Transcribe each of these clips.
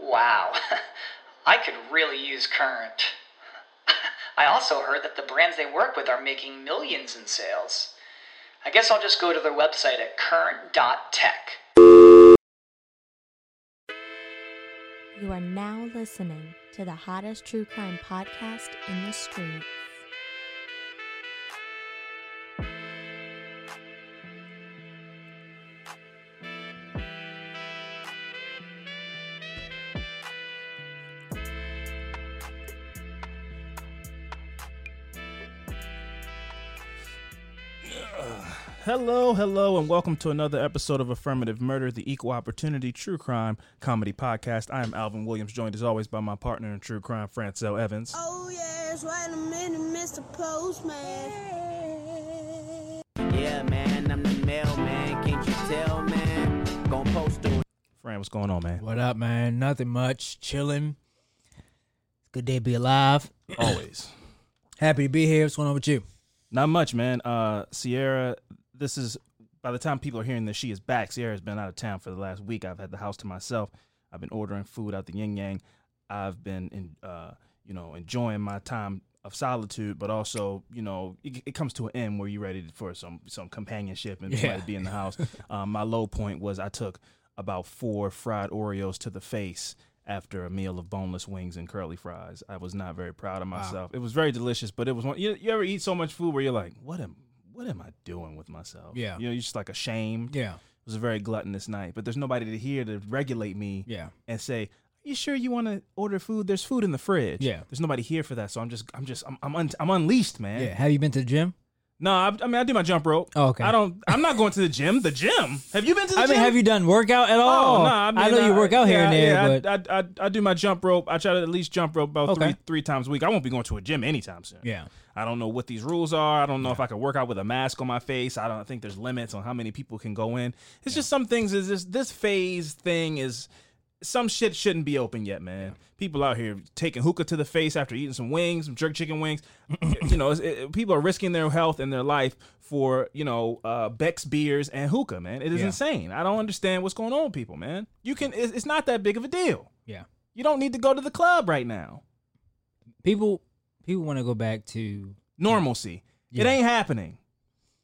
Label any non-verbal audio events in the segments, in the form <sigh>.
Wow, <laughs> I could really use Current. <laughs> I also heard that the brands they work with are making millions in sales. I guess I'll just go to their website at current.tech. You are now listening to the hottest true crime podcast in the streets. Hello, hello, and welcome to another episode of Affirmative Murder, the Equal Opportunity True Crime Comedy Podcast. I am Alvin Williams, joined as always by my partner in true crime, Francel Evans. Oh yes, wait a minute, Mr. Postman. Yeah, man, I'm the mailman. Can't you tell, man? Gonna post to Fran, what's going on, man? What up, man? Nothing much. Chilling. Good day to be alive. Always. <clears throat> Happy to be here. What's going on with you? Not much, man. Uh, Sierra, this is by the time people are hearing this, she is back. Sierra's been out of town for the last week. I've had the house to myself. I've been ordering food out the yin yang. I've been in, uh, you know, enjoying my time of solitude, but also, you know, it, it comes to an end where you're ready for some some companionship and Yeah. to be in the house. <laughs> um, my low point was I took about four fried Oreos to the face after a meal of boneless wings and curly fries. I was not very proud of myself. It was very delicious, but it was one. You, you ever eat so much food where you're like, what am what am I doing with myself? Yeah. you know, you're just like ashamed. Yeah. It was a very gluttonous night, but there's nobody to here to regulate me Yeah. and say, "Are you sure you want to order food? There's food in the fridge." Yeah. there's nobody here for that, so I'm just, I'm just, I'm, I'm, un- I'm unleashed, man. Yeah. Have you been to the gym? No, I, I mean, I do my jump rope. Oh, okay. I don't. I'm not going to the gym. The gym. Have you been to the gym? I gym? mean, have you done workout at all? Oh no! I, mean, know you work out here and there, yeah, but I, I, I, I do my jump rope. I try to at least jump rope about Okay. three three times a week. I won't be going to a gym anytime soon. yeah. I don't know what these rules are. I don't know if I can work out with a mask on my face. I don't think there's limits on how many people can go in. It's just some things is this this phase thing is some shit shouldn't be open yet, man. People out here taking hookah to the face after eating some wings, some jerk chicken wings. you know, it, people are risking their health and their life for you know uh, Beck's beers and hookah, man. It is Yeah. insane. I don't understand what's going on with people, man. You can. It's, it's not that big of a deal. Yeah. You don't need to go to the club right now. People people want to go back to normalcy. It ain't happening.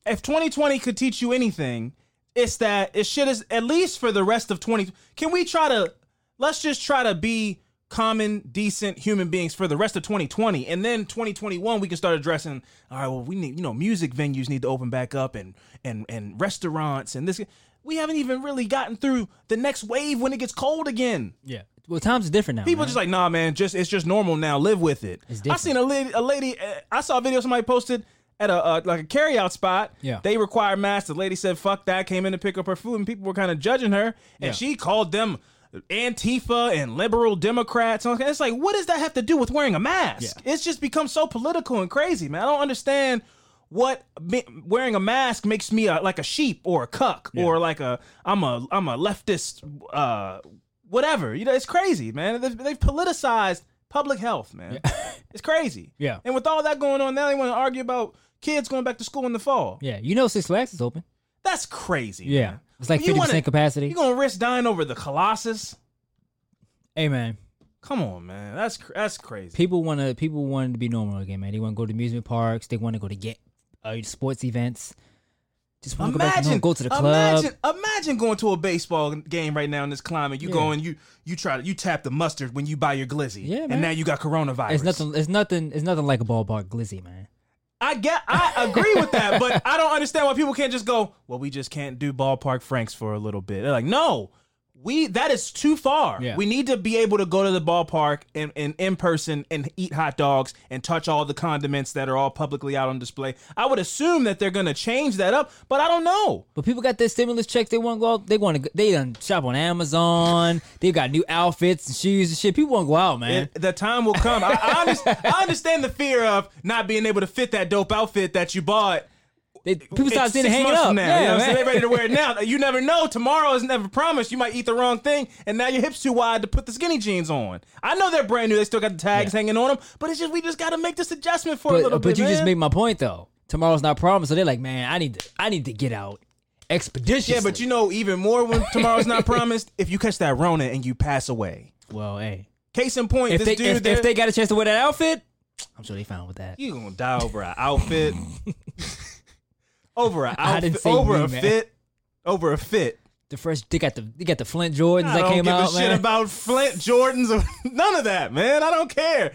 If 2020 could teach you anything, it's that it shit is at least for the rest of 20. Can we try to let's just try to be common, decent human beings for the rest of 2020, and then 2021 we can start addressing. All right, well we need you know music venues need to open back up and and and restaurants and this. We haven't even really gotten through the next wave when it gets cold again. yeah. Well, times are different now. People man. just like, nah, man, just it's just normal now. Live with it. It's I different. seen a lady, a lady. uh, I saw a video somebody posted at a uh, like a carryout spot. Yeah. they require masks. The lady said, "Fuck that." Came in to pick up her food, and people were kind of judging her, and Yeah. she called them Antifa and liberal Democrats. And it's like, what does that have to do with wearing a mask? It's just become so political and crazy, man. I don't understand. What wearing a mask makes me a, like a sheep or a cuck or like a I'm a I'm a leftist uh whatever. You know, it's crazy, man. They've, they've politicized public health, man. <laughs> it's crazy. Yeah. And with all that going on, now they want to argue about kids going back to school in the fall. Yeah, you know Six Flags is open. That's crazy. Yeah, man. it's like fifty wanna- percent capacity. You gonna risk dying over the Colossus? hey man, Come on, man. That's that's crazy. people want to people want to be normal again, man. They want to go to amusement parks. They want to go to get uh, sports events. Just want to go back to normal, go to the club. imagine, imagine going to a baseball game right now in this climate. You Yeah. go and you you try to you tap the mustard when you buy your glizzy. Yeah, man. And now you got coronavirus. It's nothing. It's nothing. It's nothing like a ballpark glizzy, man. I get, I agree with that, but I don't understand why people can't just go. Well, we just can't do ballpark Franks for a little bit. They're like, no, we that is too far. Yeah. We need to be able to go to the ballpark and, and in person and eat hot dogs and touch all the condiments that are all publicly out on display. I would assume that they're gonna change that up, but I don't know. But people got their stimulus checks. They want to go out. They want to. They done shop on Amazon. They got new outfits and shoes and shit. People want to go out, man. It, the time will come. I, I, understand, I understand the fear of not being able to fit that dope outfit that you bought. They, people start it hanging up. now. Yeah, you know what I'm saying? man. They're ready to wear it now. <laughs> You never know. Tomorrow is never promised. You might eat the wrong thing, and now your hips too wide to put the skinny jeans on. I know they're brand new. They still got the tags Yeah. hanging on them, but it's just we just got to make this adjustment for a But, little but bit. But you just made my point though. Tomorrow's not promised, so they're like, man, I need to. I need to get out expeditiously. yeah, but you know even more when tomorrow's not promised. If you catch that Rona and you pass away, Well, hey, case in point, if this they dude if, there, if they got a chance to wear that outfit, I'm sure they found with that. you gonna die over an outfit, <laughs> over didn't outfit, over you, a man. fit, over a fit. The first they got the they got the Flint Jordans I that came out, a shit man. about Flint Jordans or <laughs> none of that, man. I don't care.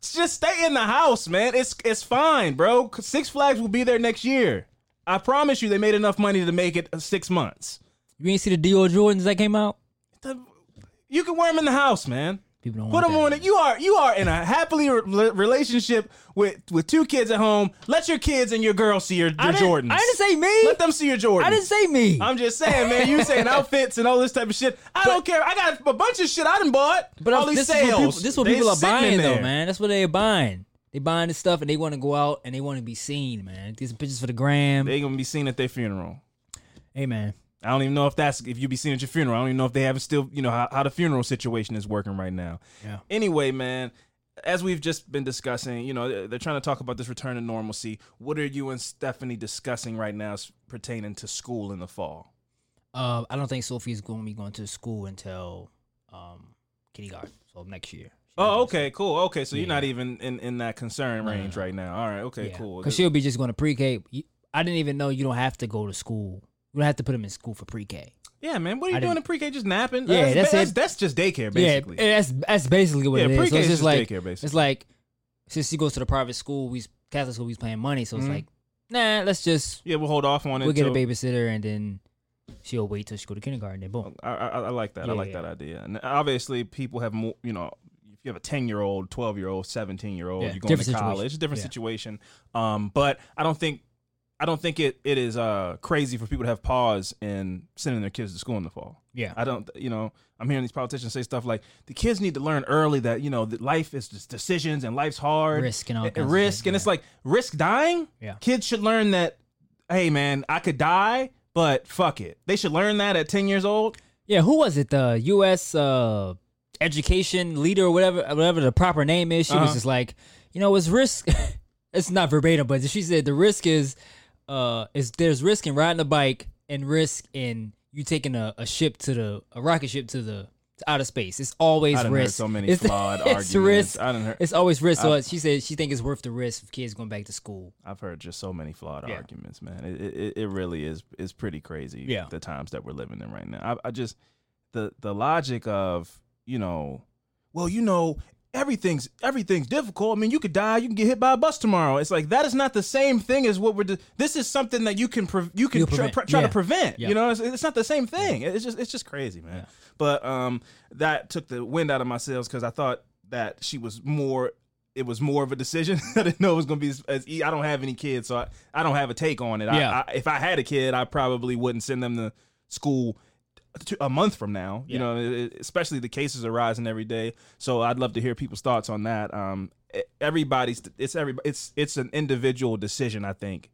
Just stay in the house, man. It's it's fine, bro. Six Flags will be there next year. I promise you, they made enough money to make it uh, six months. you ain't see the Dior Jordans that came out? The- You can wear them in the house, man. People don't Put want them on it. You are you are in a happily re- relationship with with two kids at home. Let your kids and your girl see your, your I didn't, Jordans. I didn't say me. Let them see your Jordans. I didn't say me. I'm just saying, man. You saying <laughs> outfits and all this type of shit. I don't care. I got a bunch of shit I done bought. But all I'm- these this is sales. people, this is what They people are buying though, man. That's what they're buying. They buying this stuff and they want to go out and they want to be seen, man. These pictures for the gram. They gonna be seen at their funeral. hey, man. I don't even know if that's if you be seen at your funeral. I don't even know if they haven't still, you know, how, how the funeral situation is working right now. Yeah. Anyway, man, as we've just been discussing, you know, they're, they're trying to talk about this return to normalcy. What are you and Stephanie discussing right now s- pertaining to school in the fall? Uh, I don't think Sophie's going to be going to school until um, kindergarten, so next year. Oh, okay, cool. Okay, so you're not even in, in that concern No, no, range no. right now. All right, okay, cool. Because she'll be just going to pre-K. You- I didn't even know you don't have to go to school. You don't have to put them in school for pre-K. yeah, man, what are you I doing in pre-K? Just napping? Yeah, that's that's, it. that's just daycare, basically. Yeah, that's that's basically what Yeah, it is. So pre-K it's is just like daycare, basically. it's like since she goes to the private school, we Catholic school, we's paying money, so it's Mhm. like, nah, let's just Yeah, we'll hold off on it. we'll get a babysitter and then she'll wait till she go to kindergarten. Then boom. I, I, I like that. I like Yeah. that idea. And obviously, people have more. You know, if you have a ten year old, twelve year old, seventeen year old, Yeah, you're going to college. situation. It's a different Yeah. situation. Um, but I don't think. I don't think it, it is uh crazy for people to have pause in sending their kids to school in the fall. Yeah. I don't, you know, I'm hearing these politicians say stuff like the kids need to learn early that you know that life is just decisions and life's hard, Risk and all and risk, and it's like risk dying. Yeah. kids should learn that. Hey, man, I could die, but fuck it. They should learn that at 10 years old. Yeah, who was it? The U.S. Uh, education leader, or whatever, whatever the proper name is. She was Uh-huh. just like, you know, it's risk. <laughs> it's not verbatim, but she said the risk is, uh, is there's risk in riding a bike and risk in you taking a, a ship to the a rocket ship to the to outer space. It's always I done heard risk. so many it's, flawed <laughs> it's arguments. risk. I done heard- It's always risk. So I- she said she think it's worth the risk of kids going back to school. I've heard just so many flawed Yeah. arguments, man. It, it it really is is pretty crazy. Yeah. the times that we're living in right now. I, I just the the logic of you know, well, you know, everything's everything's difficult. I mean, you could die, you can get hit by a bus tomorrow. It's like that is not the same thing as what we're. Do- this is something that you can pre- you can try, prevent. try, Yeah. to prevent. Yeah. You know, it's, it's not the same thing. It's just it's just crazy, man. Yeah. But um, that took the wind out of my sails because I thought that she was more. It was more of a decision. <laughs> I didn't know it was going to be as, as I don't have any kids, so I, I don't have a take on it. I- Yeah. I, if I had a kid, I probably wouldn't send them to school a month from now. You know, especially the cases are rising every day. So I'd love to hear people's thoughts on that. Um, everybody's it's every it's it's an individual decision, I think,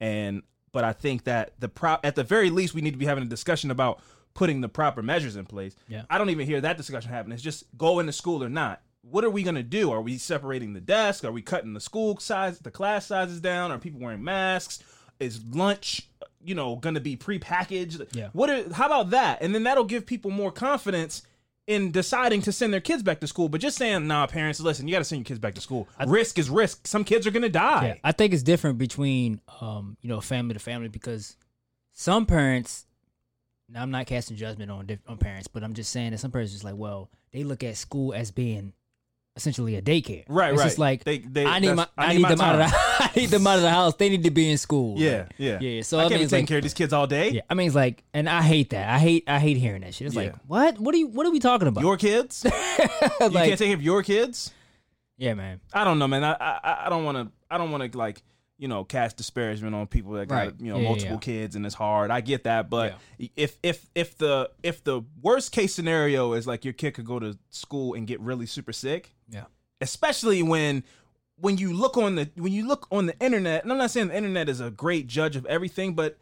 and but I think that the pro at the very least we need to be having a discussion about putting the proper measures in place. Yeah. I don't even hear that discussion happen. It's just go into school or not. what are we gonna do? Are we separating the desk? Are we cutting the school size, the class sizes down? Are people wearing masks? Is lunch, you know, gonna be prepackaged? Yeah. What? Are, how about that? And then that'll give people more confidence in deciding to send their kids back to school. But just saying, nah, parents, listen, you got to send your kids back to school. risk is risk. Some kids are gonna die. Yeah, I think it's different between um, you know, family to family because some parents now I'm not casting judgment on on parents, but I'm just saying that some parents just like, well, they look at school as being essentially a daycare. Right, it's right. just like They- they- I need my I I need need, my them out of the. <laughs> I need them out of the house. They need to be in school. Yeah, Like, yeah, yeah. So I I, can't mean, be taking like, care of these kids all day. yeah, I mean, it's like, and I hate that. I hate, I hate hearing that shit. It's Yeah. like, what? What are you? What are we talking about? Your kids? <laughs> you can't take care of your kids? yeah, man. I don't know, man. I I, I don't want to. I don't want to like you know cast disparagement on people that got Right. you know Yeah, yeah, multiple yeah. kids and it's hard. I get that, but if if if the if the worst case scenario is like your kid could go to school and get really super sick, Yeah. especially when when you look on the when you look on the internet, and I'm not saying the internet is a great judge of everything, but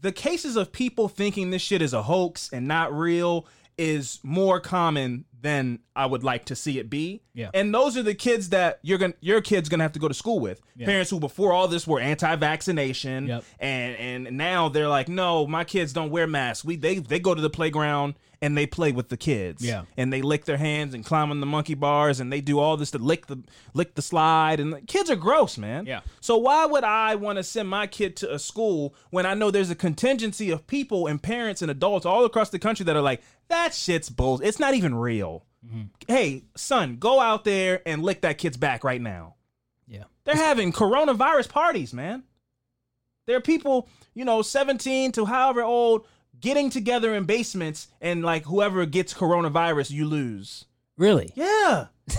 the cases of people thinking this shit is a hoax and not real is more common than I would like to see it be. Yeah. And those are the kids that you're gonna your kid's gonna have to go to school with. Yeah. Parents who before all this were anti-vaccination Yep. and and now they're like, no, my kids don't wear masks. We they they go to the playground and they play with the kids. Yeah. And they lick their hands and climb on the monkey bars and they do all this to lick the lick the slide and the kids are gross, man. Yeah. So why would I want to send my kid to a school when I know there's a contingency of people and parents and adults all across the country that are like, that shit's bull. It's not even real. Mm-hmm. Hey, son, go out there and lick that kid's back right now. Yeah. They're having coronavirus parties, man. There are people, you know, 17 to however old, getting together in basements, and like whoever gets coronavirus, you lose. Really? Yeah. <laughs>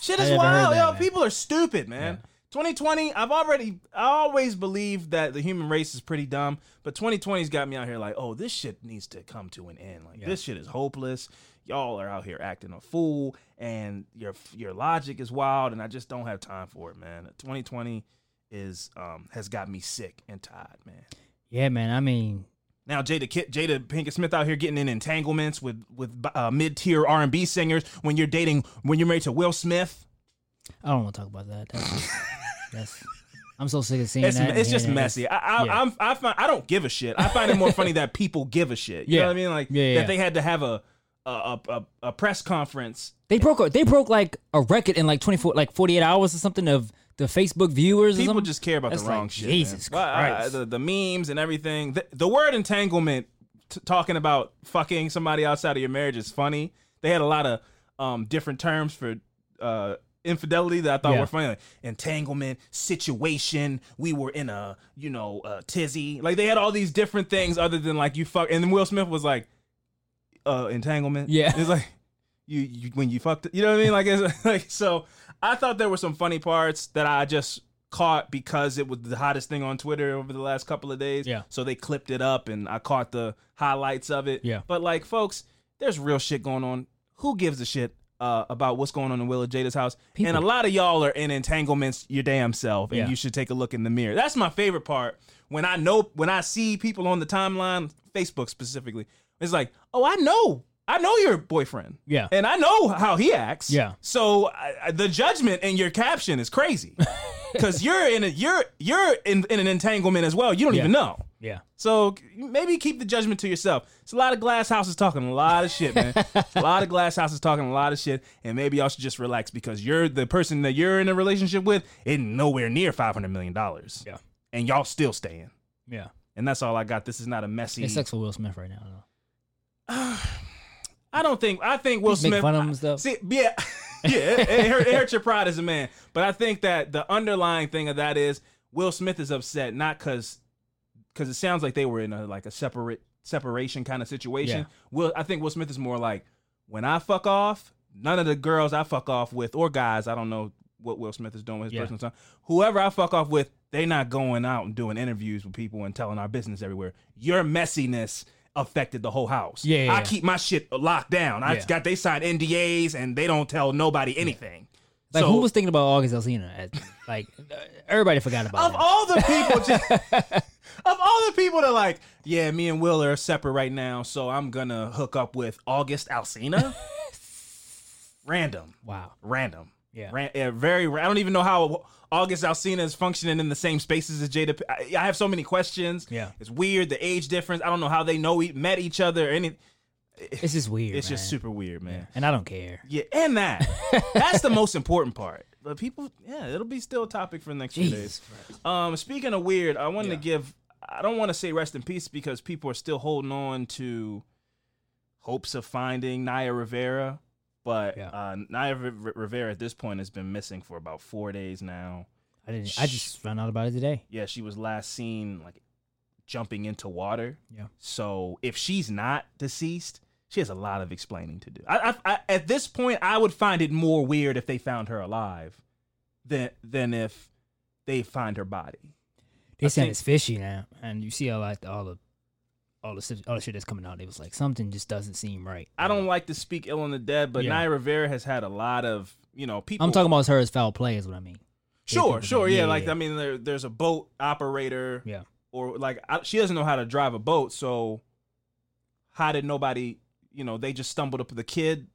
Shit is wild. that, Yo, man. people are stupid, man. 2020, I've already, I always believed that the human race is pretty dumb, but 2020's got me out here like, oh, this shit needs to come to an end. Like, this shit is hopeless. Y'all are out here acting a fool, and your your logic is wild, and I just don't have time for it, man. 2020 is um has got me sick and tired, man. Yeah, man. I mean, Now Jada Jada Pinkett Smith out here getting in entanglements with with uh, mid tier R and B singers when you're dating when you're married to Will Smith. I don't want to talk about that. That's, <laughs> that's I'm so sick of seeing It's, that. it's just that. messy. I I, Yeah. I'm, I find I don't give a shit. I find it more funny that people give a shit. You know Yeah. what I mean? Like Yeah, yeah, that yeah. they had to have a a, a, a, press conference. They broke. They broke like a record in like 24, like 48 hours or something of the Facebook viewers. People just care about That's the wrong like, shit. Jesus man. Well, I- Christ. the, the memes and everything. The, the word entanglement, t- talking about fucking somebody outside of your marriage is funny. They had a lot of um, different terms for uh, infidelity that I thought Yeah. were funny. Like entanglement, situation. We were in a you know a tizzy. Like they had all these different things other than like you fuck. And then Will Smith was like, uh, entanglement. Yeah. it's like you, you when you fucked. You know what I mean? Like it's <laughs> like so. I thought there were some funny parts that I just caught because it was the hottest thing on Twitter over the last couple of days. Yeah. So they clipped it up and I caught the highlights of it. Yeah. But like, folks, there's real shit going on. Who gives a shit uh, about what's going on in Will and Jada's house? People. And a lot of y'all are in entanglements your damn self, and Yeah. you should take a look in the mirror. That's my favorite part. When I know, when I see people on the timeline, Facebook specifically, it's like, oh, I know. I know your boyfriend. Yeah. And I know how he acts. Yeah. So I, the judgment in your caption is crazy. <laughs> Cause you're in a you're you're in, in an entanglement as well. You don't Yeah. even know. yeah. So maybe keep the judgment to yourself. It's a lot of glass houses talking a lot of shit, man. a lot of glass houses talking a lot of shit, and maybe y'all should just relax because you're the person that you're in a relationship with ain't nowhere near five hundred million dollars. Yeah. and y'all still staying, Yeah. and that's all I got. This is not a messy. It's sex with Will Smith right now. I don't think. I think Will Smith. fun of him stuff. See, yeah, <laughs> yeah, it, it, hurt, it hurt your pride as a man. But I think that the underlying thing of that is Will Smith is upset not because because it sounds like they were in a like a separate separation kind of situation. Yeah. Will I think Will Smith is more like when I fuck off, none of the girls I fuck off with or guys, I don't know what Will Smith is doing with his Yeah. personal time. Whoever I fuck off with, they're not going out and doing interviews with people and telling our business everywhere. Your messiness affected the whole house. Yeah, yeah, I yeah. keep my shit locked down. I Yeah. got they signed NDAs and they don't tell nobody anything. Like so, who was thinking about August Alsina? As, like uh, everybody forgot about of all the people <laughs> just, of all the people that like, yeah, me and Will are separate right now, so I'm gonna hook up with August Alsina. <laughs> random, Wow. random. Yeah. Ran, yeah, very. ra- I don't even know how August Alsina is functioning in the same spaces as Jada. I have so many questions. Yeah. it's weird the age difference. I don't know how they know we met each other. Or any. It's just weird. It's just super weird, man. And I don't care. Yeah, and that <laughs> that's the most important part. But people, yeah, it'll be still a topic for the next few days. Jesus Um, speaking of weird, I wanted Yeah. to give. I don't want to say rest in peace because people are still holding on to hopes of finding Naya Rivera, but Yeah. uh, Naya Ri- Rivera at this point has been missing for about four days now. I didn't. I just found out about it today. Yeah, she was last seen like jumping into water. Yeah. So if she's not deceased, she has a lot of explaining to do. I, I, I, at this point, I would find it more weird if they found her alive than than if they find her body. They I said it's fishy now, and you see how like all the all the all the shit that's coming out. It was like something just doesn't seem right. I don't like to speak ill on the dead, but Yeah. Naya Rivera has had a lot of you know people. I'm talking about her as foul play is what I mean. Sure, sure, yeah. yeah, Like. I mean, there, there's a boat operator. Yeah. or like I, she doesn't know how to drive a boat so how did nobody you know they just stumbled up the kid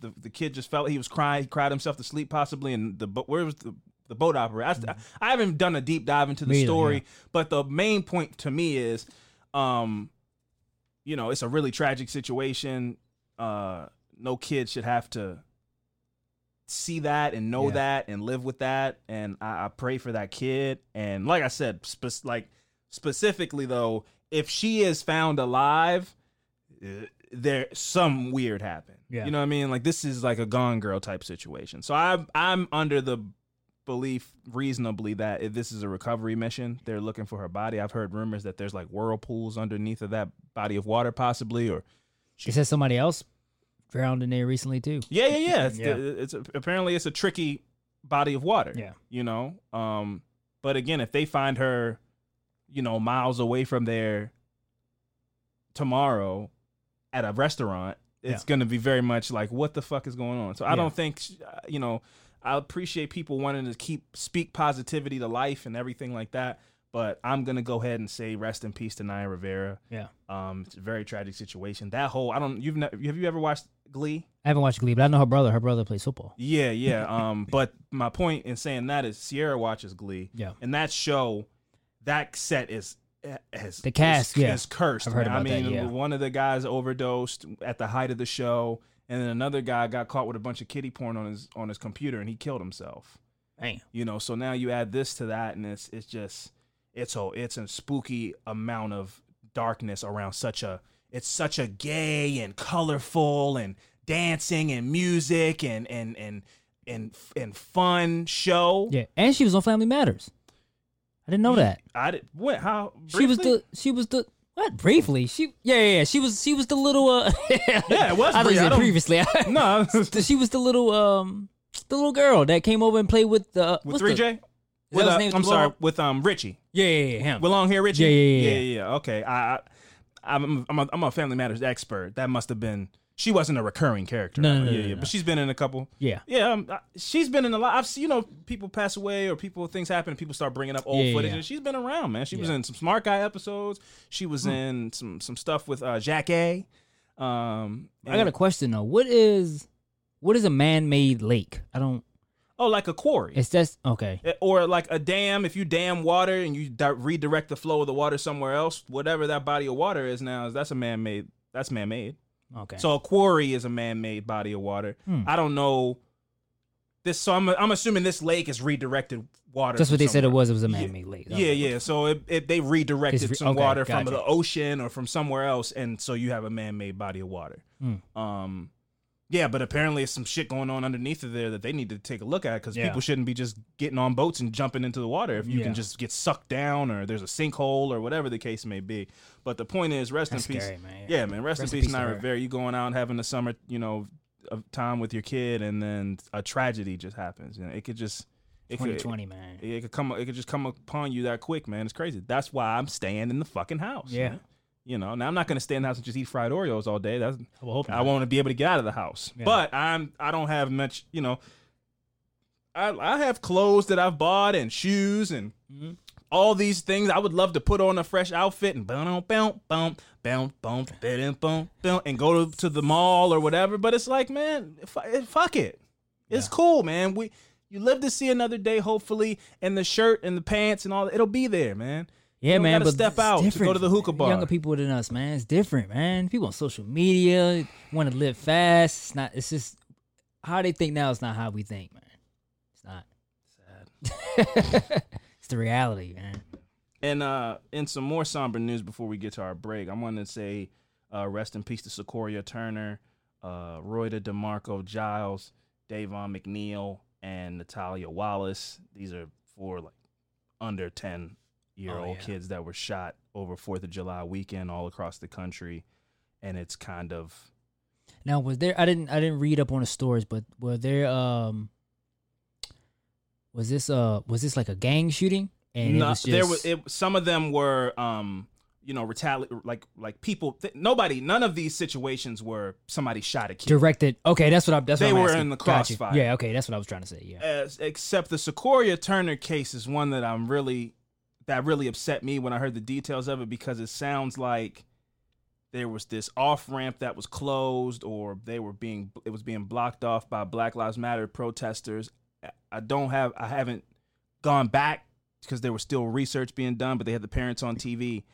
the, the kid just felt he was crying he cried himself to sleep possibly and the boat where was the the boat operator I, I haven't done a deep dive into the Mm-hmm. Story yeah. but the main point to me is um you know it's a really tragic situation. Uh no kid should have to see that and know Yeah. that and live with that. And I, I pray for that kid. And like i said spe- like specifically though if she is found alive uh, there some weird happened. Yeah. you know what i mean? Like this is like a gone girl type situation. So i'm i'm under the belief reasonably that if this is a recovery mission they're looking for her body i've heard rumors that there's like whirlpools underneath of that body of water possibly or She says somebody else drowned in there recently too. yeah, yeah, yeah. It's, Yeah. it's apparently it's a tricky body of water. Yeah. you know. Um, but again, if they find her, you know, miles away from there tomorrow at a restaurant, it's Yeah. going to be very much like, what the fuck is going on? So I Yeah. don't think, uh, you know, I appreciate people wanting to keep speak positivity to life and everything like that. But I'm gonna go ahead and say rest in peace to Naya Rivera. Yeah. Um, it's a very tragic situation. That whole I don't you've have you ever watched Glee? I haven't watched Glee, but I know her brother. Her brother plays football. Yeah, <laughs> yeah. Um, but my point in saying that is Sierra watches Glee. Yeah. And that show, that set is has The cast, is, yeah. is cursed. I've heard man. I about that, mean, yeah. one of the guys overdosed at the height of the show, and then another guy got caught with a bunch of kitty porn on his on his computer, and he killed himself. Damn. You know, so now you add this to that, and it's it's just it's a it's a spooky amount of darkness around such a it's such a gay and colorful and dancing and music and and and and and fun show. Yeah, and she was on Family Matters. I didn't know that. I did what how She was the she was the what briefly she yeah yeah, yeah. she was she was the little uh <laughs> Yeah, it was I brief. I don't- previously <laughs> no she was the little um the little girl that came over and played with the with what's three J. Is With that his uh, name? I'm sorry, with um Richie. Yeah, yeah, yeah, him. With long hair Richie. Yeah, yeah, yeah, yeah, yeah. Okay, I, I I'm I'm a, I'm a Family Matters expert. That must have been. She wasn't a recurring character. No, no, no, yeah, no, yeah. no. But she's been in a couple. yeah. Yeah, um, uh, she's been in a lot. I've seen, you know, people pass away or people things happen and people start bringing up old Yeah, footage. yeah. And she's been around, man. She was Yeah. Hmm. in some Smart Guy episodes. She was in some some stuff with uh, Jackée Um, I got a question though. What is what is a man-made lake? I don't. oh, like a quarry. It's just okay. Eh, or like a dam if you dam water and you di- redirect the flow of the water somewhere else whatever that body of water is now is that's a man-made that's man-made Okay. so a quarry is a man-made body of water Hmm. i don't know this so i'm, I'm assuming this lake is redirected water that's what they said it was. It was a man-made lake. yeah yeah so it, it, they redirected re- some okay, water from the ocean or from somewhere else and so you have a man-made body of water Hmm. um yeah, but apparently it's some shit going on underneath of there that they need to take a look at because Yeah. people shouldn't be just getting on boats and jumping into the water if you Yeah. can just get sucked down or there's a sinkhole or whatever the case may be. But the point is, rest That's in peace. scary, man. Yeah, man, rest, Rest in in peace, Naya. Rivera. You going out and having a summer, you know, of time with your kid, and then a tragedy just happens. You know, it could just it could, 2020, man. it could come. It could just come upon you that quick, man. It's crazy. That's why I'm staying in the fucking house. Yeah. man. You know, now I'm not gonna stay in the house and just eat fried Oreos all day. That's hope I want to be able to get out of the house. Yeah. But I'm I don't have much, you know. I I have clothes that I've bought and shoes and Mm-hmm. all these things. I would love to put on a fresh outfit and boom, boom, boom, boom, boom, boom, boom, and go to, to the mall or whatever. But it's like, man, fu- fuck it. It's cool, man. We you live to see another day, hopefully, and the shirt and the pants and all it'll be there, man. Yeah, You man. gotta but step out to go to the hookah bar. Younger people than us, man. It's different, man. People on social media want to live fast. It's not. It's just how they think now. Is not how we think, man. It's not. Sad. <laughs> it's the reality, man. And uh, in some more somber news before we get to our break, I want to say uh, rest in peace to Secoriea Turner, uh, Royta DeMarco Giles, Davon McNeal, and Natalia Wallace. These are four like under ten year Oh, old yeah. kids that were shot over Fourth of July weekend all across the country, and it's kind of Now, was there? I didn't. I didn't read up on the stories, but were there? Um, was this? Uh, was this like a gang shooting? And No, was just, there was it, some of them were um you know retali like like people th- nobody none of these situations were somebody shot a kid directed. Okay, that's what I'm. That's They what I'm were asking. in the crossfire. Yeah. Okay, that's what I was trying to say. Yeah. As, except the Sequoia Turner case is one that I'm really that really upset me when I heard the details of it because it sounds like there was this off ramp that was closed or they were being it was being blocked off by Black Lives Matter protesters. I- don't have I haven't gone back because there was still research being done, but they had the parents on TV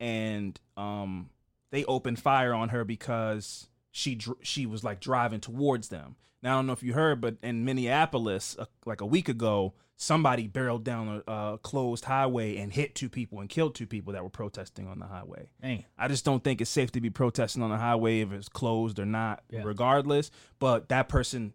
and um they opened fire on her because she she was like driving towards them. Now I don't know if you heard, but in Minneapolis, uh, like a week ago, somebody barreled down a, a closed highway and hit two people and killed two people that were protesting on the highway. Dang. I just don't think it's safe to be protesting on the highway if it's closed or not, Yeah. regardless. But that person,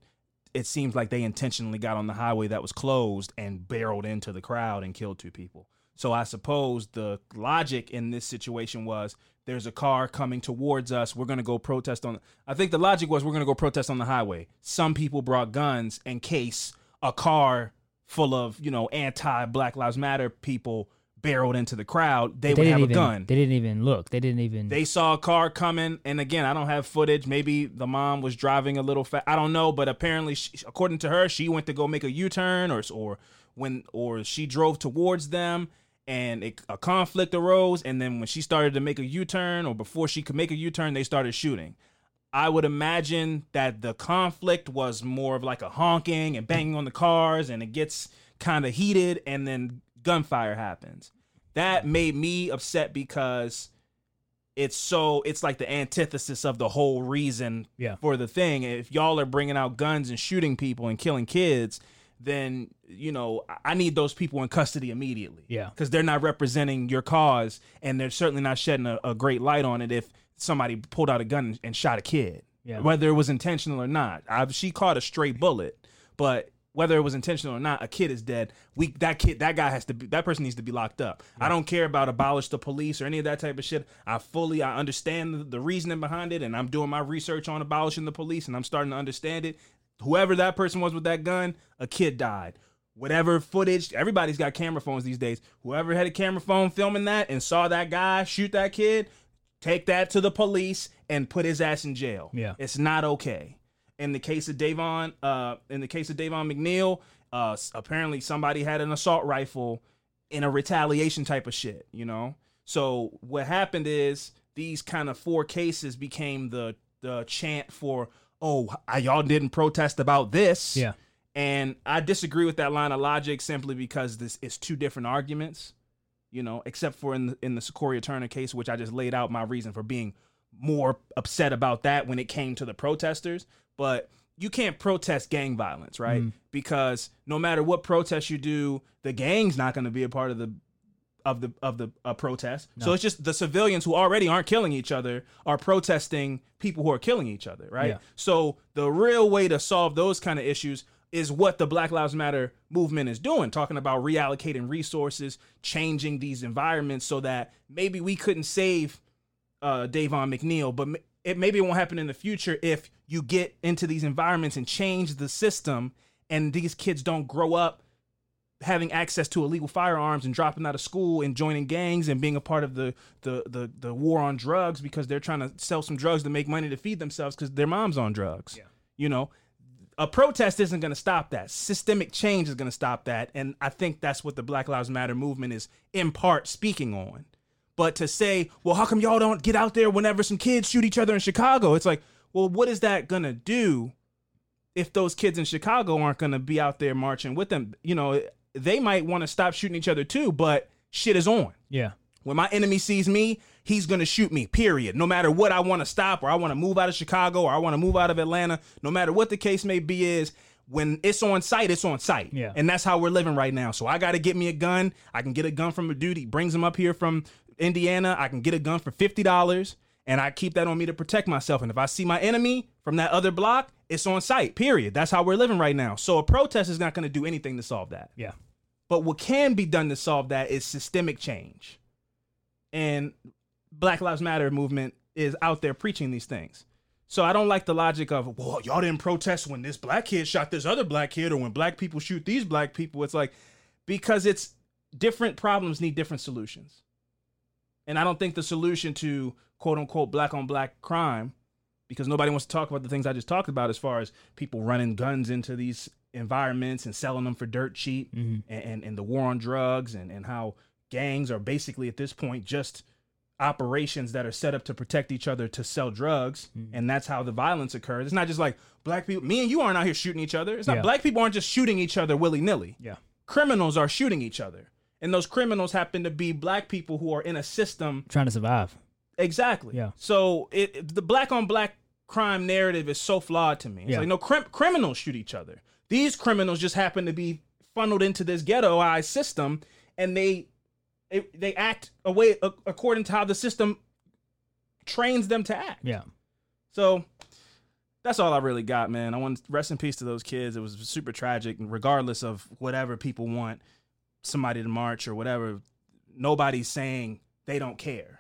it seems like they intentionally got on the highway that was closed and barreled into the crowd and killed two people. So I suppose the logic in this situation was there's a car coming towards us. We're going to go protest on. I think the logic was we're going to go protest on the highway. Some people brought guns in case a car full of, you know, anti Black Lives Matter people barreled into the crowd. They, They would didn't have even. a gun. They didn't even look. They didn't even. They saw a car coming, and again, I don't have footage. Maybe the mom was driving a little fast. I don't know, but apparently, she, according to her, she went to go make a U turn, or or when or she drove towards them, and it, a conflict arose. And then when she started to make a U turn, or before she could make a U turn, they started shooting. I would imagine that the conflict was more of like a honking and banging on the cars, and it gets kind of heated, and then gunfire happens. That made me upset because it's so it's like the antithesis of the whole reason Yeah. for the thing. If y'all are bringing out guns and shooting people and killing kids, then you know I- need those people in custody immediately. Yeah. because they're not representing your cause, and they're certainly not shedding a, a great light on it. If somebody pulled out a gun and, and shot a kid, Yeah. whether it was intentional or not, I, she caught a stray bullet, but whether it was intentional or not, a kid is dead. We that kid, that guy has to be, that person needs to be locked up. I don't care about abolish the police or any of that type of shit. I fully, I understand the, the reasoning behind it, and I'm doing my research on abolishing the police, and I'm starting to understand it. Whoever that person was with that gun, a kid died. Whatever footage, everybody's got camera phones these days. Whoever had a camera phone filming that and saw that guy shoot that kid, take that to the police and put his ass in jail. Yeah. It's not okay. In the case of Davon, uh, in the case of Davon McNeal, uh, apparently somebody had an assault rifle in a retaliation type of shit, you know? So what happened is these kind of four cases became the the chant for, oh, I, y'all didn't protest about this. Yeah. And I disagree with that line of logic simply because this is two different arguments, you know, except for in the, in the Sequoia Turner case, which I just laid out my reason for being more upset about that when it came to the protesters. But you can't protest gang violence, right? Mm. Because no matter what protest you do, the gang's not going to be a part of the of the of the uh, protest. So it's just the civilians who already aren't killing each other are protesting people who are killing each other, right? Yeah. So the real way to solve those kind of issues is what the Black Lives Matter movement is doing, talking about reallocating resources, changing these environments so that maybe we couldn't save uh, Davon McNeal, but it maybe it won't happen in the future if you get into these environments and change the system, and these kids don't grow up having access to illegal firearms and dropping out of school and joining gangs and being a part of the the the, the war on drugs because they're trying to sell some drugs to make money to feed themselves because their mom's on drugs. Yeah. You know, a protest isn't going to stop that. Systemic change is going to stop that. And I think that's what the Black Lives Matter movement is in part speaking on. But to say, well, how come y'all don't get out there whenever some kids shoot each other in Chicago? It's like, well, what is that going to do if those kids in Chicago aren't going to be out there marching with them? You know, they might want to stop shooting each other too, but shit is on. Yeah. When my enemy sees me, he's gonna shoot me. Period. No matter what I want to stop, or I want to move out of Chicago, or I want to move out of Atlanta. No matter what the case may be, is when it's on site, it's on site. Yeah. And that's how we're living right now. So I got to get me a gun. I can get a gun from a dude. He brings him up here from Indiana. I can get a gun for fifty dollars, and I keep that on me to protect myself. And if I see my enemy from that other block, it's on site. Period. That's how we're living right now. So a protest is not going to do anything to solve that. Yeah. But what can be done to solve that is systemic change. And Black Lives Matter movement is out there preaching these things. So I don't like the logic of, well, y'all didn't protest when this black kid shot this other black kid or when black people shoot these black people. It's like, because it's different problems need different solutions. And I don't think the solution to quote unquote black on black crime, because nobody wants to talk about the things I just talked about as far as people running guns into these environments and selling them for dirt cheap mm-hmm. and, and, and the war on drugs and, and how gangs are basically at this point just operations that are set up to protect each other to sell drugs mm-hmm. and that's how the violence occurs it's not just like black people me and you aren't out here shooting each other it's not Yeah. black people aren't just shooting each other willy-nilly Yeah. criminals are shooting each other and those criminals happen to be black people who are in a system Trying to survive. Exactly. Yeah. So it it- the black on black crime narrative is so flawed to me. It's Yeah. like no crim- criminals shoot each other. These criminals just happen to be funneled into this ghettoized system, and they they, they act a way a- according to how the system trains them to act. Yeah. So that's all I really got, man. I want rest in peace to those kids. It was super tragic, And regardless of whatever people want somebody to march or whatever. Nobody's saying they don't care.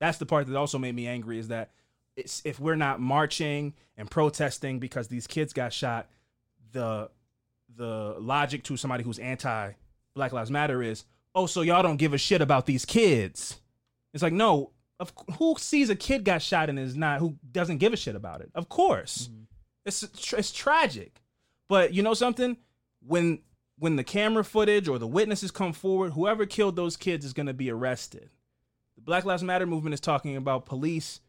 That's the part that also made me angry is that it's, if we're not marching and protesting because these kids got shot, the the logic to somebody who's anti Black Lives Matter is, oh, so y'all don't give a shit about these kids. It's like, no, of who sees a kid got shot and is not who doesn't give a shit about it? Of course, mm-hmm. it's it's tragic, but you know something when when the camera footage or the witnesses come forward, whoever killed those kids is going to be arrested. Black Lives Matter movement is talking about police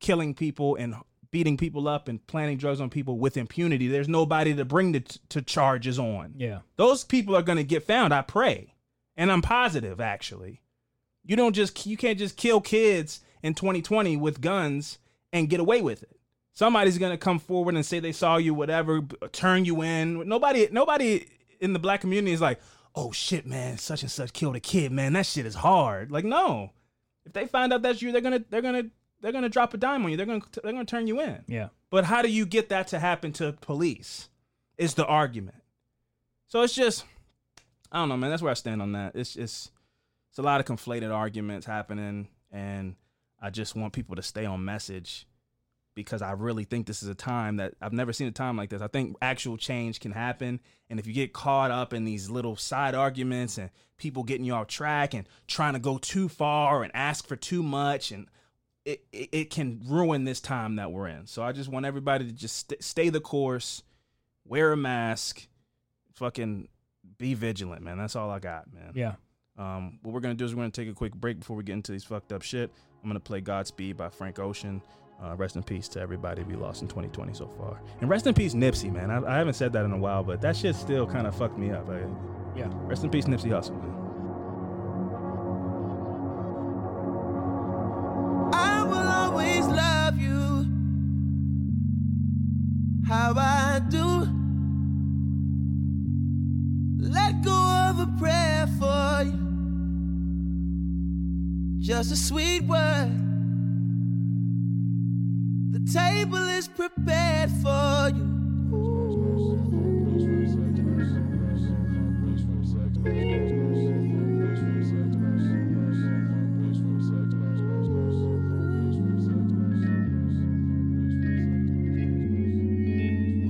killing people and beating people up and planting drugs on people with impunity. There's nobody to bring the t- to charges on. Yeah. Those people are going to get found, I pray. And I'm positive actually. You don't just you can't just kill kids in 2020 with guns and get away with it. Somebody's going to come forward and say they saw you whatever, turn you in. Nobody nobody in the black community is like, "Oh shit, man, such and such killed a kid, man. That shit is hard." Like, no. If they find out that's you, they're to they're to they're to drop a dime on you. They're to they're to turn you in. Yeah. But how do you get that to happen to police? Is the argument. So it's just I don't know, man. That's where I stand on that. It's it's it's a lot of conflated arguments happening and I just want people to stay on message because I really think this is a time that I've never seen a time like this. I think actual change can happen and if you get caught up in these little side arguments and people getting you off track and trying to go too far and ask for too much and it, it, it can ruin this time that we're in. So I just want everybody to just st- stay the course, wear a mask, fucking be vigilant, man. That's all I got, man. Yeah. Um, what we're gonna do is we're gonna take a quick break before we get into these fucked up shit. I'm gonna play Godspeed by Frank Ocean. Uh, rest in peace to everybody we lost in 2020 so far, and rest in peace Nipsey, man. I, I haven't said that in a while, but that shit still kind of fucked me up. Like, Yeah. rest in peace Nipsey Hussle, man. I will always love you. How I do. Let go of a prayer for you. Just a sweet word. Table is prepared for you.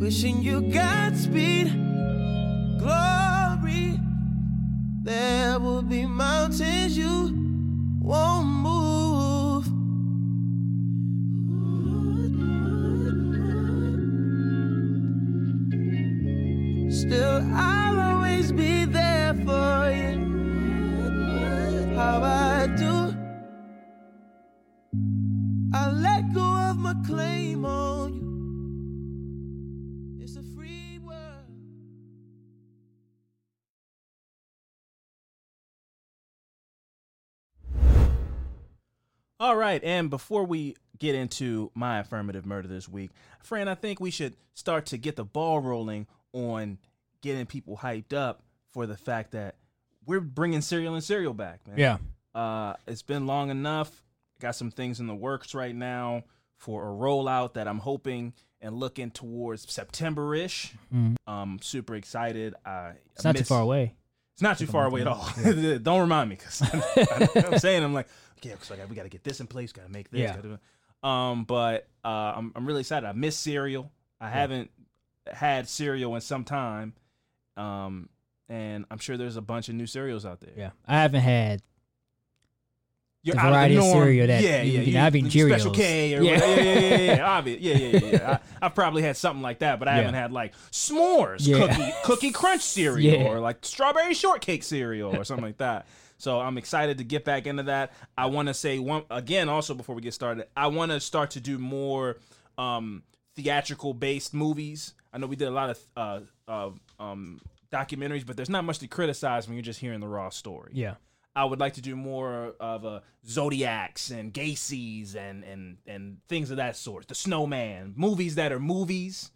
Wishing you Godspeed, glory. There will be mountains you All right, and before we get into my affirmative murder this week, friend, I think we should start to get the ball rolling on getting people hyped up for the fact that we're bringing cereal and cereal back, man. Yeah. Uh, it's been long enough. Got some things in the works right now for a rollout that I'm hoping and looking towards September ish. Um, super excited. I, Mm-hmm. It's not too far away. It's not too far away at all. <laughs> Don't remind me because <laughs> I'm saying I'm like, yeah, because like, we got to get this in place, got to make this. Yeah. Gotta um, but uh, I'm I'm really excited. I miss cereal. I haven't had cereal in some time. Um, and I'm sure there's a bunch of new cereals out there. Yeah. I haven't had You're The out of variety of cereal that yeah, yeah, you know, I've been Special Cheerios. K or Yeah. yeah, yeah, yeah, yeah, yeah, <laughs> obvious. yeah, yeah, yeah. yeah. I, I've probably had something like that, but I Yeah. haven't had like s'mores cookie cookie crunch cereal <laughs> or like strawberry shortcake cereal or something like that. So I'm excited to get back into that. I want to say one again also before we get started. I want to start to do more um, theatrical based movies. I know we did a lot of uh, uh, um, documentaries, but there's not much to criticize when you're just hearing the raw story. Yeah. I would like to do more of uh, Zodiacs and Gacy's and and and things of that sort. The Snowman movies that are movies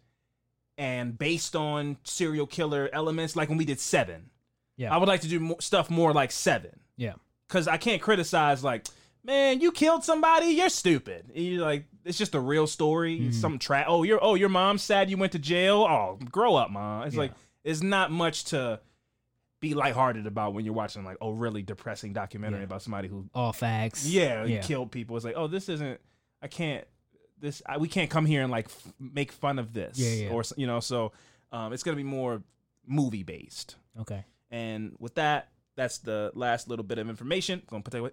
and based on serial killer elements, like when we did Seven. Yeah. I would like to do more, stuff more like Seven Yeah. because I can't criticize like, man, you killed somebody, you're stupid. You're like, it's just a real story. Mm-hmm. Some tra- oh, your oh your mom's sad you went to jail. Oh, grow up, mom. It's Yeah. like it's not much to be lighthearted about when you're watching like a really depressing documentary Yeah. about somebody who All facts. yeah, Yeah. killed people. It's like oh, this isn't. I can't. This I, we can't come here and like f- make fun of this. Yeah, yeah. Or you know, so um, it's gonna be more movie based. Okay. And with that, that's the last little bit of information. I'm Gonna put that away,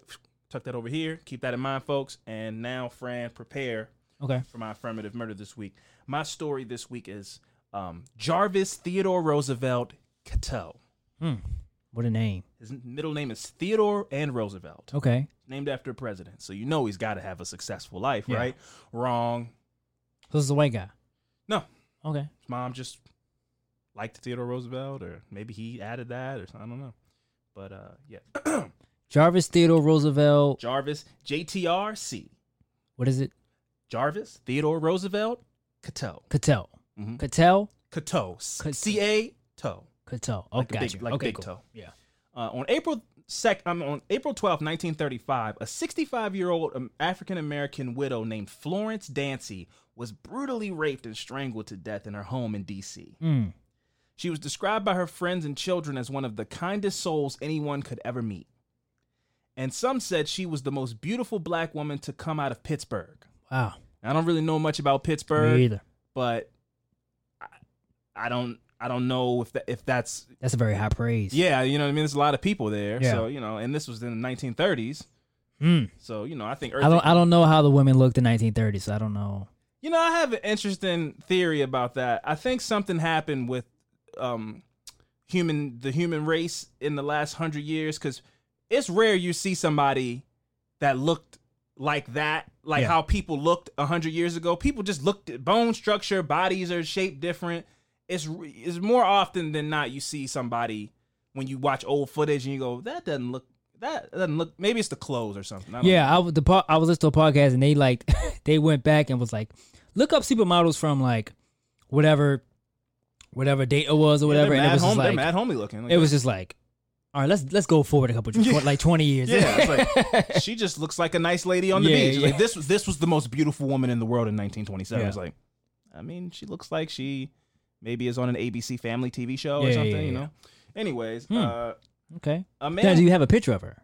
tuck that over here. Keep that in mind, folks. And now, Fran, prepare Okay. for my affirmative murder this week. My story this week is um, Jarvis Theodore Roosevelt Catoe. Hmm. What a name. His middle name is Theodore and Roosevelt. Okay. Named after a president. So you know he's got to have a successful life, Yeah. right? Wrong. So this is a white guy. No. Okay. His mom just liked Theodore Roosevelt, or maybe he added that, or something. I don't know. But uh, yeah. <clears throat> Jarvis Theodore Roosevelt. Jarvis, JTRC. What is it? Jarvis, Theodore Roosevelt, Catoe. Cattell. Mhm. Cattell. Catoe. Cat- C A Toe. Cattell. Oh, Like a got big- like okay, big cool. toe. Yeah. Uh, on April sec, um, on April 12, 1935, a 65 year old African American widow named Florence Dancy was brutally raped and strangled to death in her home in D.C. Mm. She was described by her friends and children as one of the kindest souls anyone could ever meet. And some said she was the most beautiful black woman to come out of Pittsburgh. Wow. I don't really know much about Pittsburgh, Me either. but I, I don't I don't know if that if that's That's a very high praise. yeah, you know what I mean. There's a lot of people there, Yeah. so you know, and this was in the 1930s, Mm. so you know, I think I don't. I don't know how the women looked in 1930s. so I don't know. You know, I have an interesting theory about that. I think something happened with um human the human race in the last hundred years because it's rare you see somebody that looked like that, like Yeah. how people looked a hundred years ago. People just looked at bone structure, bodies are shaped different. It's it's more often than not you see somebody when you watch old footage and you go, that doesn't look that doesn't look. Maybe it's the clothes or something. I Yeah, know. I was the po- I was listening to a podcast and they like <laughs> they went back and was like, look up supermodels from like whatever whatever date it was or whatever, they're and it was home- like mad homie looking. Like it was just like, all right, let's let's go forward a couple <laughs> Yeah. like 20 years. Yeah, it's like <laughs> she just looks like a nice lady on the Yeah, beach. Yeah. Like this was this was the most beautiful woman in the world in 1927. Yeah. It's like, I mean, she looks like she maybe is on an ABC Family TV show Yeah, or something. yeah, you yeah. know. Anyways, Hmm. uh, okay. a Now, man. do you have a picture of her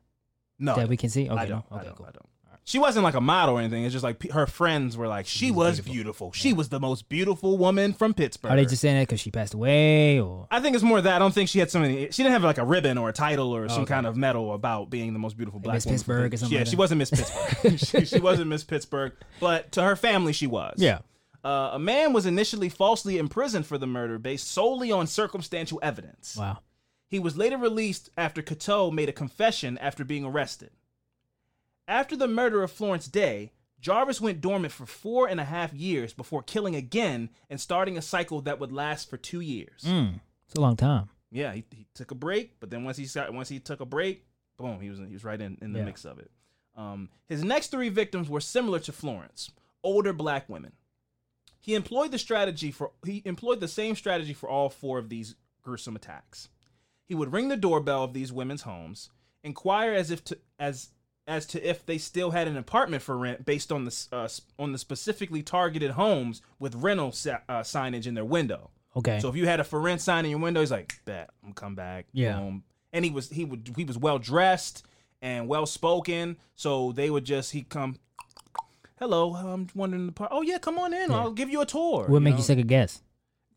no, that we can see? Okay, I don't. no? I don't. cool. I don't. She wasn't like a model or anything. It's just like her friends were like, she was beautiful. She was the most beautiful woman from Pittsburgh. Are they just saying that because she passed away, or I think it's more that I don't think she had something. She didn't have like a ribbon or a title or some Oh, Okay. kind of medal about being the most beautiful black Miss woman. Pittsburgh or something Yeah, like she wasn't Miss Pittsburgh. <laughs> she, she wasn't Miss Pittsburgh, but to her family, she was. yeah, Uh, a man was initially falsely imprisoned for the murder based solely on circumstantial evidence. Wow. He was later released after Catoe made a confession after being arrested. After the murder of Florence Day, Jarvis went dormant for four and a half years before killing again and starting a cycle that would last for two years. Mm. It's a long time. Yeah, he, he took a break, but then once he got, once he took a break, boom, he was he was right in, in the Yeah. mix of it. Um, his next three victims were similar to Florence, older black women. He employed the strategy for he employed the same strategy for all four of these gruesome attacks. He would ring the doorbell of these women's homes, inquire as if to as as to if they still had an apartment for rent based on the uh, on the specifically targeted homes with rental sa- uh, signage in their window. Okay. So if you had a for rent sign in your window, he's like, "Bet I'm gonna come back." Yeah. Boom. And he was he would he was well dressed and well spoken, so they would just he come. Hello, I'm wondering the part. Oh yeah, come on in. Yeah. I'll give you a tour. what make know? you second guess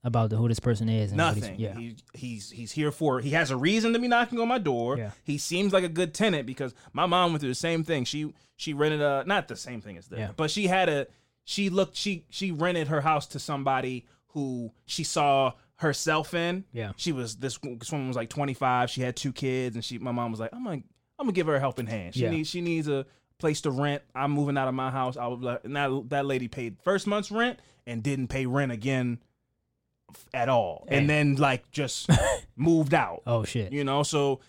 about the, who this person is? And what he's- Nothing. Yeah. He, he's he's here for. He has a reason to be knocking on my door. Yeah. He seems like a good tenant because my mom went through the same thing. She she rented a not the same thing as this, Yeah. but she had a she looked she she rented her house to somebody who she saw herself in. Yeah. She was this, this woman was like 25. She had two kids, and she my mom was like, I'm gonna I'm gonna give her a helping hand. She Yeah. needs she needs a place to rent. I'm moving out of my house. I was like, and that that lady paid first month's rent and didn't pay rent again at all, Hey. and then like just <laughs> moved out. Oh shit. You know, so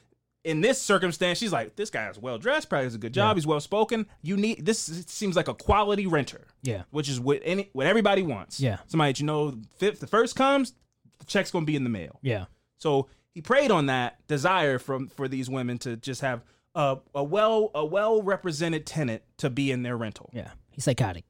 in this circumstance, she's like, this guy is well dressed, probably does a good job. Yeah. He's well spoken. You need this seems like a quality renter, Yeah. which is what any what everybody wants. Yeah. somebody that you know, if the first comes, the check's gonna be in the mail. Yeah. So he preyed on that desire from for these women to just have a, a well a well represented tenant to be in their rental. Yeah. He's psychotic.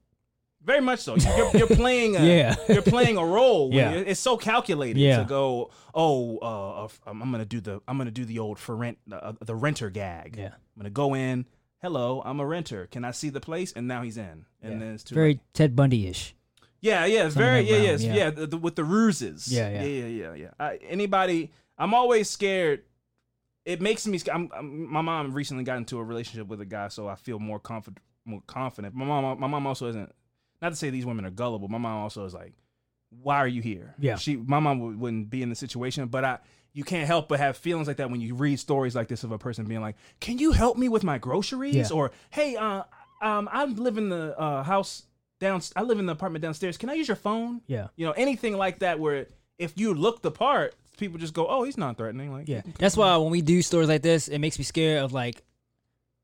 Very much so. You're, you're playing a <laughs> Yeah. you're playing a role. Yeah. Yeah. It's so calculated Yeah. to go. Oh, uh, I'm I'm gonna do the I'm gonna do the old for rent uh, the renter gag. Yeah. I'm gonna go in. Hello, I'm a renter. Can I see the place? And now he's in. And Yeah. then it's too Very late. Ted Bundy ish. Yeah, yeah, it's very yeah, yes, yeah. yeah, the, the, with the ruses. Yeah, yeah. yeah, yeah, yeah. yeah. I, anybody, I'm always scared. It makes me. I'm, I'm, my mom recently got into a relationship with a guy, so I feel more confident. More confident. My mom, my mom also isn't. Not to say these women are gullible. My mom also is like, "Why are you here?" Yeah. She, my mom would, wouldn't be in the situation, but I. You can't help but have feelings like that when you read stories like this of a person being like, "Can you help me with my groceries?" Yeah. Or, "Hey, uh, um, I live in the uh, house down. I live in the apartment downstairs. Can I use your phone?" Yeah. You know, anything like that where if you look the part, people just go, "Oh, he's not threatening." Like, Yeah. That's why when we do stories like this, it makes me scared of like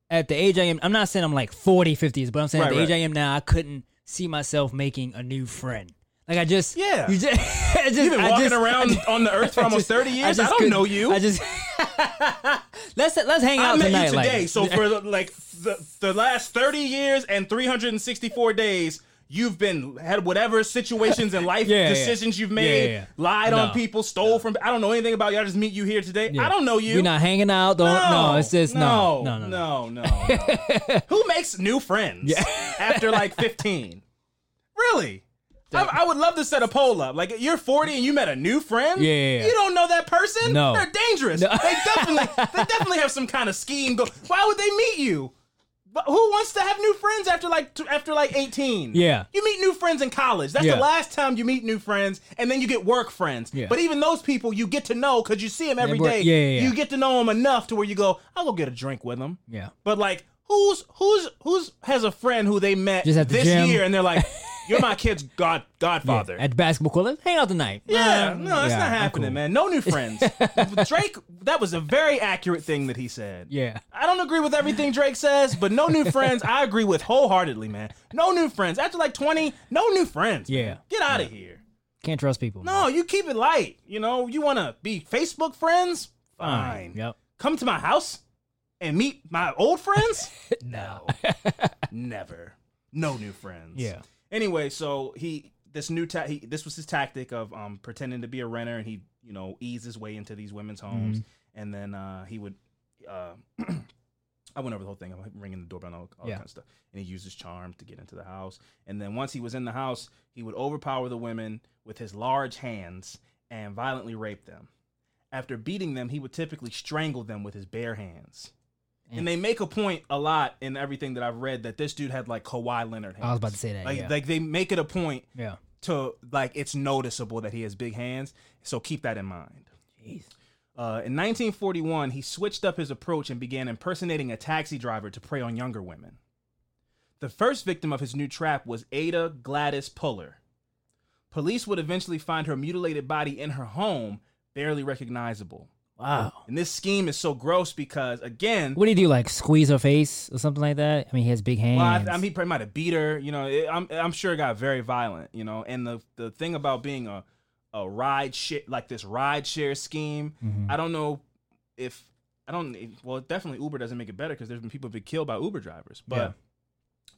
at the age I am. I'm not saying I'm like 40, 50s, but I'm saying at Right, the age. I am now, I couldn't see myself making a new friend. Like I just Yeah. You just, <laughs> I just You've been I walking just- around just- on the <laughs> earth for almost 30 years. I, just don't know you. I just <laughs> let's let's hang out I met tonight. you today. like, so for like the, the last 30 years and 364 days, you've been had whatever situations in <laughs> life, Yeah, yeah. decisions you've made, yeah, yeah. lied on people, stole from. I don't know anything about you. I just meet you here today. Yeah. I don't know you. We're not hanging out. Don't no. it's just no, no, no, no. no, no, no. <laughs> Who makes new friends <laughs> after like 15? Really? I, I would love to set a poll up. Like you're 40 and you met a new friend. Yeah, yeah, yeah. You don't know that person. No. they're dangerous. They definitely, they definitely have some kind of scheme. Go. Why would they meet you? But who wants to have new friends after like t- after like 18? Yeah. You meet new friends in college. That's Yeah. the last time you meet new friends, and then you get work friends. Yeah. But even those people, you get to know because you see them every day. yeah, yeah, yeah. You get to know them enough to where you go, I'll go get a drink with them. Yeah. But like, who's who's who's has a friend who they met Just at the this gym. year, and they're like, <laughs> "You're my kid's god godfather." At the basketball court, let's hang out tonight. Yeah, no, that's yeah, not happening, cool. man. No new friends. <laughs> Drake, that was a very accurate thing that he said. Yeah. I don't agree with everything Drake says, but no new friends, I agree with wholeheartedly, man. No new friends. After like 20, no new friends. man. Yeah. Get out of here. Can't trust people. No, you keep it light. You know, you want to be Facebook friends? Fine. Yep. Come to my house and meet my old friends? <laughs> No. Never. No new friends. Yeah. Anyway, so he this new ta- he this was his tactic of um pretending to be a renter and he you know ease his way into these women's homes Mm-hmm. and then uh he would uh <clears throat> I went over the whole thing. I'm ringing the doorbell and all, all Yeah. that kind of stuff. And he used his charm to get into the house. And then once he was in the house, he would overpower the women with his large hands and violently rape them. After beating them, he would typically strangle them with his bare hands. And they make a point a lot in everything that I've read that this dude had like Kawhi Leonard hands. I was about to say that, Like, yeah. like they make it a point Yeah. to like it's noticeable that he has big hands. So keep that in mind. Jeez. Uh, in 1941, he switched up his approach and began impersonating a taxi driver to prey on younger women. The first victim of his new trap was Ada Gladys Puller. Police would eventually find her mutilated body in her home, barely recognizable. Wow. And this scheme is so gross because, again, What do you do? Like squeeze her face or something like that? I mean, he has big hands. Well, I, I mean, he probably might have beat her. You know, it, I'm I'm sure it got very violent. You know, and the the thing about being a a ride share like this ride share scheme, Mhm. I don't know if I don't. Well, definitely Uber doesn't make it better because there's been people who've been killed by Uber drivers, but Yeah.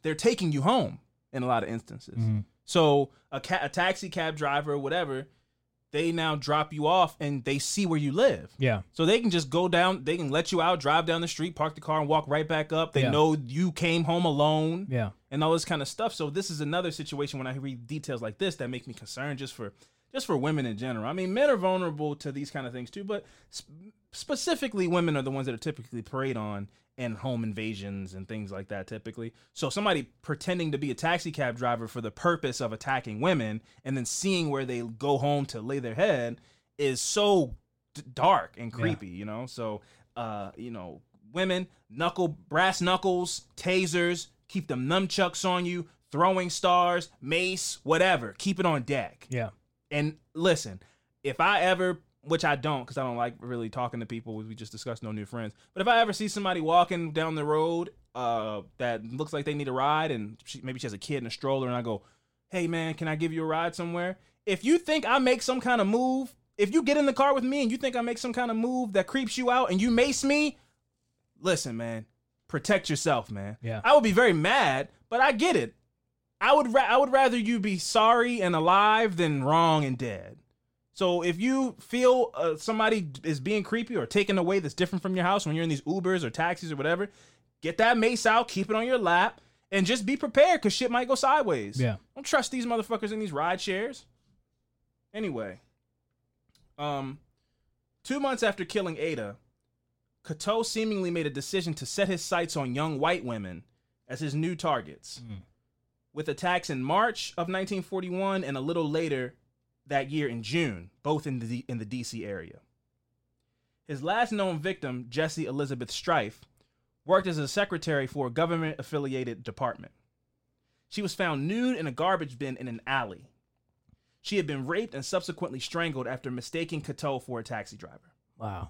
they're taking you home in a lot of instances. Mhm. So a ca- a taxi cab driver or whatever, they now drop you off and they see where you live. Yeah. So they can just go down, they can let you out, drive down the street, park the car, and walk right back up. They Yeah. know you came home alone Yeah. and all this kind of stuff. So this is another situation when I read details like this that make me concerned just for just for women in general. I mean, men are vulnerable to these kind of things too, but sp- specifically women are the ones that are typically preyed on in home invasions and things like that typically. So somebody pretending to be a taxi cab driver for the purpose of attacking women and then seeing where they go home to lay their head is so d- dark and Yeah. creepy, you know? So uh, you know, women, knuckle brass knuckles, tasers, keep them nunchucks on you, throwing stars, mace, whatever. Keep it on deck. Yeah. And listen, if I ever, which I don't, because I don't like really talking to people. We just discussed no new friends. But if I ever see somebody walking down the road uh, that looks like they need a ride, and she, maybe she has a kid in a stroller, and I go, "Hey man, can I give you a ride somewhere?" If you think I make some kind of move, if you get in the car with me and you think I make some kind of move that creeps you out, and you mace me, listen, man, protect yourself, man. Yeah. I would be very mad, but I get it. I would ra- I would rather you be sorry and alive than wrong and dead. So if you feel uh, somebody is being creepy or taken away that's different from your house when you're in these Ubers or taxis or whatever, get that mace out, keep it on your lap, and just be prepared because shit might go sideways. Yeah. Don't trust these motherfuckers in these ride shares. Anyway, um, two months after killing Ada, Catoe seemingly made a decision to set his sights on young white women as his new targets, with attacks in March of 1941 and a little later that year in June, both in the in the DC area. His last known victim, Jessie Elizabeth Strife, worked as a secretary for a government affiliated department. She was found nude in a garbage bin in an alley. She had been raped and subsequently strangled after mistaking Catoe for a taxi driver. Wow.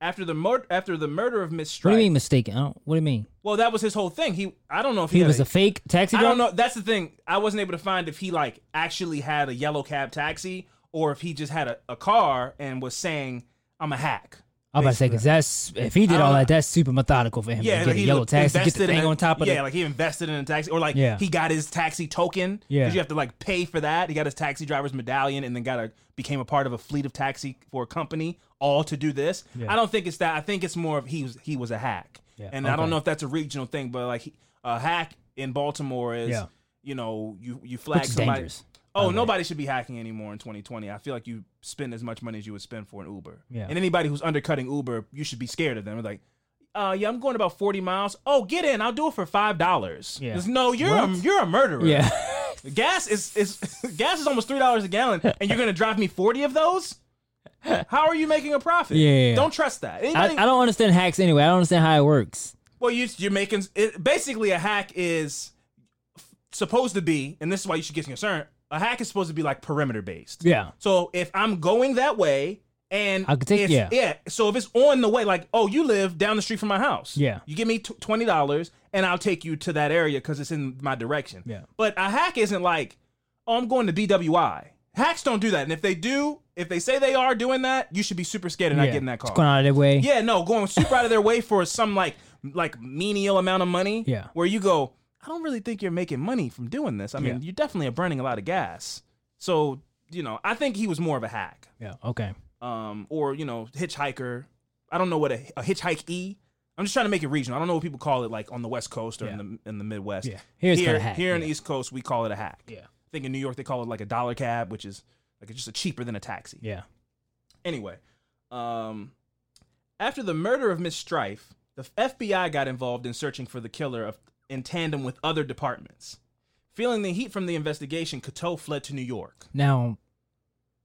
After the mur- after the murder of Miss What do you mean mistaken? I don't, what do you mean? well, that was his whole thing. He, I don't know if he, He was a fake taxi I driver. don't know. That's the thing. I wasn't able to find if he like actually had a yellow cab taxi or if he just had a, a car and was saying, "I'm a hack." I'm about to say because that's if he did all that, that's super methodical for him. Yeah, to get like a yellow taxi, get the in thing a- on top of yeah, it. like he invested in a taxi, or like Yeah. he got his taxi token. Yeah. because you have to like pay for that. He got his taxi driver's medallion, and then got a became a part of a fleet of taxi for a company, all to do this. Yeah. I don't think it's that. I think it's more of he was he was a hack, Yeah, and I don't know if that's a regional thing, but like he, a hack in Baltimore is, Yeah. you know, you you flag Which somebody. dangerous, Oh, way. nobody should be hacking anymore in 2020. I feel like you spend as much money as you would spend for an Uber. Yeah. And anybody who's undercutting Uber, you should be scared of them. Like, uh, yeah, I'm going about 40 miles. Oh, get in. I'll do it for five dollars. Yeah. No, you're a, you're a murderer. Yeah. <laughs> gas is is <laughs> gas is almost three dollars a gallon, and you're gonna drive me 40 of those. <laughs> How are you making a profit? Yeah. Don't trust that. I, Anybody- I don't understand hacks anyway. I don't understand how it works. well, you, you're making it, basically a hack is f- supposed to be, and this is why you should get concerned. A hack is supposed to be like perimeter based. Yeah. So if I'm going that way and I could take- it's- yeah. So if it's on the way, like, oh, you live down the street from my house. Yeah. You give me twenty dollars and I'll take you to that area because it's in my direction. Yeah. But a hack isn't like, oh, I'm going to BWI. Hacks don't do that, and if they do, if they say they are doing that, you should be super scared and not yeah. get in that car. It's going out of their way. Yeah, no, going super out of their way <laughs> for some like like menial amount of money. Yeah. Where you go, I don't really think you're making money from doing this. I mean, Yeah. you definitely are burning a lot of gas. So, you know, I think he was more of a hack. Yeah. Okay. Um, or, you know, hitchhiker. I don't know what a, a hitchhike E. I'm just trying to make it regional. I don't know what people call it like on the West Coast or in the in the Midwest. Yeah. Here's here, hack, here in the yeah. East Coast, we call it a hack. Yeah. Think in New York they call it like a dollar cab, which is like it's just a cheaper than a taxi. Yeah. Anyway, um, after the murder of Miss Strife, the FBI got involved in searching for the killer of, in tandem with other departments. Feeling the heat from the investigation, Catoe fled to New York. Now,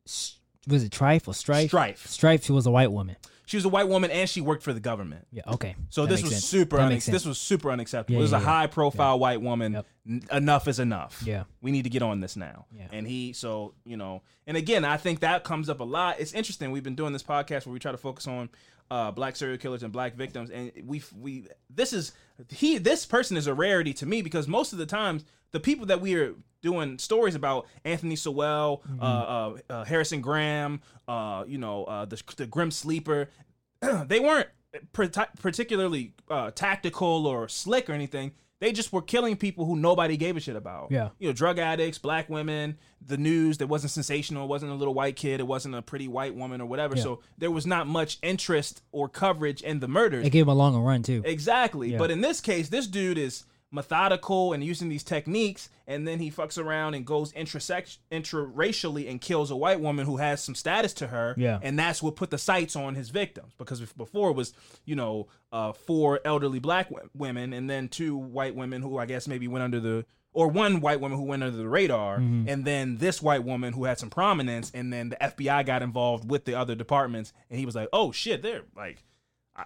was it Strife or Strife? Strife. Strife. She was a white woman. She was a white woman and she worked for the government. Yeah. Okay. So That this makes was sense. super. That Unex- makes sense. this was super unacceptable. Yeah, this is yeah, a yeah. high profile white woman. Yep. N- enough is enough. Yeah. we need to get on this now. Yeah. And he, so you know, and again, I think that comes up a lot. It's interesting. We've been doing this podcast where we try to focus on uh, black serial killers and black victims, and we we this is he this person is a rarity to me because most of the times the people that we are doing stories about Anthony Sowell, uh, uh, uh, Harrison Graham, uh, you know, uh, the the Grim Sleeper, <clears throat> they weren't parti- particularly uh, tactical or slick or anything. They just were killing people who nobody gave a shit about. Yeah. You know, drug addicts, black women, the news that wasn't sensational. It wasn't a little white kid. It wasn't a pretty white woman or whatever. Yeah. So there was not much interest or coverage in the murders. They gave him a longer run too. Exactly. Yeah. But in this case, this dude is methodical and using these techniques, and then he fucks around and goes intrasex- intraracially and kills a white woman who has some status to her. Yeah. And that's what put the sights on his victims because if- before it was, you know, uh, four elderly black w- women and then two white women who I guess maybe went under the. Or one white woman who went under the radar, Mm-hmm. and then this white woman who had some prominence, and then the FBI got involved with the other departments, and he was like, "Oh shit, they're like,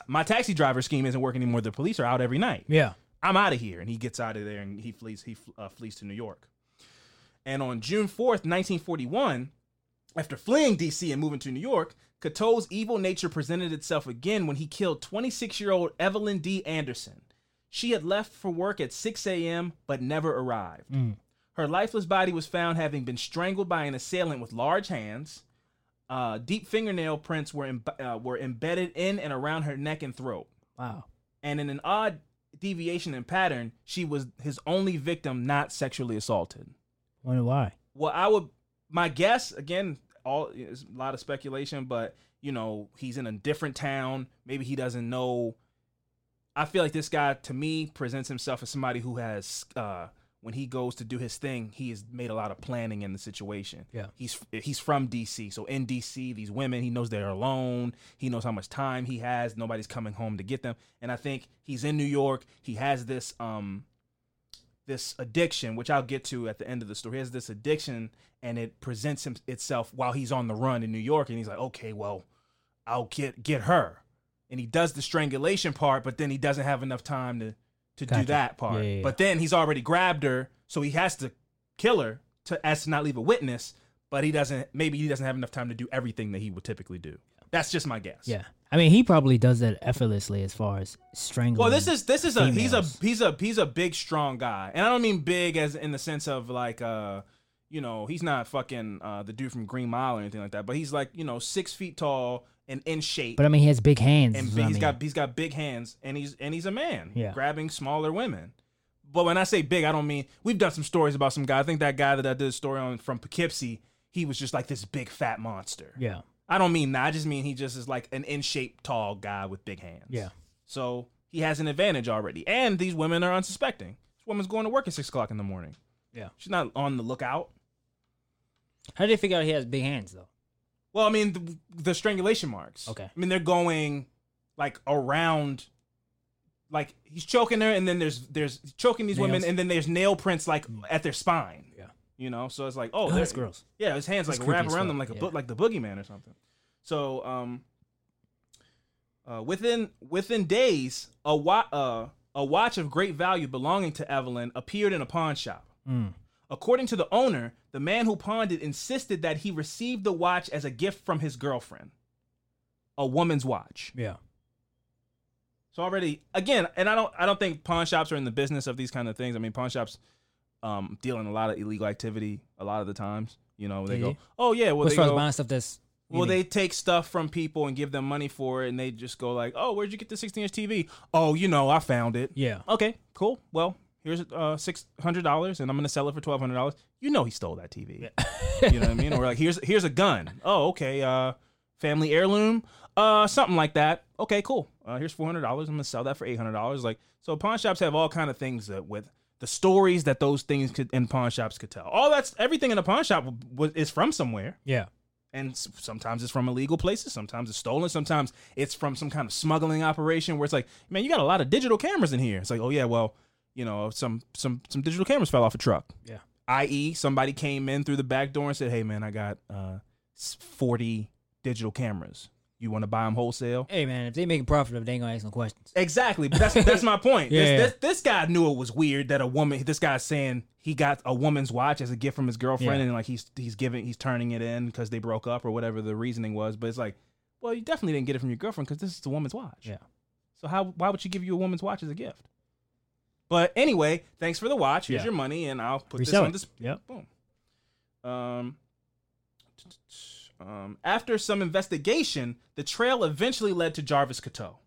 my taxi driver scheme isn't working anymore. The police are out every night. Yeah. I'm out of here. And he gets out of there and he flees. He uh, flees to New York. And on June 4th, 1941, after fleeing DC and moving to New York, Catoe's evil nature presented itself again when he killed 26 year old Evelyn D. Anderson. She had left for work at 6 a.m., but never arrived. Her lifeless body was found having been strangled by an assailant with large hands. Uh, deep fingernail prints were, em- uh, were embedded in and around her neck and throat Wow. and in an odd deviation in pattern, she was his only victim not sexually assaulted. Wonder why. Well, I would my guess again, all is a lot of speculation, but you know, he's in a different town. Maybe he doesn't know. I feel like this guy to me presents himself as somebody who has uh when he goes to do his thing, he has made a lot of planning in the situation. Yeah. He's he's from DC. So in DC, these women, he knows they're alone. He knows how much time he has. Nobody's coming home to get them. And I think he's in New York. He has this um this addiction, which I'll get to at the end of the story. He has this addiction and it presents him, itself while he's on the run in New York and he's like, "Okay, well, I'll get get her." And he does the strangulation part, but then he doesn't have enough time to to do that part. Yeah, yeah, yeah. But then he's already grabbed her, so he has to kill her to as to not leave a witness, but he doesn't maybe he doesn't have enough time to do everything that he would typically do. That's just my guess. Yeah. I mean, he probably does that effortlessly as far as strangling. Well, this is this is a he's a he's a he's a big strong guy, and I don't mean big as in the sense of like uh you know he's not fucking uh the dude from Green Mile or anything like that, but he's like you know six feet tall and in shape, But I mean, he has big hands. and big, what I mean. got he's got big hands, and he's and he's a man, Yeah. grabbing smaller women. But when I say big, I don't mean we've done some stories about some guy. I think that guy that I did a story on from Poughkeepsie, he was just like this big fat monster. Yeah. I don't mean that. I just mean he just is like an in shape, tall guy with big hands. Yeah. So he has an advantage already. And these women are unsuspecting. This woman's going to work at six o'clock in the morning. Yeah. She's not on the lookout. How did they figure out he has big hands though? Well, I mean, the, the strangulation marks. Okay. I mean, they're going like around. Like he's choking her, and then there's there's choking these women, and then there's nail prints like at their spine. Yeah. You know, so it's like, oh, Oh, that's gross. Yeah, his hands That's like wrap around them like a yeah. bo- like the boogeyman or something. So, um, uh, within within days, a wa- uh, a watch of great value belonging to Evelyn appeared in a pawn shop. Mm. According to the owner, the man who pawned it insisted that he received the watch as a gift from his girlfriend. A woman's watch. Yeah. So already, again, and I don't, I don't think pawn shops are in the business of these kind of things. I mean, pawn shops um, deal in a lot of illegal activity a lot of the times. You know, they Yeah, go, oh yeah, well they go, buying stuff that's well, they take stuff from people and give them money for it, and they just go like, "Oh, where'd you get the 16-inch TV? Oh, you know, I found it. Yeah. Okay, cool. Well, here's uh six hundred dollars, and I'm gonna sell it for twelve hundred dollars. You know, he stole that TV. <laughs> you know what I mean? Or like, here's here's a gun. Oh, okay. Uh, family heirloom. Uh, something like that. Okay, cool. Uh, here's four hundred dollars. I'm gonna sell that for eight hundred dollars. Like, so pawn shops have all kind of things that with the stories that those things could in pawn shops could tell. All that's everything in a pawn shop w- w- is from somewhere Yeah. and s- sometimes it's from illegal places sometimes it's stolen sometimes it's from some kind of smuggling operation where it's like man you got a lot of digital cameras in here it's like oh yeah well you know, some some some digital cameras fell off a truck. Yeah. I.e., somebody came in through the back door and said, "Hey, man, I got uh, forty digital cameras. You want to buy them wholesale?" Hey man, if they making profit, of it, they ain't gonna ask no questions. Exactly. But that's that's my point. <laughs> Yeah. This, this this guy knew it was weird that a woman. This guy's saying he got a woman's watch as a gift from his girlfriend, Yeah. and like he's he's giving he's turning it in because they broke up or whatever the reasoning was. But it's like, well, you definitely didn't get it from your girlfriend because this is the woman's watch. Yeah. So how why would she give you a woman's watch as a gift? But anyway, thanks for the watch. Here's Yeah. your money, and I'll put this on it. this. Yep. Boom. Um, um, after some investigation, the trail eventually led to Jarvis Catoe,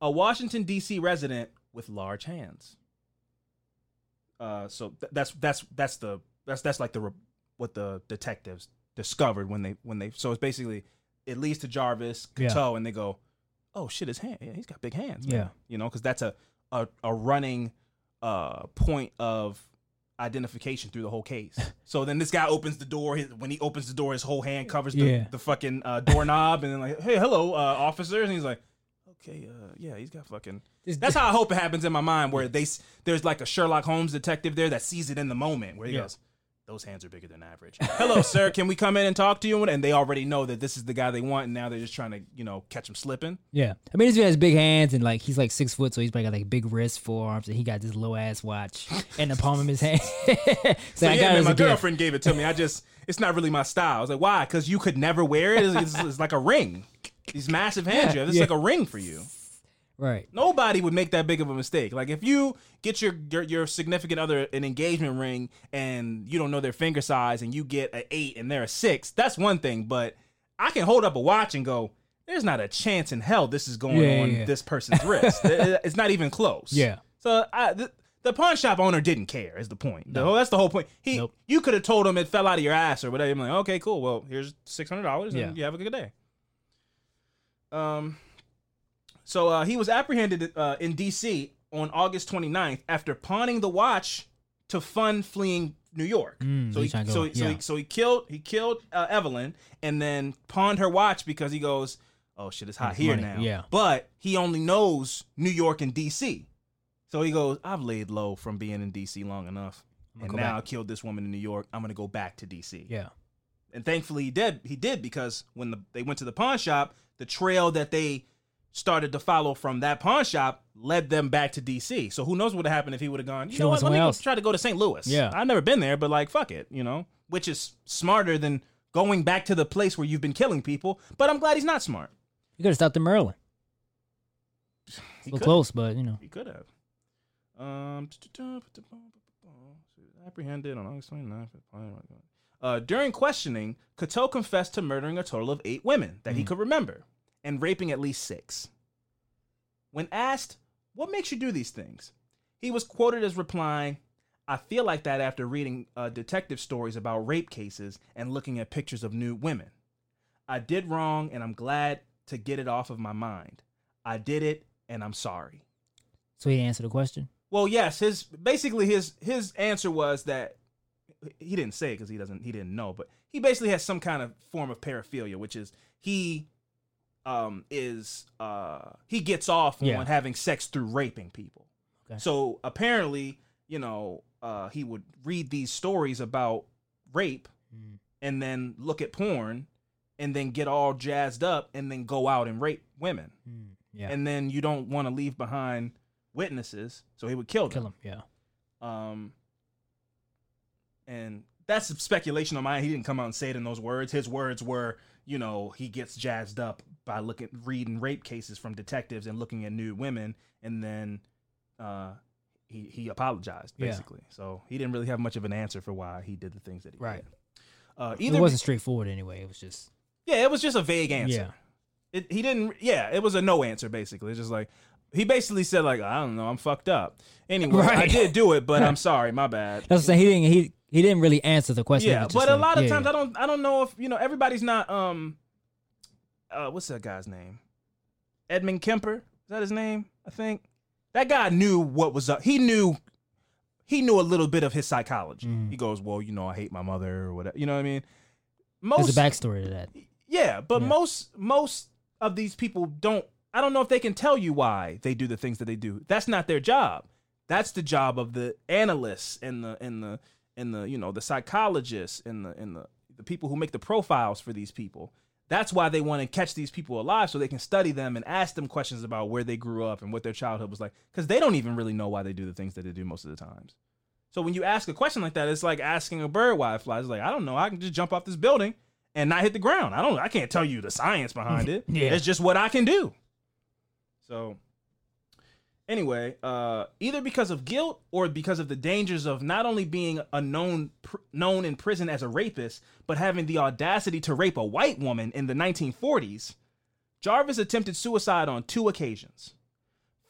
a Washington D.C. resident with large hands. Uh, so th- that's that's that's the that's that's like the re- what the detectives discovered when they when they so it's basically it leads to Jarvis Yeah. Catoe, and they go, oh shit, his hand, yeah, he's got big hands, man." Yeah. you know, because that's a, a a running uh point of identification through the whole case. <laughs> so then this guy opens the door. His, when he opens the door, his whole hand covers the, Yeah. the fucking uh, doorknob, and then like, hey, hello, uh, officers, and he's like, okay, uh, yeah, he's got fucking. That's how I hope it happens in my mind, where they there's like a Sherlock Holmes detective there that sees it in the moment, where he Yeah. goes. Those hands are bigger than average. Hello, sir. Can we come in and talk to you? And they already know that this is the guy they want, and now they're just trying to, you know, catch him slipping. Yeah, I mean, this dude has big hands and like he's like six foot, so he's probably got like big wrists, forearms, and he got this low ass watch in the palm of his hand. <laughs> so So yeah, man, my a gift. girlfriend gave it to me. I just, it's not really my style. I was like, why? Because you could never wear it. It's, it's, it's like a ring. These massive hands you have. It's Yeah. like a ring for you. Right. Nobody would make that big of a mistake. Like if you get your your, your significant other an engagement ring and you don't know their finger size and you get an eight and they're a six, that's one thing. But I can hold up a watch and go, "There's not a chance in hell this is going Yeah, on yeah. this person's wrist. <laughs> It's not even close." Yeah. So I, the, the pawn shop owner didn't care. Is the point? The- that's the whole point. He, Nope. you could have told him it fell out of your ass or whatever. I'm like, okay, cool. Well, here's six hundred dollars, and Yeah. you have a good day. Um, so uh, he was apprehended uh, in D.C. on August 29th after pawning the watch to fund fleeing New York. Mm, so he, so, so, he, so he killed he killed uh, Evelyn and then pawned her watch because he goes, oh shit, it's hot It's here money, now. yeah. But he only knows New York and D.C. So he goes, I've laid low from being in D.C. long enough, and now back. I killed this woman in New York. I'm gonna go back to D.C Yeah. and thankfully he did he did because when the, they went to the pawn shop the trail that they started to follow from that pawn shop led them back to dc so who knows what would have happened if he would have gone you Should've know went what let me somewhere go else. try to go to st louis Yeah. i've never been there but like fuck it you know which is smarter than going back to the place where you've been killing people but i'm glad he's not smart You could have stopped in Maryland. <sighs> he could- close, but you know. he could have um <tsk> <tsk> apprehended on august 29th uh, during questioning, Catoe confessed to murdering a total of eight women that he Mm. could remember and raping at least six. When asked, What makes you do these things? he was quoted as replying, I feel like that after reading uh, detective stories about rape cases and looking at pictures of nude women. I did wrong and I'm glad to get it off of my mind. I did it and I'm sorry. So he answered the question. Well, yes, his basically his his answer was that he didn't say it because he doesn't he didn't know, but he basically has some kind of form of paraphilia, which is he um is uh he gets off Yeah. on having sex through raping people. Okay. So apparently, you know, uh he would read these stories about rape Mm. and then look at porn and then get all jazzed up and then go out and rape women. Mm. Yeah. And then you don't want to leave behind witnesses, so he would kill them. Kill him. Yeah. Um, and that's speculation on mine. He didn't come out and say it in those words. His words were, you know, he gets jazzed up by looking, reading rape cases from detectives and looking at nude women, and then uh, he he apologized Yeah. basically. So he didn't really have much of an answer for why he did the things that he Right. did. Uh, It wasn't straightforward anyway. It was just yeah, it was just a vague answer. Yeah. It, he didn't. Yeah, it was a no answer basically. It's just like he basically said like I don't know, I'm fucked up. Anyway, I did do it, but I'm <laughs> sorry, my bad. that's what I'm saying. He didn't he he didn't really answer the question. Yeah, but just a like, lot of yeah, times yeah. I don't I don't know if you know everybody's not um uh what's that guy's name? Edmund Kemper? Is that his name? I think. That guy knew what was up. He knew he knew a little bit of his psychology. Mhm. He goes, Well, you know, I hate my mother or whatever. You know what I mean? There's Most a backstory to that. Yeah, but Yeah. most most of these people don't I don't know if they can tell you why they do the things that they do. That's not their job. That's the job of the analysts and the and the and the you know the psychologists and the and the the people who make the profiles for these people. That's why they want to catch these people alive so they can study them and ask them questions about where they grew up and what their childhood was like because they don't even really know why they do the things that they do most of the times. So when you ask a question like that, it's like asking a bird why it flies. It's like I don't know. I can just jump off this building and not hit the ground. I don't. I can't tell you the science behind <laughs> it. Yeah. It's just what I can do. So anyway, uh, either because of guilt or because of the dangers of not only being a known pr- known in prison as a rapist, but having the audacity to rape a white woman in the 1940s, Jarvis attempted suicide on two occasions.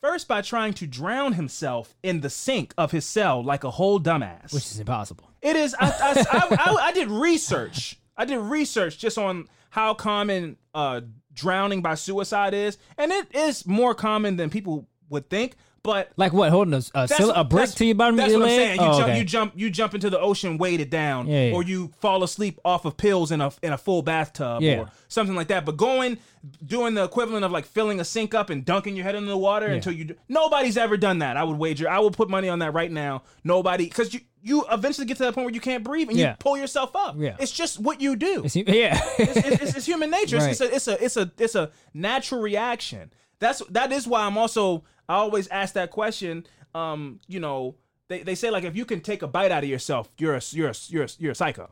First, by trying to drown himself in the sink of his cell like a whole dumbass. Which is impossible. It is. I, I, I, I, I did research. I did research just on how common uh, drowning by suicide is, and it is more common than people would think. But Like what? Holding a, a, sil- a brick to your bottom of That's your what I'm leg? saying. You Oh, jump, okay. you jump, you jump into the ocean weighted down, Yeah, yeah. or you fall asleep off of pills in a in a full bathtub, Yeah. or something like that. But going, doing the equivalent of like filling a sink up and dunking your head into the water until you. Nobody's ever done that. I would wager. I will put money on that right now. Nobody, because you you eventually get to that point where you can't breathe and Yeah. you pull yourself up. Yeah. It's just what you do It's- <laughs> yeah. it's, it's, it's human nature. It's, it's, a, it's a it's a it's a natural reaction. That's that is why I'm also I always ask that question. Um, you know, they, they say like if you can take a bite out of yourself, you're a you're a, you're a, you're a psycho.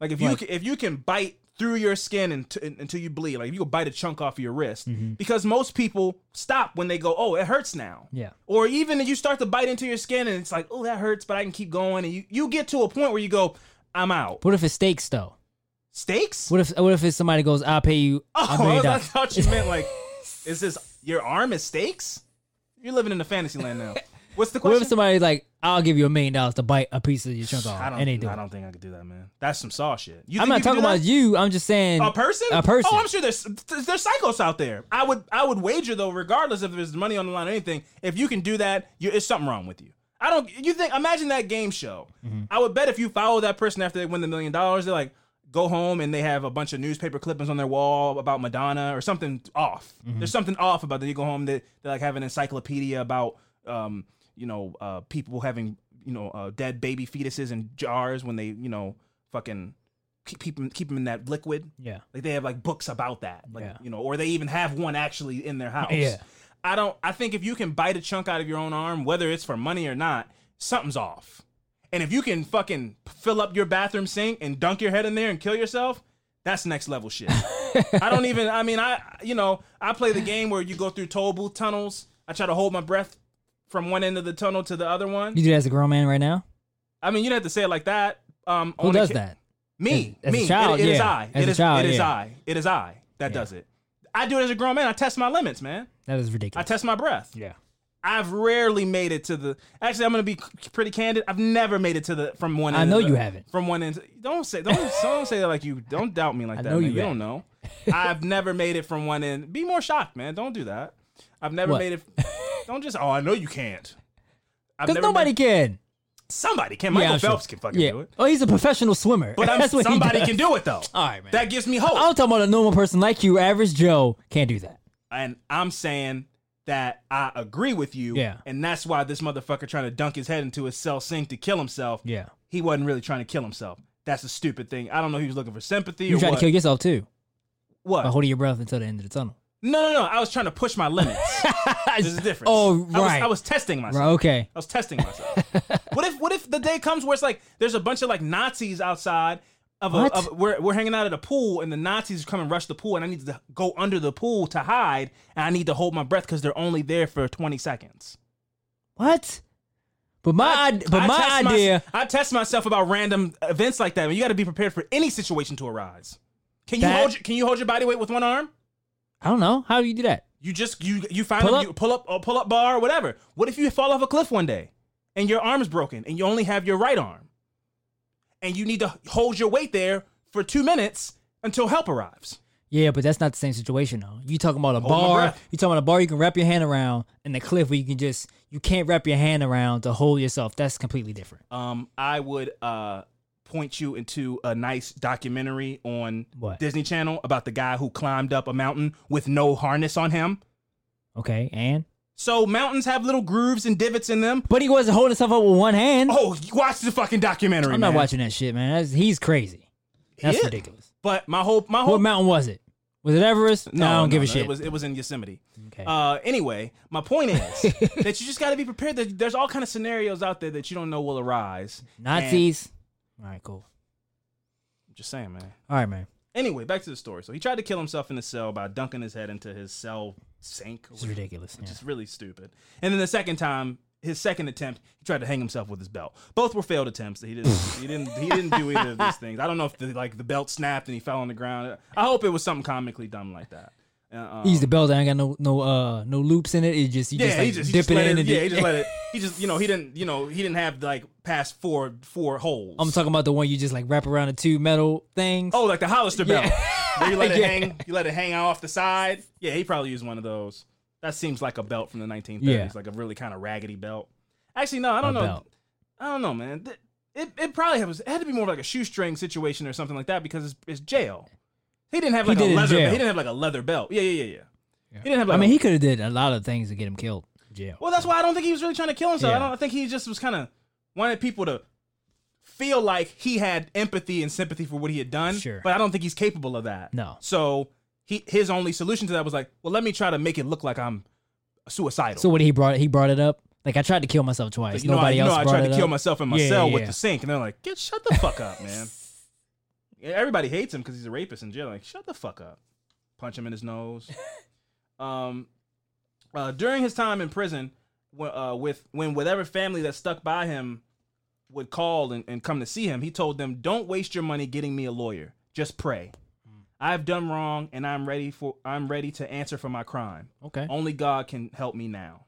Like if you can, if you can bite through your skin and until you bleed, like if you can bite a chunk off of your wrist, Mm-hmm. because most people stop when they go, oh, it hurts now. Yeah. Or even if you start to bite into your skin and it's like, oh, that hurts, but I can keep going, and you you get to a point where you go, I'm out. What if it's steaks though? Steaks? What if what if it's somebody goes, I'll pay you Oh, <laughs> I thought you meant like, <laughs> is this your arm is steaks? You're living in the fantasy land now. <laughs> What's the What question? if somebody's like, I'll give you a million dollars to bite a piece of your chunk off, I don't, and they do. I don't think I could do that, man. That's some saw shit. You I'm not talking about you. I'm just saying A person? A person. Oh, I'm sure there's there's psychos out there. I would I would wager though, regardless if there's money on the line or anything, if you can do that, you, it's something wrong with you. I don't. You think? Imagine that game show. Mm-hmm. I would bet if you follow that person after they win the million dollars, they're like go home and they have a bunch of newspaper clippings on their wall about Madonna or something off. Mm-hmm. There's something off about that. You go home, they they like have an encyclopedia about um you know uh people having you know uh, dead baby fetuses in jars when they you know fucking keep keep them, keep them in that liquid. Yeah. Like they have like books about that. Like, Yeah. you know, or they even have one actually in their house. Yeah. I don't I think if you can bite a chunk out of your own arm, whether it's for money or not, something's off. And if you can fucking fill up your bathroom sink and dunk your head in there and kill yourself, that's next level shit. I don't even I mean I you know, I play the game where you go through toll booth tunnels. I try to hold my breath from one end of the tunnel to the other one. You do that as a grown man right now? I mean, you don't have to say it like that. Um, Who does ca- that? Me, As- as a me. child, it, it is yeah. I. As It a is. child, it is yeah. I. It is I that does it. I do it as a grown man. I test my limits, man. That is ridiculous. I test my breath. yeah. I've rarely made it to the. Actually, I'm gonna be pretty candid. I've never made it to the from one. End. I know the- you haven't. From one end. To, don't say. Don't. don't say that like you. Don't doubt me like I that. know man. you You don't know. <laughs> I've never made it from one end. Be more shocked, man. Don't do that. I've never What? made it. Don't just. Oh, I know you can't. Because nobody made- can. Somebody can. Michael sure. Phelps can fucking yeah. do it. Oh, he's a professional swimmer. But <laughs> I'm, That's what somebody can do it though. <laughs> All right, man. That gives me hope. I'm talking about a normal person like you, average Joe, can't do that. and I'm saying that I agree with you. Yeah. And that's why this motherfucker trying to dunk his head into his cell sink to kill himself. Yeah. He wasn't really trying to kill himself. That's a stupid thing. I don't know if he was looking for sympathy You what. to kill yourself too what? by holding your breath until the end of the tunnel. No, no, no. I was trying to push my limits. <laughs> There's a difference. Oh, I was, right. I was testing myself. Right, okay. I was testing myself. what if what if the day comes where it's like there's a bunch of like Nazis outside of a What? of we're we're hanging out at a pool and the Nazis come and rush the pool and I need to go under the pool to hide and I need to hold my breath because they're only there for 20 seconds. What? But my I- but I my test my- idea I test myself about random events like that. And you got to be prepared for any situation to arise. Can you That- hold your, can you hold your body weight with one arm? I don't know. How do you do that? You just you you find Pull a, up? you pull up a pull up bar or whatever. What if you fall off a cliff one day and your arm's broken and you only have your right arm, and you need to hold your weight there for two minutes until help arrives? Yeah, but that's not the same situation though. You talking about a Hold bar? You talking about a bar you can wrap your hand around, and the cliff where you can just you can't wrap your hand around to hold yourself. That's completely different. Um, I would uh point you into a nice documentary on What? Disney Channel about the guy who climbed up a mountain with no harness on him. Okay, and So mountains have little grooves and divots in them. But he wasn't holding himself up with one hand. Oh, watch the fucking documentary. I'm man. not watching that shit, man. That's, he's crazy. That's ridiculous. But my whole my whole What mountain was it? Was it Everest? No, I don't no, give a no, shit. It was it was in Yosemite. Okay. Uh, anyway, my point is <laughs> that you just got to be prepared. That there's all kind of scenarios out there that you don't know will arise. And- Nazis. All right, cool. I'm just saying, man. All right, man. Anyway, back to the story. So he tried to kill himself in the cell by dunking his head into his cell sink. It's ridiculous. Which yeah. is really stupid. And then the second time, his second attempt, he tried to hang himself with his belt. Both were failed attempts. He didn't. he didn't. He didn't do either of these things. I don't know if the like the belt snapped and he fell on the ground. I hope it was something comically dumb like that. Uh, um, He's the belt. I ain't got no no uh no loops in it. It just you yeah, just like he just he dip just it in it, and yeah, he just let it. <laughs> He just you know he didn't you know he didn't have like past four four holes. I'm talking about the one you just like wrap around the two metal things. Oh, like the Hollister belt. Yeah. <laughs> Where you let it <laughs> Yeah. hang, you let it hang off the side. Yeah, he probably used one of those. That seems like a belt from the 1930s, Yeah. like a really kind of raggedy belt. Actually, no, I don't A know. belt. I don't know, man. It, it probably was. It had to be more like a shoestring situation or something like that because it's, it's jail. He didn't have He like did a leather. He didn't have like a leather belt. Yeah, yeah, yeah, yeah. He didn't have. Like I mean, a- he could have did a lot of things to get him killed. Jail. well, that's why I don't think he was really trying to kill himself. I don't I think he just was kind of wanted people to feel like he had empathy and sympathy for what he had done. Sure. But I don't think he's capable of that. No. So he his only solution to that was like, well, let me try to make it look like I'm suicidal. So what he brought he brought it up. Like I tried to kill myself twice. Like, you know, Nobody I, you else know, I tried to kill myself in my Yeah, cell yeah, with the sink, and they're like, "Get shut the fuck up, man." <laughs> Everybody hates him because he's a rapist in jail. Like, shut the fuck up. Punch him in his nose. <laughs> um, uh, during his time in prison, wh- uh, with when whatever family that stuck by him would call and, and come to see him, he told them, "Don't waste your money getting me a lawyer. Just pray. I've done wrong, and I'm ready for I'm ready to answer for my crime. Okay. Only God can help me now."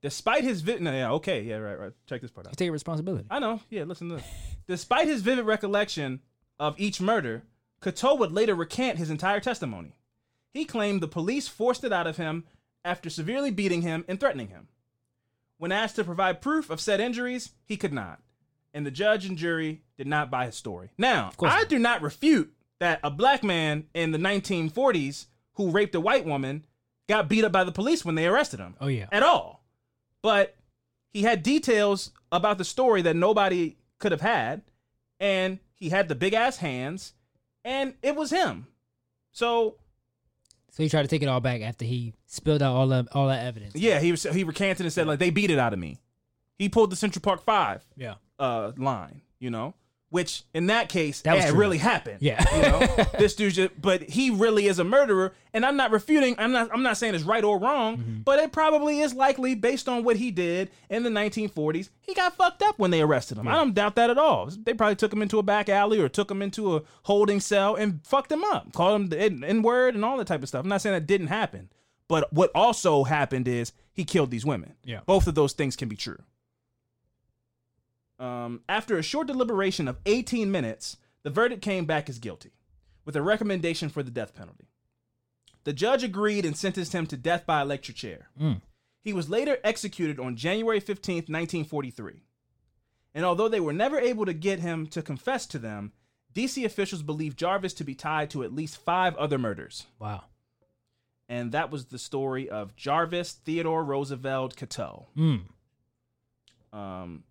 Despite his vi- no, yeah, okay, yeah, right, right. Check this part out. Taking responsibility. I know. Yeah, listen to this. Despite his vivid recollection of each murder, Catoe would later recant his entire testimony. He claimed the police forced it out of him after severely beating him and threatening him. When asked to provide proof of said injuries, he could not. And the judge and jury did not buy his story. Now, I do not refute that a black man in the 1940s who raped a white woman got beat up by the police when they arrested him Oh yeah. at all. But he had details about the story that nobody could have had, and he had the big ass hands, and it was him. So So he tried to take it all back after he spilled out all that all that evidence. yeah, he was he recanted and said like they beat it out of me. He pulled the Central Park Five Yeah. uh line, you know, which in that case That was yeah, it really happened. Yeah. you know, <laughs> this dude just, but he really is a murderer, and I'm not refuting. I'm not. I'm not saying it's right or wrong, Mm-hmm. but it probably is likely based on what he did in the 1940s. He got fucked up when they arrested him. I don't doubt that at all. They probably took him into a back alley or took him into a holding cell and fucked him up, called him the N word and all that type of stuff. I'm not saying that didn't happen, but what also happened is he killed these women. Yeah. both of those things can be true. Um, after a short deliberation of 18 minutes, the verdict came back as guilty, with a recommendation for the death penalty. The judge agreed and sentenced him to death by electric chair. Mm. He was later executed on January 15th, 1943. And although they were never able to get him to confess to them, DC officials believe Jarvis to be tied to at least five other murders. Wow. And that was the story of Jarvis Theodore Roosevelt Catoe. Mm. Um,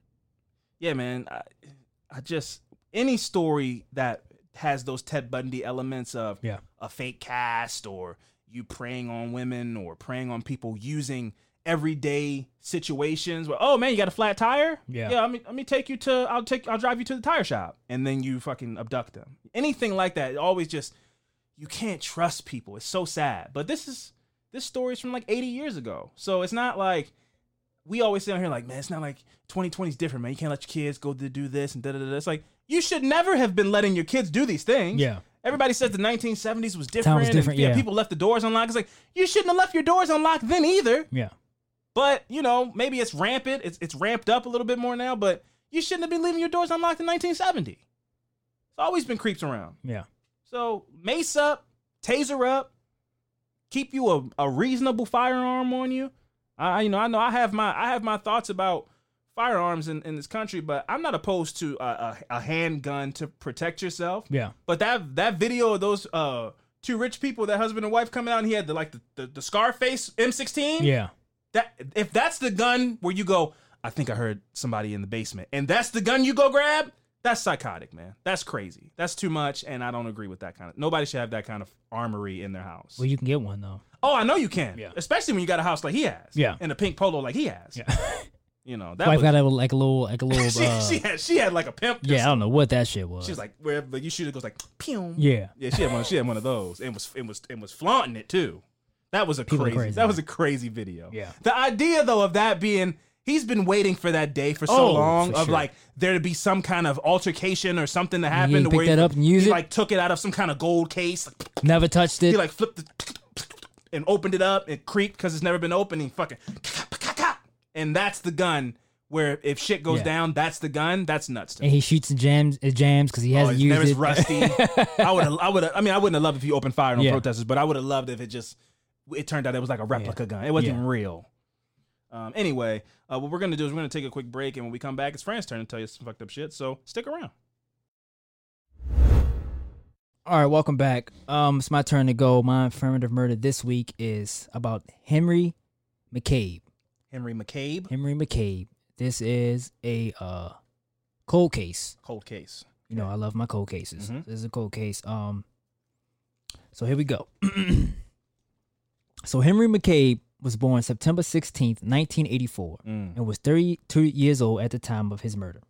yeah, man. I, I just any story that has those Ted Bundy elements of Yeah. a fake cast or you preying on women or preying on people using everyday situations where oh man you got a flat tire Yeah. yeah let me let me take you to I'll take I'll drive you to the tire shop and then you fucking abduct them anything like that always just you can't trust people it's so sad but this is this story is from like 80 years ago so it's not like we always sit on here like, man, it's not like 2020 is different, man. You can't let your kids go to do this and da da da. It's like you should never have been letting your kids do these things. Yeah. Everybody says the 1970s was different. Time was and, different, yeah. People left the doors unlocked. It's like you shouldn't have left your doors unlocked then either. Yeah. But you know, maybe it's rampant. It's it's ramped up a little bit more now. But you shouldn't have been leaving your doors unlocked in 1970. It's always been creeps around. Yeah. So mace up, taser up, keep you a, a reasonable firearm on you. I you know I know I have my I have my thoughts about firearms in, in this country, but I'm not opposed to a, a, a handgun to protect yourself. Yeah. But that that video of those uh two rich people, that husband and wife coming out, and he had the like the the, the Scarface M16. Yeah. That if that's the gun where you go, I think I heard somebody in the basement, and that's the gun you go grab. That's psychotic, man. That's crazy. That's too much, and I don't agree with that kind of. Nobody should have that kind of armory in their house. Well, you can get one though. oh, I know you can. Yeah. Especially when you got a house like he has. Yeah. And a pink polo like he has. Yeah. <laughs> You know that Wife was. got a, like a little, like a little. <laughs> she, uh, she had she had like a pimp. yeah, I don't know what that shit was. She was like wherever you shoot it goes like pew. yeah, Yeah, she had one. She had one of those, and was and was and was flaunting it too. That was a People crazy, crazy, That was a crazy video. Yeah. The idea though of that being, he's been waiting for that day for so Oh, long for of sure. like there to be some kind of altercation or something that he happened. ain't to pick where that he, up and use he it? like took it out of some kind of gold case, like, never touched it. he like flipped it <sniffs> and opened it up It creaked because it's never been opened. And he fucking <sniffs> and that's the gun. Where if shit goes Yeah. down, that's the gun. That's nuts to and he shoots and jams, it jams because he Oh, hasn't his used it. Rusty. <laughs> I would, I would, I mean, I wouldn't have loved if he opened fire on Yeah. protesters, but I would have loved if it just, it turned out it was like a replica gun. It wasn't Yeah. real. Um, anyway, uh, what we're gonna do is we're gonna take a quick break, and when we come back, it's Fran's turn to tell you some fucked up shit. So stick around. All right, welcome back. Um, it's my turn to go. My affirmative murder this week is about Henry McCabe. Henry McCabe, Henry McCabe. This is a uh cold case. cold case. You know, I love my cold cases. Mhm. This is a cold case. Um, so here we go. <clears throat> so Henry McCabe was born September sixteenth, nineteen eighty-four, Mm. and was thirty-two years old at the time of his murder.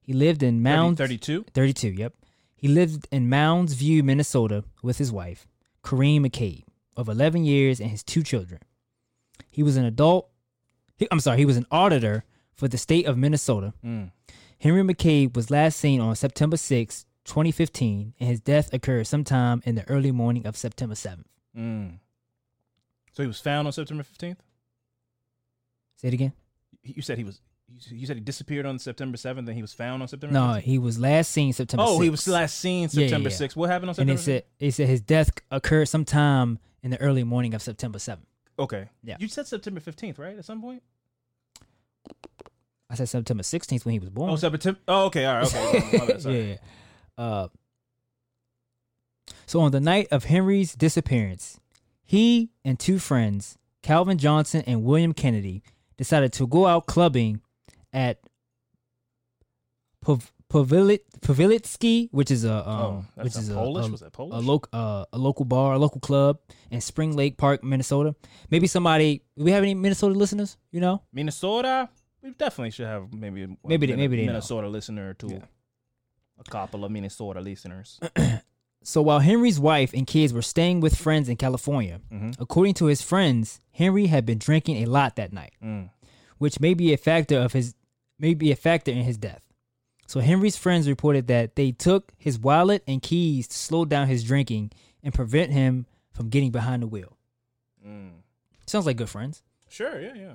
He lived in Mounds. 32. 32, yep. He lived in Mounds View, Minnesota with his wife, Karen McCabe, of 11 years and his two children. He was an adult, he, I'm sorry, he was an auditor for the state of Minnesota. Mm. Henry McCabe was last seen on September 6, 2015, and his death occurred sometime in the early morning of September 7th. Mm. So he was found on September fifteenth. Say it again? You said he was. You said he disappeared on September seventh, and he was found on September. No, 15th? he was last seen September Oh, 6th. he was last seen Yeah, yeah, September yeah. sixth. What happened on September? And September? it said, it said his death occurred sometime in the early morning of September 7th. okay. Yeah. You said September fifteenth, right? At some point. I said September 16th when he was born. Oh, September. Oh, okay. All right. Okay. Sorry. <laughs> yeah. Uh, so on the night of Henry's disappearance, he and two friends, Calvin Johnson and William Kennedy, decided to go out clubbing at Pav- Pavilit Pavilitsky, which is a um, Oh, which a is Polish? a, Was that Polish? a local uh, a local bar, a local club in Spring Lake Park, Minnesota. Maybe somebody. Do we have any Minnesota listeners? You know, Minnesota. We definitely should have maybe a Maybe they- maybe they know. Minnesota listener or two. Yeah. A couple of Minnesota listeners. <clears throat> So while Henry's wife and kids were staying with friends in California, Mhm. according to his friends, Henry had been drinking a lot that night, Mm. which may be a factor of his may be a factor in his death. So Henry's friends reported that they took his wallet and keys to slow down his drinking and prevent him from getting behind the wheel. Mm. Sounds like good friends. Sure. Yeah. Yeah.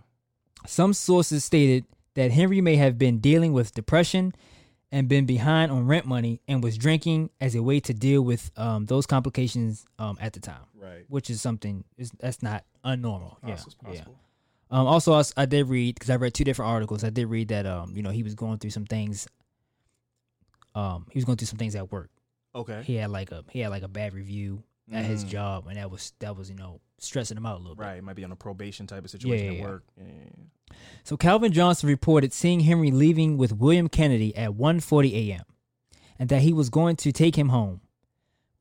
Some sources stated that Henry may have been dealing with depression and been behind on rent money and was drinking as a way to deal with um, those complications um, at the time. Right. which is something is that's not unnormal. Yeah, yeah. Um, also, I did read because I read two different articles. I did read that um, you know, he was going through some things. Um, he was going through some things at work. Okay. He had like a he had like a bad review at his Mm. job, and that was that was you know stressing him out a little bit. Right. It might be on a probation type of situation yeah, at yeah. work. Yeah. So Calvin Johnson reported seeing Henry leaving with William Kennedy at 1:40 a.m. and that he was going to take him home.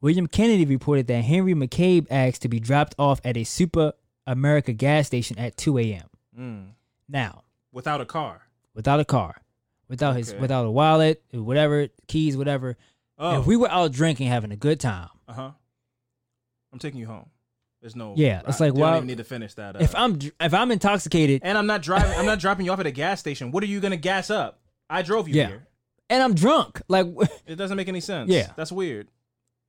William Kennedy reported that Henry McCabe asked to be dropped off at a Super America gas station at 2 a.m. Mm. Now, Without a car. without a car, without his without a wallet, whatever, keys, whatever. Oh. If we were out drinking, having a good time, Uh huh. I'm taking you home. There's no. Yeah, it's I like, don't why- even need to finish that. Uh, if I'm if I'm intoxicated and I'm not driving. I'm not dropping you off at a gas station. What are you gonna gas up? I drove you Yeah. here. and I'm drunk, like <laughs> It doesn't make any sense. Yeah. That's weird.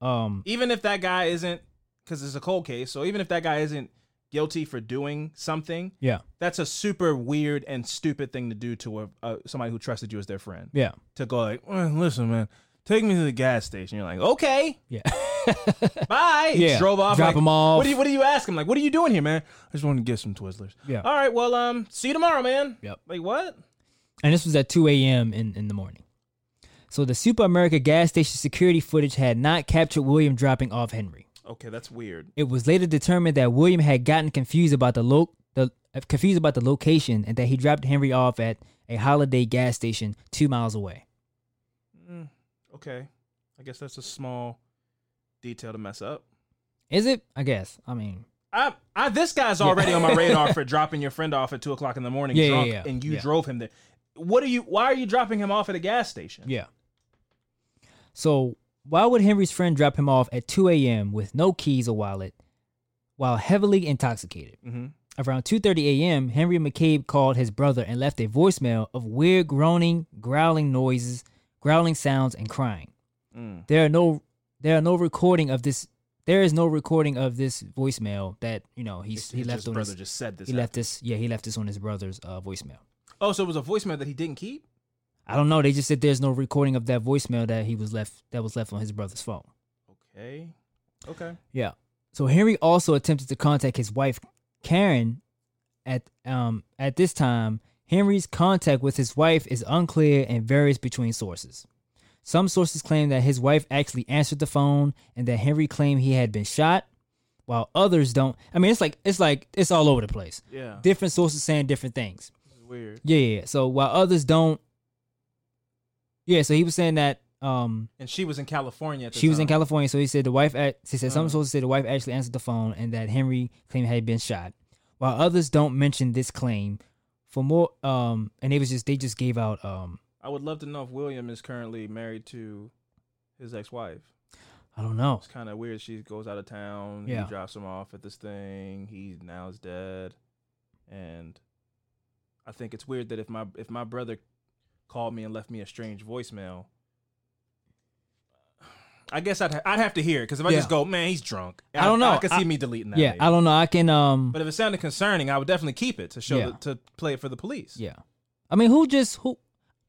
um Even if that guy isn't, because it's a cold case. So even if that guy isn't guilty for doing something, yeah that's a super weird and stupid thing to do to a, a somebody who trusted you as their friend. yeah To go like, "Well, listen, man, take me to the gas station. You're like, okay, yeah <laughs> <laughs> bye. Yeah. Drove off. Drop like, him off. What do you What do you ask him? Like, what are you doing here, man? I just wanted to get some Twizzlers. Yeah. All right. Well, um, see you tomorrow, man. Yep. Like what? and this was at 2 a.m. in in the morning. So the Super America gas station security footage had not captured William dropping off Henry. Okay, that's weird. It was later determined that William had gotten confused about the lo- the uh, confused about the location and that he dropped Henry off at a holiday gas station two miles away. Mm, okay, I guess that's a small detail to mess up. Is it? I guess. I mean, I, I, this guy's already on my radar for <laughs> dropping your friend off at two o'clock in the morning Yeah, yeah, drunk, yeah. and you Yeah. drove him there. What are you? Why are you dropping him off at a gas station? yeah. So why would Henry's friend drop him off at 2 a.m. with no keys or wallet while heavily intoxicated? Mm-hmm. Around 2:30 a.m., Henry McCabe called his brother and left a voicemail of weird groaning, growling noises, growling sounds, and crying. Mm. There are no there are no recording of this. There is no recording of this voicemail that you know he's His- he left just on brother his, just said this. he left this yeah he left this on his brother's uh, voicemail. Oh, so it was a voicemail that he didn't keep. I don't know. They just said there's no recording of that voicemail that he was left that was left on his brother's phone. Okay. Okay. Yeah. So Henry also attempted to contact his wife Karen at um at this time. Henry's contact with his wife is unclear and varies between sources. Some sources claim that his wife actually answered the phone and that Henry claimed he had been shot, while others don't. I mean, it's like it's like it's all over the place. Yeah. Different sources saying different things. Weird. Yeah, yeah. yeah. So while others don't, yeah. So he was saying that um And she was in California. At the she was in. California, so he said the wife. Act, he said some Uh. sources say the wife actually answered the phone, and that Henry claimed he had been shot, while others don't mention this claim. For more, um, and it was just they just gave out, um, I would love to know if William is currently married to his ex-wife. I don't know. It's kind of weird. She goes out of town. Yeah. He drops him off at this thing. He now is dead, and I think it's weird that if my if my brother called me and left me a strange voicemail, I guess I'd ha- I'd have to hear it because if I Yeah. just go, man, he's drunk. I don't know. I, could see I- me deleting that. Yeah. I don't know. I can, um, But if it sounded concerning, I would definitely keep it to show Yeah. the, to play it for the police. yeah. I mean, who just who?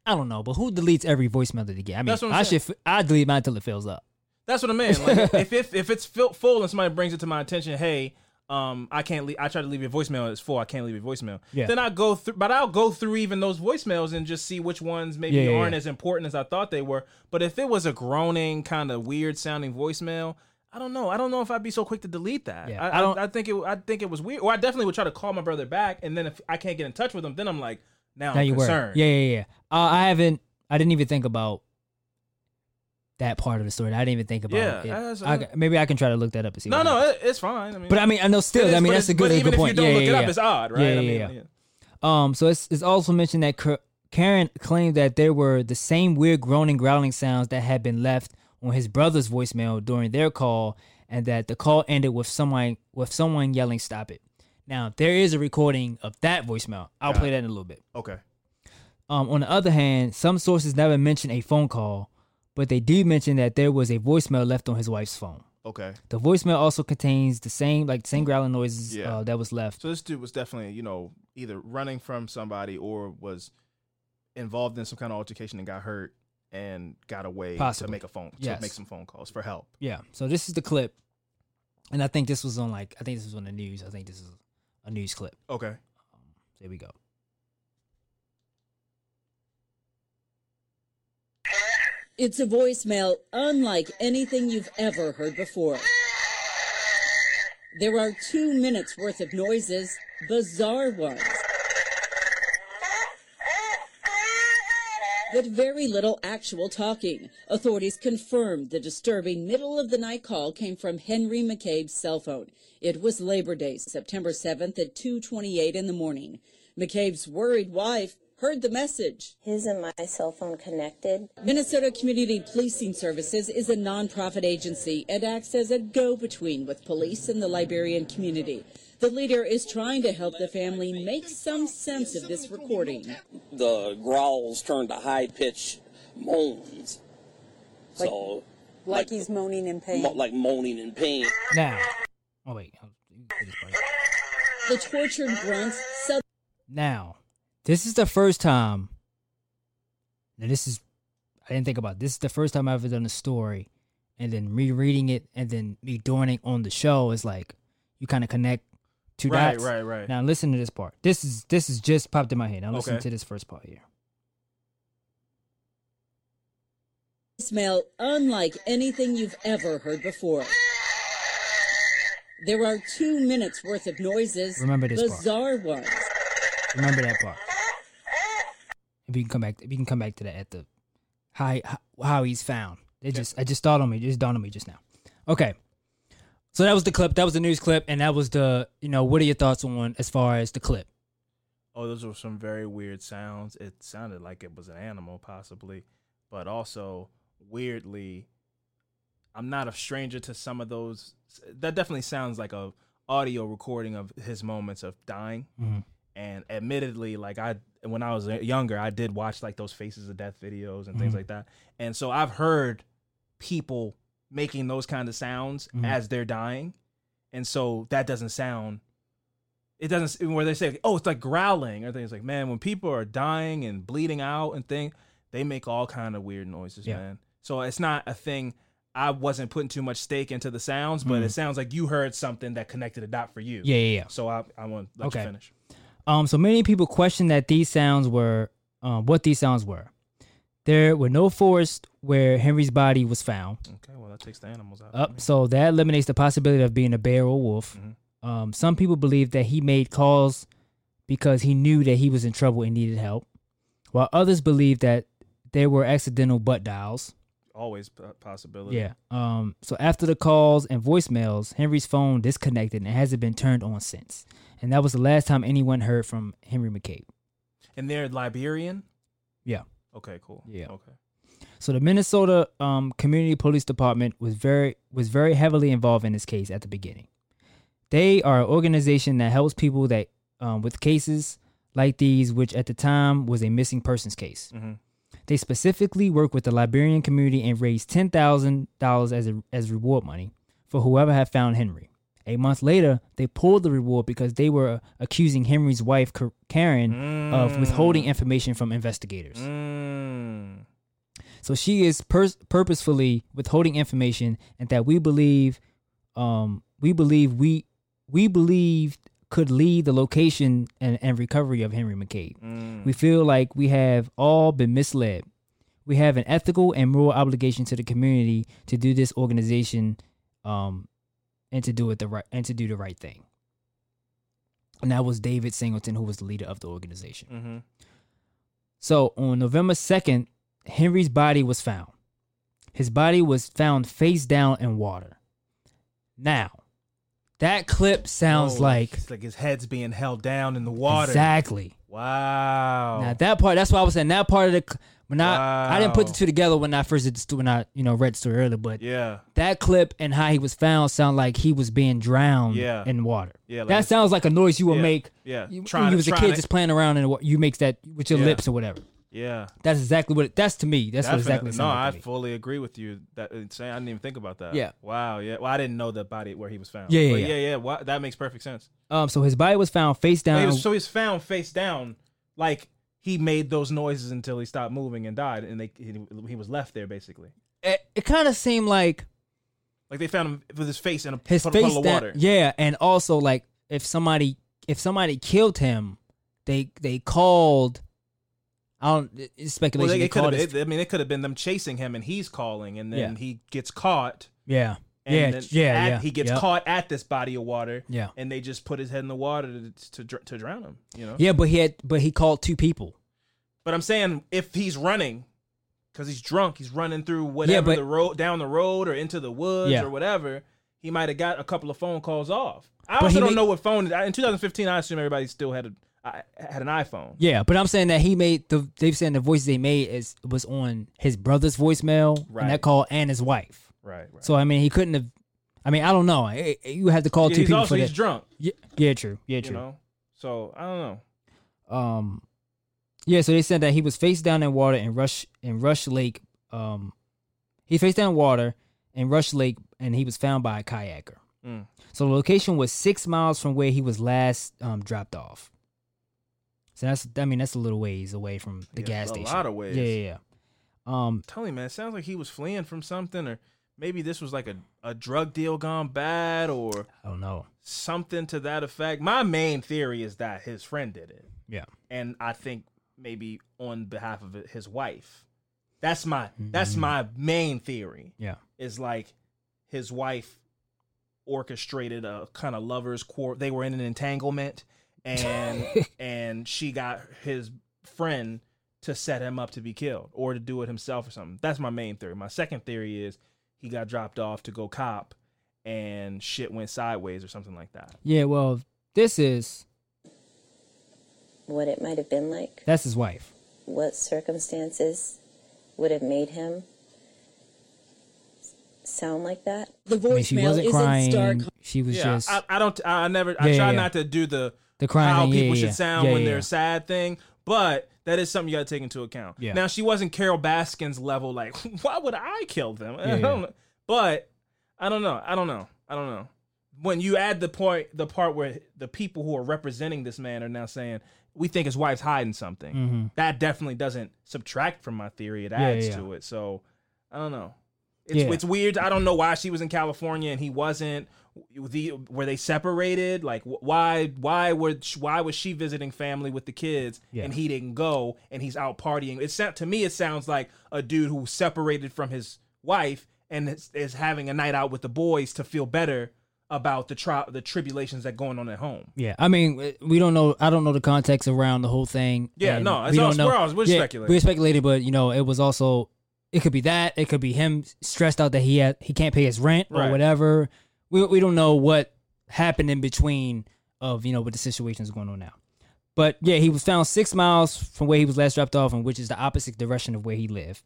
I don't know, but who deletes every voicemail that they get? I mean, That's what I'm I saying. should. I delete mine until it fills up. That's what I mean. Like <laughs> if, if if it's full and somebody brings it to my attention, hey, um, I can't. leave I try to leave your voicemail. It's full. I can't leave your voicemail. Yeah. Then I go through, but I'll go through even those voicemails and just see which ones maybe yeah, aren't yeah. as important as I thought they were. But if it was a groaning, kind of weird sounding voicemail, I don't know. I don't know if I'd be so quick to delete that. Yeah, I, I don't- I, I think it. I think it was weird. Or I definitely would try to call my brother back, and then if I can't get in touch with him, then I'm like, now, Now I'm you were. Yeah, yeah, yeah. Uh, I haven't. I didn't even think about that part of the story. I didn't even think about Yeah, it. that's- I, maybe I can try to look that up and see. No, no, it, it's fine. I mean, But I mean, I know still. Is, I mean, that's a good, but a even good if point. you don't yeah, look yeah, it yeah. up, it's odd, right? Yeah, I yeah, mean, yeah. Um, so it's, it's also mentioned that Ka- Karen claimed that there were the same weird groaning, growling sounds that had been left on his brother's voicemail during their call, and that the call ended with someone with someone yelling, "Stop it!" Now there is a recording of that voicemail. I'll Got play it. that in a little bit. Okay. Um, on the other hand, some sources never mention a phone call, but they do mention that there was a voicemail left on his wife's phone. Okay. The voicemail also contains the same like same growling noises Yeah. uh, that was left. So this dude was definitely, you know, either running from somebody or was involved in some kind of altercation and got hurt and got away Possibly. to make a phone to Yes. make some phone calls for help. Yeah. So this is the clip, and I think this was on like I think this was on the news. I think this is a news clip. Okay. Um, there we go. It's a voicemail unlike anything you've ever heard before. There are two minutes worth of noises, bizarre ones. But very little actual talking. Authorities confirmed the disturbing middle of the night call came from Henry McCabe's cell phone. It was Labor Day, September 7th at 2:28 in the morning. McCabe's worried wife heard the message. His and my cell phone connected. Minnesota Community Policing Services is a nonprofit agency and acts as a go between with police and the Liberian community. The leader is trying to help the family make some sense of this recording. the growls turned to high pitched moans. so, Like he's moaning in pain. mo- like moaning in pain. Now, oh wait, I'll do this part. The tortured grunts suddenly now, this is the first time. Now this is I didn't think about it. this. is the first time I've ever done a story, and then rereading it, and then me doing it on the show is like you kind of connect two Right, dots. right, right. Now listen to this part. This is this is just popped in my head. Now listen Okay. to this first part here. smell unlike anything you've ever heard before. There are two minutes worth of noises. Remember this part. bizarre ones. Remember that part. If you can come back, if you can come back to that at the how how he's found. It just I just thought on me, it just dawned on me just now. Okay, so that was the clip. That was the news clip, and that was the you know what are your thoughts on as far as the clip? Oh, those were some very weird sounds. It sounded like it was an animal, possibly, but also weirdly, I'm not a stranger to some of those. That definitely sounds like a audio recording of his moments of dying. Mhm. And admittedly, like I, when I was younger, I did watch like those Faces of Death videos and things Mhm. like that. And so I've heard people making those kind of sounds Mhm. as they're dying, and so that doesn't sound it doesn't where they say oh it's like growling or things like man when people are dying and bleeding out and things they make all kind of weird noises Yeah. man so it's not a thing i wasn't putting too much stake into the sounds but Mhm. it sounds like you heard something that connected a dot for you Yeah, yeah, yeah. so i, I want to let Okay. you finish Um, so many people question that these sounds were, um, what these sounds were. There were no forests where Henry's body was found. okay well that takes the animals out Up, so that eliminates the possibility of being a bear or wolf. Um, some people believe that he made calls because he knew that he was in trouble and needed help, while others believe that there were accidental butt dials. always a possibility Yeah. Um. So after the calls and voicemails, Henry's phone disconnected and hasn't been turned on since. And that was the last time anyone heard from Henry McCabe. and they're liberian Yeah. Okay cool Yeah. okay So the Minnesota um, Community Police Department was very was very heavily involved in this case at the beginning. They are an organization that helps people that um, with cases like these, which at the time was a missing persons case. Mhm. They specifically work with the Liberian community and raised ten thousand dollars as a, as reward money for whoever had found Henry. A month later, they pulled the reward because they were accusing Henry's wife, Ka- Karen, of withholding information from investigators. Mm. So she is pers- purposefully withholding information, and that we believe, um, we believe we we believe could lead the location and, and recovery of Henry McCabe. Mm. We feel like we have all been misled. We have an ethical and moral obligation to the community to do this organization, um, and to do it the right and to do the right thing. And that was David Singleton, who was the leader of the organization. Mhm. So on November 2nd, Henry's body was found. His body was found face down in water. Now, that clip sounds Oh, like it's like his head's being held down in the water exactly. wow Now that part, that's why I was saying that part of the. When I I didn't put the two together when I first did the sto- when I you know read the story earlier, but yeah that clip and how he was found sound like he was being drowned Yeah. in water. Yeah, like that it's- sounds like a noise you would yeah, make. yeah. you, Trying when to- you was a trying kid to- just playing around and you makes that with your Yeah. lips or whatever. yeah That's exactly what. It, that's to me. That's what exactly. It No, sounded I like to me. fully agree with you. That insane. I didn't even think about that. Yeah. Wow. Yeah. Well, I didn't know the body where he was found. Yeah, yeah, But yeah. yeah. Wow, that makes perfect sense. Um, so his body was found face down. he, was, so he was found face down, like he made those noises until he stopped moving and died, and they he, he was left there basically. it it kind of seemed like Like they found him with his face in a his puddle, face puddle water. Yeah, and also like if somebody if somebody killed him, they they called. I don't. It's Well, speculation. they, they it called his- I mean, it could have been them chasing him, and he's calling, and then Yeah. he gets caught. yeah. And yeah. yeah. at- yeah. He gets yep. caught at this body of water. Yeah. And they just put his head in the water to to, to drown him. You know. Yeah, but he had but he called two people. But I'm saying if he's running, because he's drunk, he's running through whatever but- the road down the road or into the woods Yeah. or whatever, he might have got a couple of phone calls off. I But also don't make- know what phone. In 2015, I assume everybody still had a I- had an iPhone. Yeah, but I'm saying that he made the they've saying the voices they made is was on his brother's voicemail Right. and that call and his wife. Right. Right. So I mean, he couldn't have. I mean, I don't know. You had to call Yeah, two he's people also for he's that. drunk. Yeah, yeah, true. Yeah, You true. know. So I don't know. Um, yeah. So they said that he was face down in water in Rush in Rush Lake. Um, he face down in water in Rush Lake, and he was found by a kayaker. Mm. So the location was six miles from where he was last um, dropped off. So that's I mean that's a little ways away from the Yeah, gas a station. lot of ways. Yeah, yeah, yeah. Um, Tell me, man, it sounds like he was fleeing from something, or maybe this was like a, a drug deal gone bad, or I don't know. something to that effect. My main theory is that his friend did it. Yeah. and I think maybe on behalf of his wife. That's my Mm-hmm. that's my main theory. Yeah. Is like his wife orchestrated a kind of lovers quarrel. They were in an entanglement, and <laughs> and she got his friend to set him up to be killed or to do it himself or something. That's my main theory. My second theory is he got dropped off to go cop, and shit went sideways or something like that. Yeah, well, this is What it might have been like, that's his wife. what circumstances would have made him sound like that. The I mean, she wasn't crying. She was yeah, just I, I don't. I never. I Yeah, try yeah, not to do the The crying how thing, yeah, people yeah, should sound Yeah, when yeah, they're sad thing, but that is something you got to take into account. Yeah. Now she wasn't Carole Baskin's level. Like, <laughs> why would I kill them? Yeah, yeah. <laughs> But I don't know. I don't know. I don't know. When you add the point, the part where the people who are representing this man are now saying we think his wife's hiding something, Mhm. that definitely doesn't subtract from my theory. It adds to it. So I don't know. It's, Yeah. it's weird. I don't know why she was in California and he wasn't. The were they separated? Like wh- why? Why were why was she visiting family with the kids Yeah. and he didn't go and he's out partying? It sound to me it sounds like a dude who separated from his wife and is, is having a night out with the boys to feel better about the tri- the tribulations that going on at home. Yeah, I mean, we don't know. I don't know the context around the whole thing. Yeah, no, it's we all- don't know. we're all- we're Yeah, speculating. We're speculating, but you know, it was also it could be that it could be him stressed out that he had he can't pay his rent or Right. whatever. We we don't know what happened in between of you know what the situation is going on now. But yeah, he was found six miles from where he was last dropped off, and which is the opposite direction of where he lived.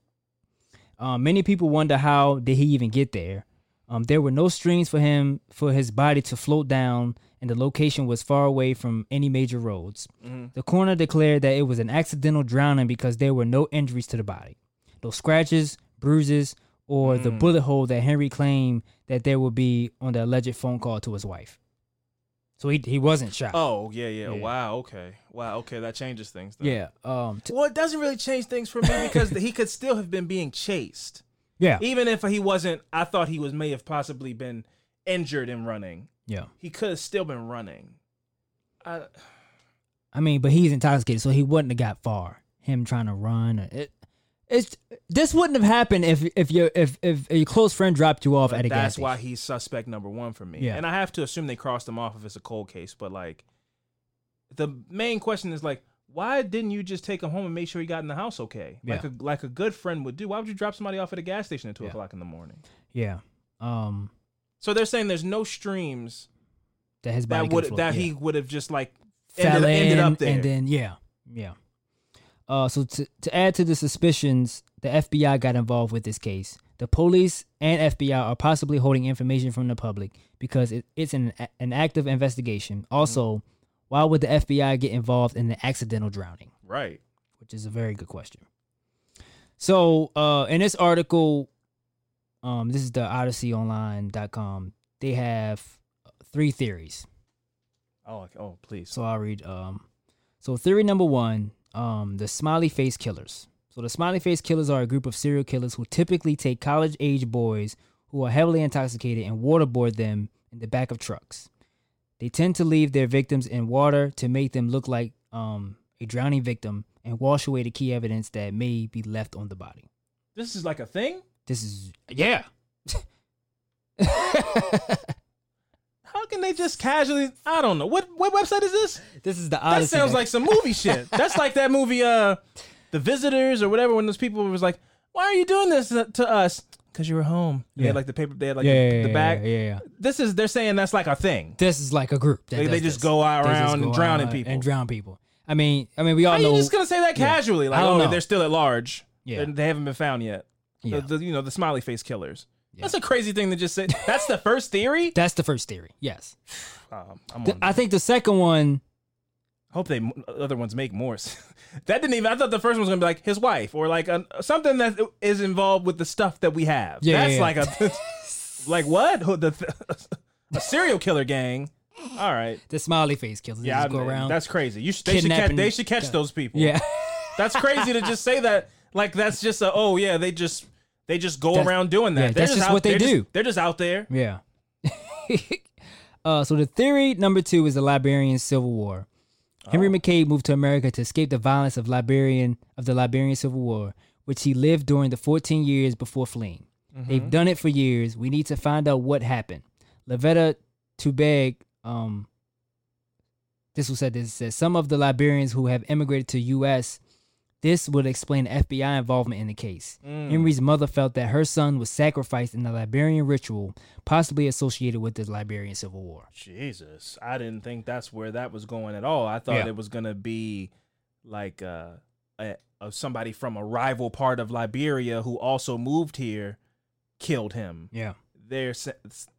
Um, many people wonder how did he even get there. Um, there were no streams for him for his body to float down, and the location was far away from any major roads. Mhm. The coroner declared that it was an accidental drowning because there were no injuries to the body, no scratches, bruises, or the Mm. bullet hole that Henry claimed that there would be on the alleged phone call to his wife. So he he wasn't shot. Oh yeah, yeah. Yeah. Wow. Okay. Wow. Okay. That changes things. Then. yeah. Um. t- Well, it doesn't really change things for me <laughs> because he could still have been being chased. Yeah. Even if he wasn't, I thought he was may have possibly been injured in running. Yeah. He could have still been running. I, I mean, but he's intoxicated, so he wouldn't have got far. Him trying to run, it, it's this wouldn't have happened if if your if if a close friend dropped you off at a gas station. that's station. why he's suspect number one for me. Yeah. And I have to assume they crossed him off if it's a cold case. But like, the main question is like, why didn't you just take him home and make sure he got in the house okay? Like Yeah. a like a good friend would do. Why would you drop somebody off at a gas station at two Yeah. o'clock in the morning? Yeah. Um. So they're saying there's no streams That his body that could would that yeah. he would have just like fell ended, ended in, up there. and then yeah, yeah. Uh, so to to add to the suspicions, the FBI got involved with this case. The police and FBI are possibly holding information from the public because it, it's an an active investigation. Also, why would the FBI get involved in the accidental drowning? right. Which is a very good question. So, uh, in this article, um, this is the OdysseyOnline.com. They have three theories. Oh, oh, please. So I'll read. Um, so theory number one, um, the smiley face killers. So the smiley face killers are a group of serial killers who typically take college age boys who are heavily intoxicated and waterboard them in the back of trucks. They tend to leave their victims in water to make them look like um, a drowning victim and wash away the key evidence that may be left on the body. This is like a thing. This is yeah. <laughs> Can they just casually? I don't know. What what website is this? This is the That sounds like some movie <laughs> shit. That's like that movie, uh, The Visitors or whatever. When those people was like, "Why are you doing this to us?" Because you were home. They Yeah. had like the paper. They had like yeah, the, yeah, the bag. Yeah, yeah. This is they're saying that's like a thing. This is like a group. that They- they just this. go out They around and drowning people. and drown people. I mean, I mean, we all How know. you just gonna say that casually? Like, oh, know. they're still at large. Yeah. They- they haven't been found yet. Yeah. The, the- you know the smiley face killers. That's a crazy thing to just say. That's the first theory. <laughs> That's the first theory. Yes. Um, I'm The- I think the second one. I hope they other ones make more. <laughs> that didn't even. I thought the first one was gonna be like his wife or like a, something that is involved with the stuff that we have. Yeah, that's yeah, like a <laughs> like what the a serial killer gang. All right, The smiley face killers. They yeah, just go around. that's crazy. You should, they should catch, they should catch those people. Yeah. that's crazy to just say that. Like that's just a oh yeah they just they just go That's- around doing that. yeah, They're that's just out- what they they're just- do. they're just out there. Yeah. <laughs> uh, so the theory number two is the Liberian Civil War. Henry McCabe moved to America to escape the violence of Liberian of the Liberian Civil War, which he lived during the 14 years before fleeing. They've done it for years. We need to find out what happened. Levetta Tubeg, um, this was said. This says some of the Liberians who have immigrated to U.S. This would explain FBI involvement in the case. Mm. Henry's mother felt that her son was sacrificed in a Liberian ritual, possibly associated with the Liberian Civil War. Jesus, I didn't think that's where that was going at all. I thought Yeah. it was gonna be like uh, a, a somebody from a rival part of Liberia who also moved here killed him. Yeah. There's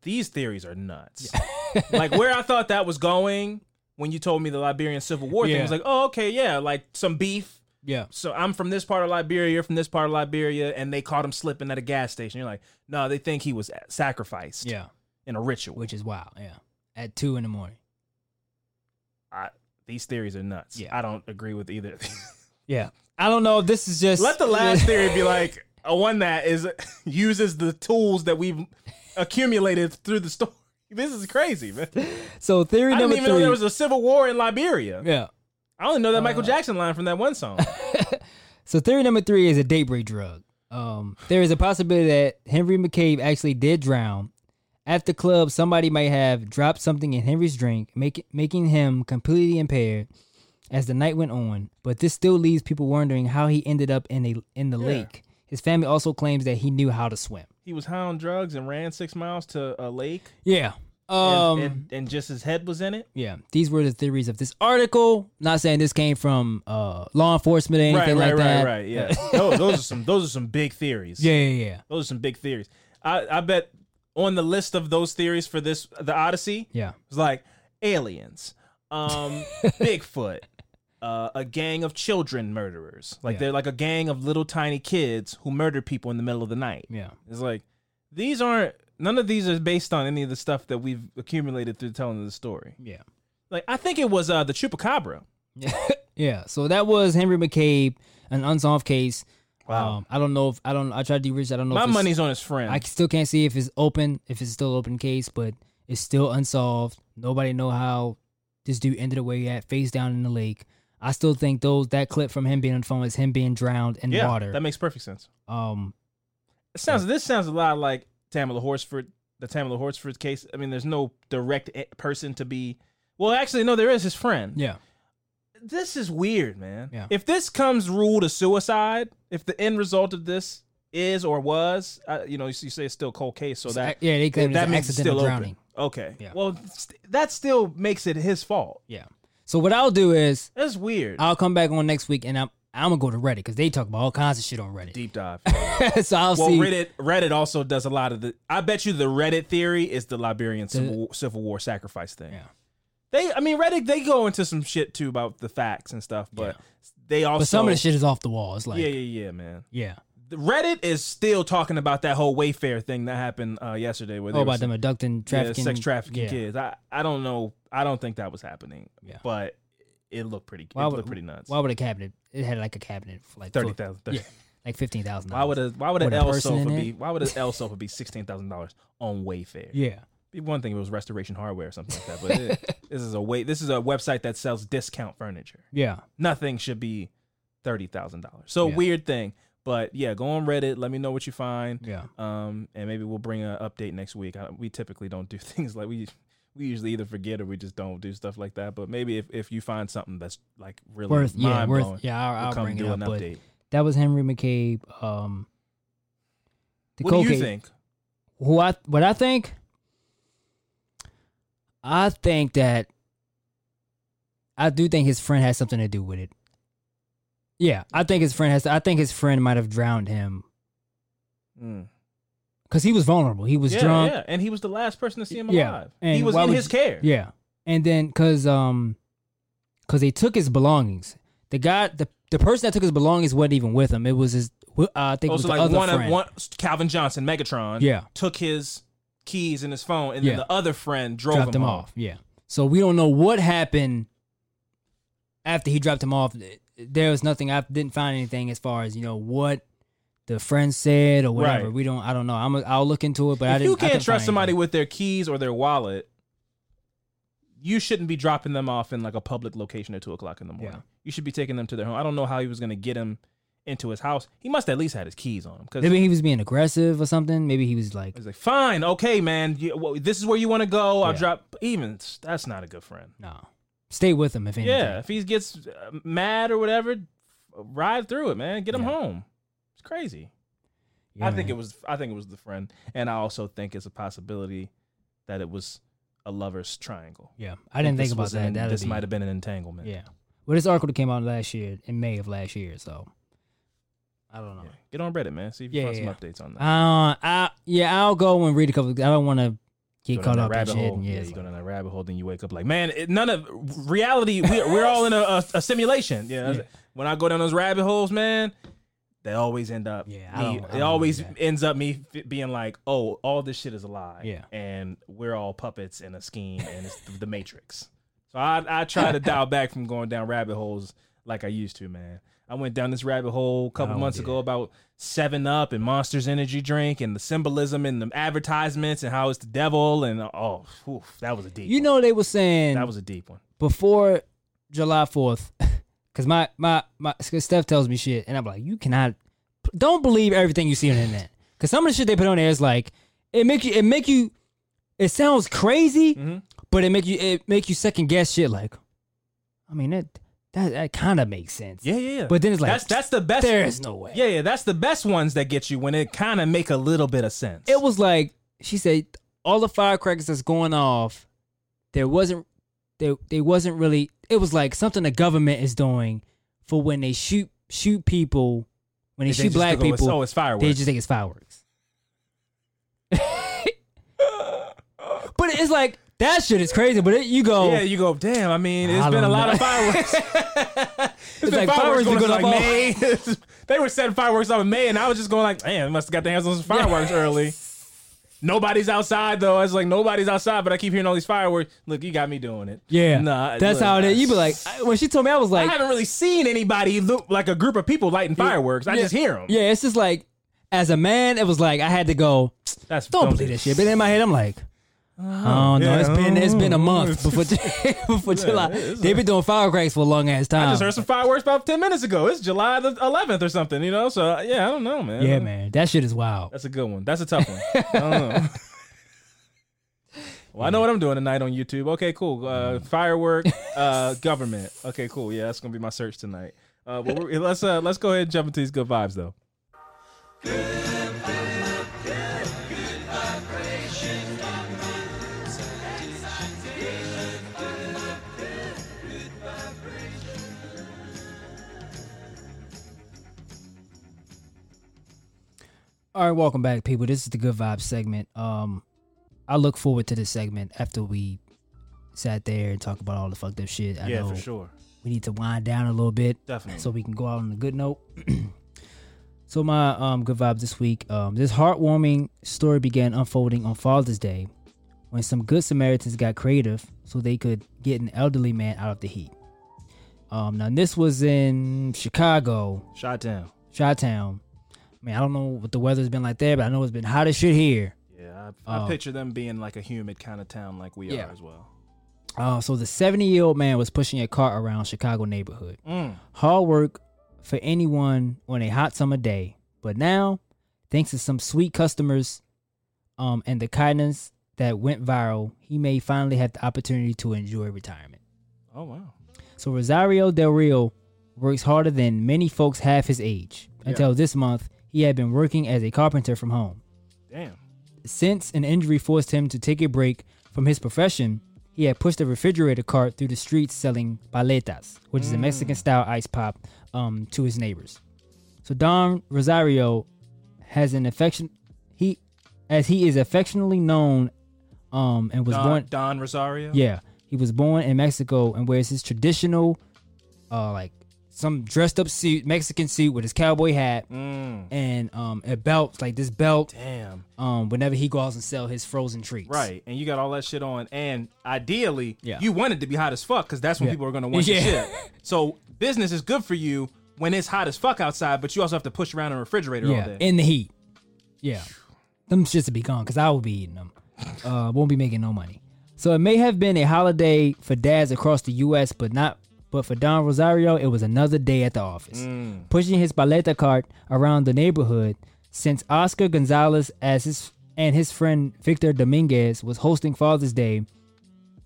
these theories are nuts. <laughs> like where I thought that was going when you told me the Liberian Civil War thing Yeah. was like, oh okay, yeah, like some beef. Yeah. So I'm from this part of Liberia, you're from this part of Liberia, and they caught him slipping at a gas station. You're like, no, they think he was sacrificed. Yeah. In a ritual. Which is wild. Yeah. At two in the morning. I, these theories are nuts. Yeah. I don't agree with either. of these. <laughs> Yeah. I don't know if this is just Let the last <laughs> theory be like a one that is <laughs> uses the tools that we've accumulated through the story. This is crazy, man. So theory I didn't number even three. know there was a civil war in Liberia. yeah. I only know that Michael Jackson line from that one song. <laughs> So theory number three is a date rape drug. Um, there is a possibility that Henry McCabe actually did drown. At the club, somebody might have dropped something in Henry's drink, make, making him completely impaired as the night went on. But this still leaves people wondering how he ended up in a in the Yeah. lake. His family also claims that he knew how to swim. he was high on drugs and ran six miles to a lake. Yeah. And- Um. and, and just his head was in it. yeah. These were the theories of this article. Not saying this came from uh law enforcement or anything right, like right, that. right, right. Yeah, <laughs> those, those are some those are some big theories. Yeah, yeah, yeah. Those are some big theories. I, I bet on the list of those theories for this the Odyssey, Yeah. it's like aliens, um, <laughs> Bigfoot, uh, a gang of children murderers. Like Yeah. they're like a gang of little tiny kids who murder people in the middle of the night. Yeah. It's like these aren't none of these are based on any of the stuff that we've accumulated through telling the story. Yeah. Like I think it was uh the chupacabra. <laughs> Yeah, so that was Henry McCabe, an unsolved case. Wow. Um, I don't know if I don't. I tried to do research. I don't know. My money's on his friend. I still can't see if it's open, if it's still open case, but it's still unsolved. Nobody know how this dude ended up where he at, face down in the lake. I still think those that clip from him being on the phone is him being drowned in yeah, water. that makes perfect sense. um, It sounds. This sounds a lot like Tamala Horsford, the Tamala Horsford case. I mean, there's no direct person to be. Well, actually, no, there is his friend. yeah, This is weird, man. Yeah. If this comes ruled a suicide, if the end result of this is or was, uh, you know, you say it's still a cold case, so It's that a- yeah, they claim that an means it's accidental still drowning. open. Okay. Yeah. Well, st- that still makes it his fault. yeah. So what I'll do is That's weird. I'll come back on next week and I'm I'm gonna go to Reddit because they talk about all kinds of shit on Reddit. Deep dive. <laughs> so I'll well, see. Reddit Reddit also does a lot of the. I bet you the Reddit theory is the Liberian Civil, War, Civil War sacrifice thing. Yeah. They, I mean, Reddit they go into some shit too about the facts and stuff, but they also but some of the shit is off the wall. It's like yeah, yeah, yeah, man. yeah. Reddit is still talking about that whole Wayfair thing that happened uh, yesterday. Where Oh, about was them some- abducting, yeah, trafficking, sex trafficking yeah. kids. I, I don't know. I don't think that was happening. Yeah. but it looked pretty. Why it would, looked pretty nuts. Why would a cabinet? It had like a cabinet for like Thirty for- Yeah, like fifteen thousand. Why would a Why would an L sofa be? Why would an L <laughs> sofa be sixteen thousand dollars on Wayfair? Yeah, Be one thing if it was Restoration Hardware or something like that, but it, <laughs> this is a way. This is a website that sells discount furniture. yeah, Nothing should be thirty thousand dollars. So Yeah. weird thing, but yeah, go on Reddit. Let me know what you find. yeah. Um, and maybe we'll bring an update next week. I, we typically don't do <laughs> things like we we usually either forget or we just don't do stuff like that. But maybe if, if you find something that's like really Worth, yeah, worth, yeah. I'll, I'll come bring do it up. an update. that was Henry McCabe. Um, the What do you think? Who I what I think? I think that I do think his friend has something to do with it. Yeah, I think his friend has. I think his friend might have drowned him Mm. Because he was vulnerable. He was yeah, drunk. yeah, and he was the last person to see him Yeah, alive. and he was in would his care. Yeah, and then because um, because they took his belongings. The guy, the the person that took his belongings wasn't even with him. It was his. Uh, I think it was the like other one of friend. one Calvin Johnson, Megatron, Yeah. took his keys and his phone, and Yeah. then the other friend drove dropped him him off. off. Yeah. So we don't know what happened after he dropped him off. There was nothing. I didn't find anything as far as you know what the friend said or whatever. Right. We don't. I don't know. I'm. A, I'll look into it. But I if didn't. you can't trust somebody anything. with their keys or their wallet, you shouldn't be dropping them off in like a public location at two o'clock in the morning. Yeah. You should be taking them to their home. I don't know how he was going to get him into his house, he must at least had his keys on him. Because Maybe he was being aggressive or something. Maybe he was like, he's like, fine, okay, man, you, well, this is where you want to go. I'll Yeah. drop. Even that's not a good friend. no, stay with him if anything. Yeah, if he gets uh, mad or whatever, ride through it, man. Get him Yeah. home. It's crazy. Yeah, I think man. it was. I think it was the friend, and I also think it's a possibility that it was a lovers triangle. Yeah, I didn't think about was an- that. That'd this be- might have been an entanglement. Yeah. Well, this article came out last year in May of last year, so I don't know. Get on Reddit, man. See if you Yeah, find yeah, some updates on that. Uh, I yeah, I'll go and read a couple. I don't want to get Go caught up in rabbit shit. hole. and Yeah, yeah, you go down that rabbit hole, then you wake up like, man, it, none of reality. We, we're all in a, a, a simulation. Yeah. Yeah. When I go down those rabbit holes, man, they always end up yeah me, it always ends up me f- being like oh all this shit is a lie. Yeah. And we're all puppets in a scheme and it's the, the matrix. So i i try to dial <laughs> back from going down rabbit holes like i used to man. I went down this rabbit hole a couple oh, months ago it. about seven up and monsters energy drink and the symbolism and the advertisements and how it's the devil and oh that was a deep you one. know they were saying that was a deep one. before july 4th Cause my my my Steph tells me shit, and I'm like, you cannot, don't believe everything you see on the internet. Cause some of the shit they put on there is like, it make you it make you, it sounds crazy, mm-hmm. but it make you it make you second guess shit. Like, I mean that that, that kind of makes sense. Yeah, yeah, yeah. But then it's like that's that's the best. There is no way. Yeah, yeah. That's the best ones that get you when it kind of make a little bit of sense. It was like she said, all the firecrackers that's going off, there wasn't there, there wasn't really. It was like something the government is doing for when they shoot shoot people, when they They shoot black oh, it's- people. oh, it's fireworks. They just think it's fireworks. <laughs> but it's like that shit is crazy. But it, you go, Yeah, you go. Damn. I mean, it's I been a don't lot know. of fireworks. <laughs> It's like fireworks going been going like May. <laughs> they were setting fireworks up in May, and I was just going like, man, must have got their hands on some fireworks early. Nobody's outside though. I was like, nobody's outside, but I keep hearing all these fireworks. Look, you got me doing it. yeah, nah, that's look, how it is. You be like, I- when she told me, I was like, I haven't really seen anybody look like a group of people lighting fireworks. I Yeah. just hear them. Yeah, it's just like as a man, it was like I had to go. That's Don't believe that shit. But in my head, I'm like, oh no, yeah, it's been it's been a oh, month before <laughs> <laughs> before July. They've been doing firecrackers for a long ass time. I just heard some fireworks about ten minutes ago. It's July the 11th or something, you know. So yeah, I don't know, man. yeah, man, that shit is wild. That's a good one. That's a tough one. <laughs> I don't know. Well, I know what I'm doing tonight on YouTube. Okay, cool. Uh, firework, uh, government. Okay, cool. Yeah, that's gonna be my search tonight. Uh, but we're, let's uh, let's go ahead and jump into these good vibes though. All right, welcome back, people. This is the Good Vibes segment. Um, I look forward to this segment after we sat there and talked about all the fucked up shit. I yeah, know for sure. we need to wind down a little bit. Definitely. So we can go out on a good note. <clears throat> so my um good vibes this week. Um this heartwarming story began unfolding on Father's Day when some good Samaritans got creative so they could get an elderly man out of the heat. Um now this was in Chicago, Shot down. Chi-town. I mean, I don't know what the weather's been like there, but I know it's been hot as shit here. Yeah, I, I Oh. picture them being like a humid kind of town, like we Yeah. are as well. Uh, so the 70 year old man was pushing a cart around Chicago neighborhood. Mm. Hard work for anyone on a hot summer day. But now, thanks to some sweet customers um, and the kindness that went viral, he may finally have the opportunity to enjoy retirement. Oh wow. So Rosario Del Rio works harder than many folks half his age. Until this month, he had been working as a carpenter from home. Damn. Since an injury forced him to take a break from his profession, he had pushed a refrigerator cart through the streets selling paletas, which is a Mexican style ice pop, um, to his neighbors. So Don Rosario has an affection he as he is affectionately known um and was Don, born Don Rosario. yeah, he was born in Mexico and wears his traditional uh like some dressed up suit, Mexican suit with his cowboy hat Mm. and um a belt, like this belt Damn. um whenever he goes and sell his frozen treats. Right, and you got all that shit on, and ideally, Yeah. you want it to be hot as fuck because that's when Yeah. people are gonna want Yeah. your shit. <laughs> So business is good for you when it's hot as fuck outside, but you also have to push around in a refrigerator all Yeah, day. in the heat. Yeah, them shits will be gone because I will be eating them. Uh, won't be making no money. So it may have been a holiday for dads across the U.S., but not But for Don Rosario, it was another day at the office. Mm. Pushing his paleta cart around the neighborhood since Oscar Gonzalez as his and his friend Victor Dominguez was hosting Father's Day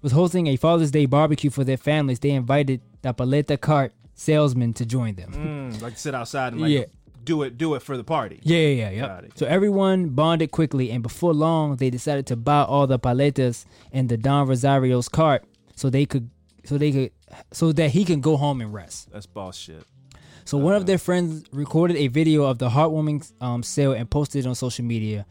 was hosting a Father's Day barbecue for their families. They invited the paleta cart salesman to join them. Mm, like sit outside and like Yeah. do it do it for the party. Yeah, yeah, yeah. Yep. So everyone bonded quickly, and before long, they decided to buy all the paletas in the Don Rosario's cart, so they could, so they could, so that he can go home and rest. That's boss shit. So one of their friends recorded a video of the heartwarming um, sale and posted it on social media,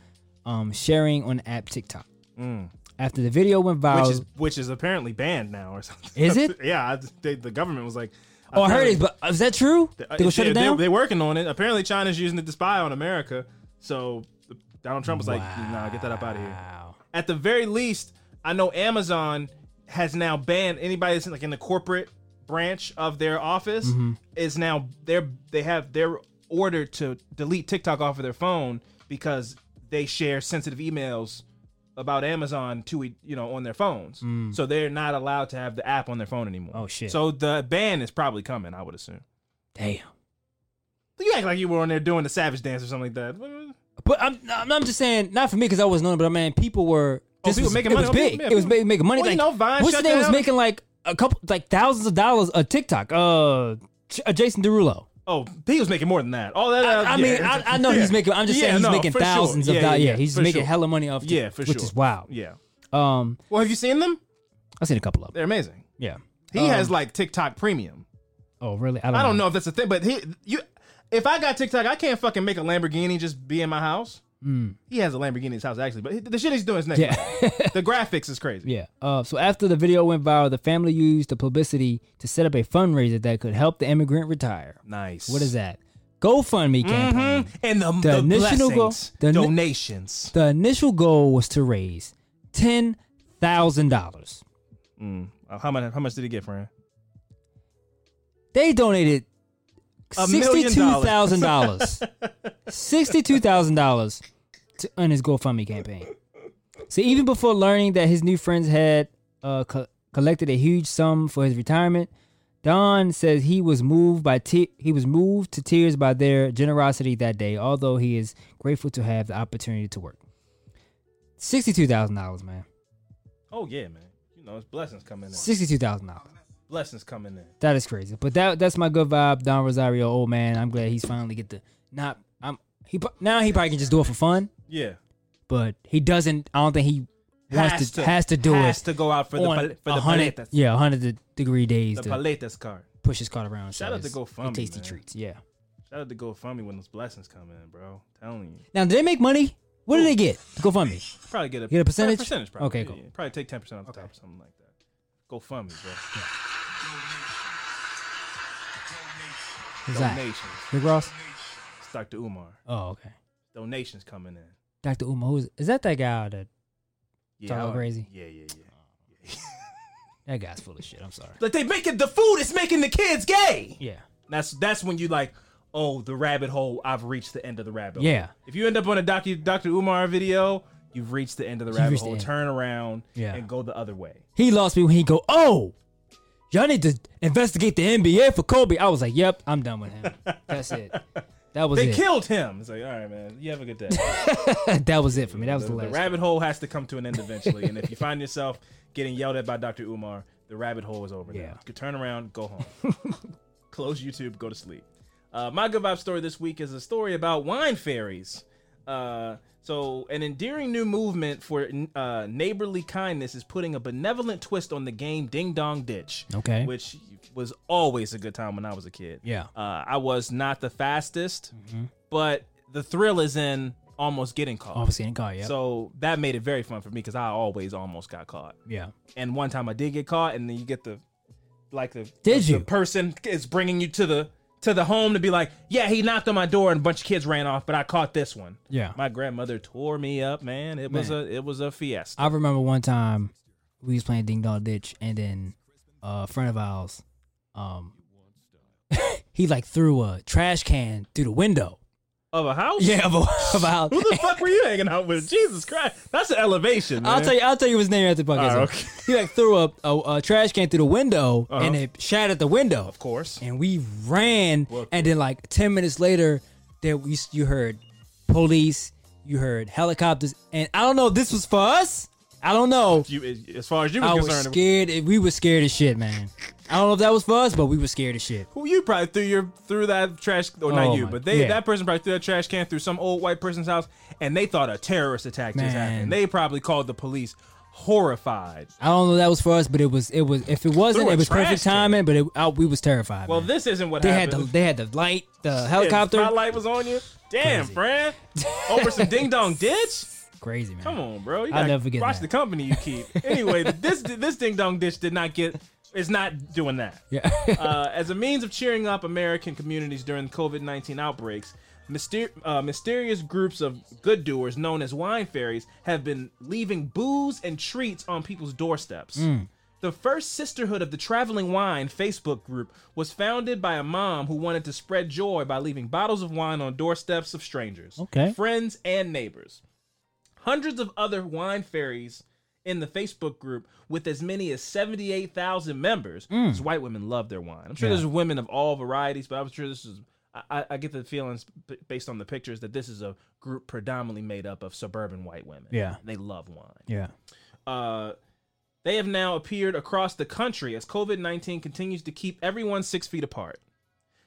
um, sharing on the app TikTok. Mm. After the video went viral, Which is which is apparently banned now or something. Is it? <laughs> yeah, I, they, the government was like. oh, I heard it, but is that true? They gonna shut it they- down? They're working on it. Apparently, China's using it to spy on America. So Donald Trump was like, "Nah, get that up out of here." At the very least, I know Amazon has now banned anybody that's in, like in the corporate branch of their office Mhm. is now they're they have their order to delete TikTok off of their phone because they share sensitive emails about Amazon to you know on their phones. Mm. So they're not allowed to have the app on their phone anymore. Oh, shit. So the ban is probably coming, I would assume. Damn. You act like you were on there doing the savage dance or something like that. But I'm, I'm just saying, not for me because I wasn't on it, but man, people were. Oh, This people was, making it money. was Oh, big. yeah, it was big, making money. Well, you like, know, Vine what's the name was making like a couple, like thousands of dollars a TikTok. Uh, uh, Jason Derulo. Oh, he was making more than that. All that. Uh, I, I yeah. mean, I, I know he's making. I'm just Yeah, saying he's no, making for sure. thousands of Yeah, dollars. yeah, Yeah, he's making sure. hella money off. Yeah, for which sure. is wild. Yeah. Um, Well, have you seen them? I've seen a couple of them. They're amazing. Yeah. He Um, has like TikTok Premium. Oh, really? I I don't, don't, know if that's a thing, but he you. If I got TikTok, I can't fucking make a Lamborghini just be in my house. Mm. He has a Lamborghini in his house actually, but the shit he's doing is next. Yeah. level. the <laughs> graphics is crazy. Yeah. Uh, so after the video went viral, the family used the publicity to set up a fundraiser that could help the immigrant retire. Nice. What is that? GoFundMe campaign. Mhm. And the, The the, initial goal- the donations. The initial goal was to raise ten thousand dollars. Mm. Uh, How much? How much did he get, friend? They donated sixty-two thousand dollars. Sixty-two thousand dollars to on his GoFundMe campaign. So even before learning that his new friends had uh, co- collected a huge sum for his retirement, Don says he was moved by te- he was moved to tears by their generosity that day. Although he is grateful to have the opportunity to work. Sixty-two thousand dollars, man. Oh yeah, man. You know, it's blessings coming in. Sixty-two thousand dollars. Blessings coming in. That is crazy. But that that's my good vibe, Don Rosario. Old man, I'm glad he's finally get the not. I'm he now he probably can just do it for fun, Yeah. but he doesn't. I don't think he wants Has to, to- has to do has it. Has to go out for the pal- for the 100. Yeah, hundred degree days The to paletas card. push his cart around. Shout so out to GoFundMe, tasty man. treats. Yeah. Shout out to GoFundMe when those blessings come in, bro. Telling you. Now, do they make money? What do they get? GoFundMe. Probably get a Get a percentage? Percentage, probably. Okay, cool. yeah. Probably take ten percent off the top or something like that. GoFundMe, bro. Who's that? Donations. Rick Ross. It's Dr. Umar. Oh, okay. Donations coming in. Dr. Umar, who's is that? That guy that Yeah, talk all I- crazy? Yeah, yeah, yeah. Oh. <laughs> That guy's full of shit. I'm sorry. Like they making the food is making the kids gay. Yeah. That's that's when you like, oh, the rabbit hole. I've reached the end of the rabbit hole. Yeah. If you end up on a Dr. Dr. Umar video, you've reached the end of the You've rabbit reached the hole. Turn around Yeah. and go the other way. He lost me when he go, oh, y'all need to investigate the NBA for Kobe. I was like, yep, I'm done with him. That's it. That was it. they it. killed him. It's like, all right, man. You have a good day. <laughs> that was it for me. That was the, the, last. rabbit hole has to come to an end eventually. and if you find yourself getting yelled at by Dr. Umar, the rabbit hole is over. Yeah. Now. You can turn around, go home. <laughs> Close YouTube, go to sleep. Uh, my good vibe story this week is a story about wine fairies. Uh, so, an endearing new movement for uh, neighborly kindness is putting a benevolent twist on the game Ding Dong Ditch. Okay. Which was always a good time when I was a kid. Yeah. Uh, I was not the fastest, but the thrill is in almost getting caught. Almost getting caught, yep. So that made it very fun for me because I always almost got caught. Yeah. And one time I did get caught, and then you get the like the Did the, you? the person is bringing you to the to the home to be like, yeah, he knocked on my door and a bunch of kids ran off, but I caught this one. Yeah. My grandmother tore me up, man. It was Man. a it was a fiesta. I remember one time we was playing Ding Dong Ditch, and then uh, a friend of ours, um, <laughs> he like threw a trash can through the window. Of a house? Yeah, of a, of a house. Who the fuck were you hanging out with? Jesus Christ, that's an elevation. Man. I'll tell you. I'll tell you his name after the podcast. Right, okay. He like threw a, a, a trash can through the window Uh-huh. and it shattered the window. Of course. And we ran, and then like ten minutes later, there we you heard police, you heard helicopters, and I don't know if this was for us. I don't know. You, as far as you were I was concerned, scared. We were scared as shit, man. I don't know if that was for us, but we were scared as shit. Who you probably threw your through that trash or Oh not you, my- but they yeah. that person probably threw that trash can through some old white person's house and they thought a terrorist attack just Man. happened. They probably called the police horrified. I don't know if that was for us, but it was. It was. If it wasn't, Threw a it was trash perfect can. timing. But it, I, we was terrified. Well, man. this isn't what they happened. had the they had the light, the Yeah, helicopter. the spotlight was on you. Damn, friend. <laughs> Over some ding dong ditch. Crazy man. Come on, bro. You I'll gotta never forget watch that. the company you keep. anyway, this this ding dong ditch did not get. Is not doing that. Yeah. uh, <laughs> as a means of cheering up American communities during the COVID nineteen outbreaks, myster- uh, mysterious groups of good doers known as wine fairies have been leaving booze and treats on people's doorsteps. Mm. The first sisterhood of the Traveling Wine Facebook group was founded by a mom who wanted to spread joy by leaving bottles of wine on doorsteps of strangers, Okay. friends, and neighbors. Hundreds of other wine fairies in the Facebook group with as many as 78,000 members. Mm. Because white women love their wine. I'm sure Yeah. there's women of all varieties, but I'm sure this is. I- I, I get the feelings based on the pictures that this is a group predominantly made up of suburban white women. Yeah. They love wine. yeah. Uh, they have now appeared across the country as COVID 19 continues to keep everyone six feet apart.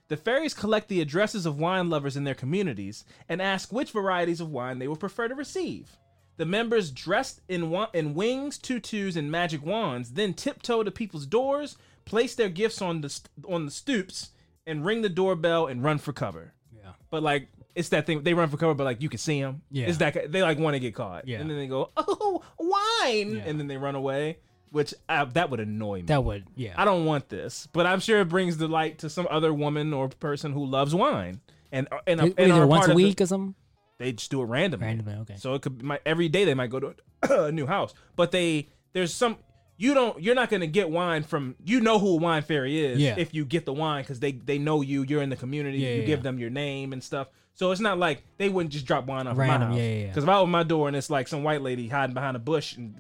The fairies collect the addresses of wine lovers in their communities and ask which varieties of wine they would prefer to receive. The members, dressed in, wa- in wings, tutus, and magic wands, then tiptoe to people's doors, place their gifts on the st- on the stoops, and ring the doorbell and run for cover. Yeah. But like, it's that thing they run for cover, but like you can see them. Yeah. It's that they like want to get caught. Yeah. And then they go, oh, wine, Yeah. and then they run away. Which I, that would annoy me. That would. Yeah. I don't want this, but I'm sure it brings delight to some other woman or person who loves wine. And uh, and, What and is are once part a of the- week or something. They just do it randomly. Randomly, okay. So it could might, every day they might go to <clears throat> a new house, but they there's some you don't you're not gonna get wine from you know who a wine fairy is Yeah. if you get the wine because they they know you you're in the community Yeah, you yeah, give them your name and stuff. So it's not like they wouldn't just drop wine off Random, my house. Because if I open my door and it's like some white lady hiding behind a bush and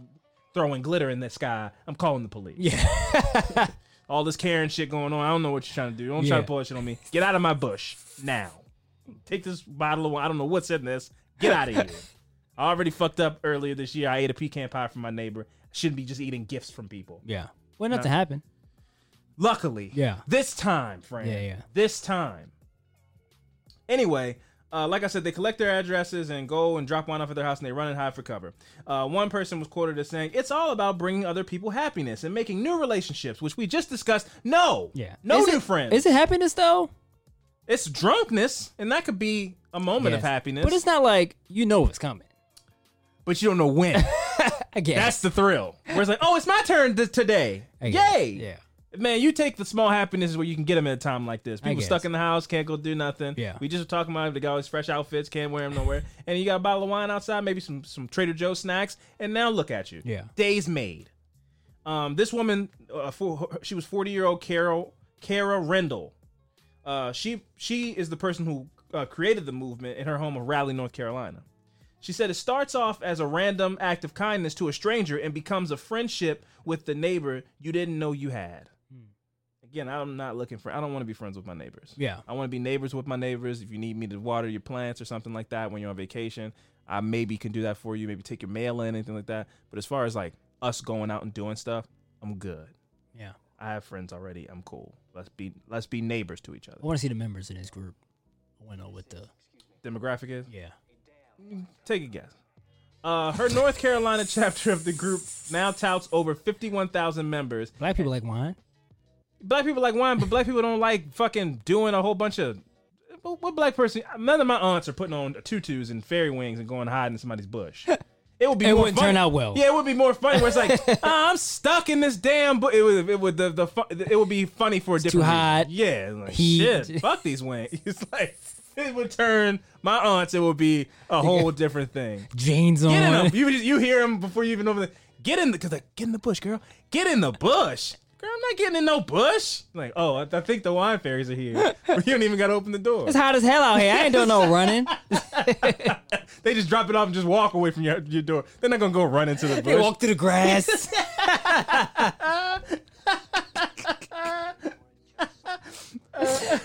throwing glitter in the sky, I'm calling the police. Yeah. <laughs> All this Karen shit going on. I don't know what you're trying to do. Don't try to pull that shit on me. Get out of my bush now. Take this bottle of wine. I don't know what's in this. Get out of here. <laughs> I already fucked up earlier this year. I ate a pecan pie from my neighbor. I shouldn't be just eating gifts from people. Yeah. Well, nothing Nah. happened. Luckily, Yeah. This time, friend. Yeah, yeah. This time. Anyway, uh, like I said, they collect their addresses and go and drop one off at their house, and they run and hide for cover. Uh, one person was quoted as saying, "It's all about bringing other people happiness and making new relationships," which we just discussed. No, Yeah. no Is new it- friends. Is it happiness though? It's drunkenness, and that could be a moment of Yes. happiness. But it's not like you know what's coming. but you don't know when. <laughs> I guess. That's the thrill. Where it's like, oh, it's my turn th- today. I guess. Yay! Yeah. Man, you take the small happinesses where you can get them at a time like this. People guess. stuck in the house, can't go do nothing. Yeah. We just were talking about the They got all these fresh outfits, can't wear them nowhere. <laughs> and you got a bottle of wine outside, maybe some some Trader Joe snacks, and now look at you. Yeah. Days made. Um, this woman, uh, for, she was 40 year old Carol Kara Rendell. Uh, she she is the person who uh, created the movement in her home of Raleigh, North Carolina. She said it starts off as a random act of kindness to a stranger and becomes a friendship with the neighbor you didn't know you had. Again, I'm not looking for. I don't want to be friends with my neighbors. Yeah. I want to be neighbors with my neighbors. If you need me to water your plants or something like that when you're on vacation, I maybe can do that for you. Maybe take your mail in, anything like that. But as far as like us going out and doing stuff, I'm good. Yeah. I have friends already. I'm cool. Let's be let's be neighbors to each other. I want to see the members in this group. I want to know what the Demographic is. yeah. Take a guess. Uh, her North Carolina <laughs> chapter of the group now touts over 51,000 members. Black people like wine. Black people like wine, but black people don't like fucking doing a whole bunch of. What what black person? None of my aunts are putting on tutus and fairy wings and going hide in somebody's bush. <laughs> It would be. It more wouldn't funny- turn out well. Yeah, it would be more funny. Where it's like, <laughs> "Ah, I'm stuck in this damn. Bu-. It would. It would. The, the fu- It would be funny for a too different. reason. hot. Yeah. Like, Heat. shit. Fuck these wings. <laughs> It's like it would turn my aunts. It would be a whole different thing. Jeans on. Get in them. You just- you hear them before you even know the. Get in the because like get in the bush, girl. Get in the bush, girl. I'm not getting in no bush. Like, oh, I, I think the wine fairies are here. <laughs> <laughs> you don't even got to open the door. It's hot as hell out here. I ain't doing no running. <laughs> they just drop it off and just walk away from your, your door. They're not gonna go run into the bush. They walk through the grass.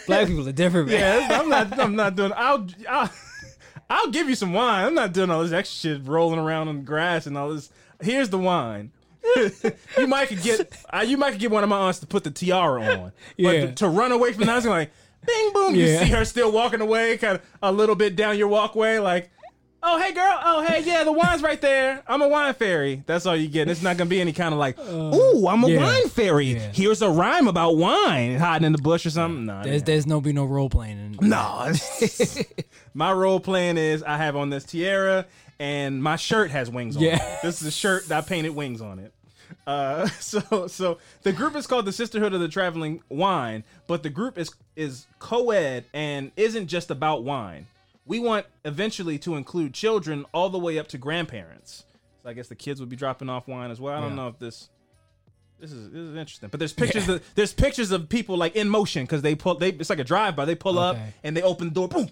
Black people are different, man. Yeah, I'm not. I'm not doing. I'll. I'll I'll give you some wine. I'm not doing all this extra shit, rolling around on the grass and all this. Here's the wine. <laughs> you might could get. Uh, you might could get one of my aunts to put the tiara on. Yeah. But to run away from the house, like, bing boom. You Yeah. see her still walking away, kind of a little bit down your walkway, like. Oh hey girl, oh hey yeah, the wine's right there. I'm a wine fairy. That's all you get. It's not gonna be any kind of like, ooh, I'm a yeah. wine fairy. Yeah. Here's a rhyme about wine hiding in the bush or something. No, There's there's no be no role playing. In, no. <laughs> my role playing is I have on this tiara and my shirt has wings on Yeah. it. This is a shirt that I painted wings on it. Uh, <laughs> so so the group is called the Sisterhood of the Traveling Wine, but the group is is co-ed and isn't just about wine. We want eventually to include children all the way up to grandparents. So I guess the kids would be dropping off wine as well. I don't Yeah. know if this this is this is interesting. But there's pictures of there's pictures of people like in motion because they pull they it's like a drive by. They pull up and they open the door, boom,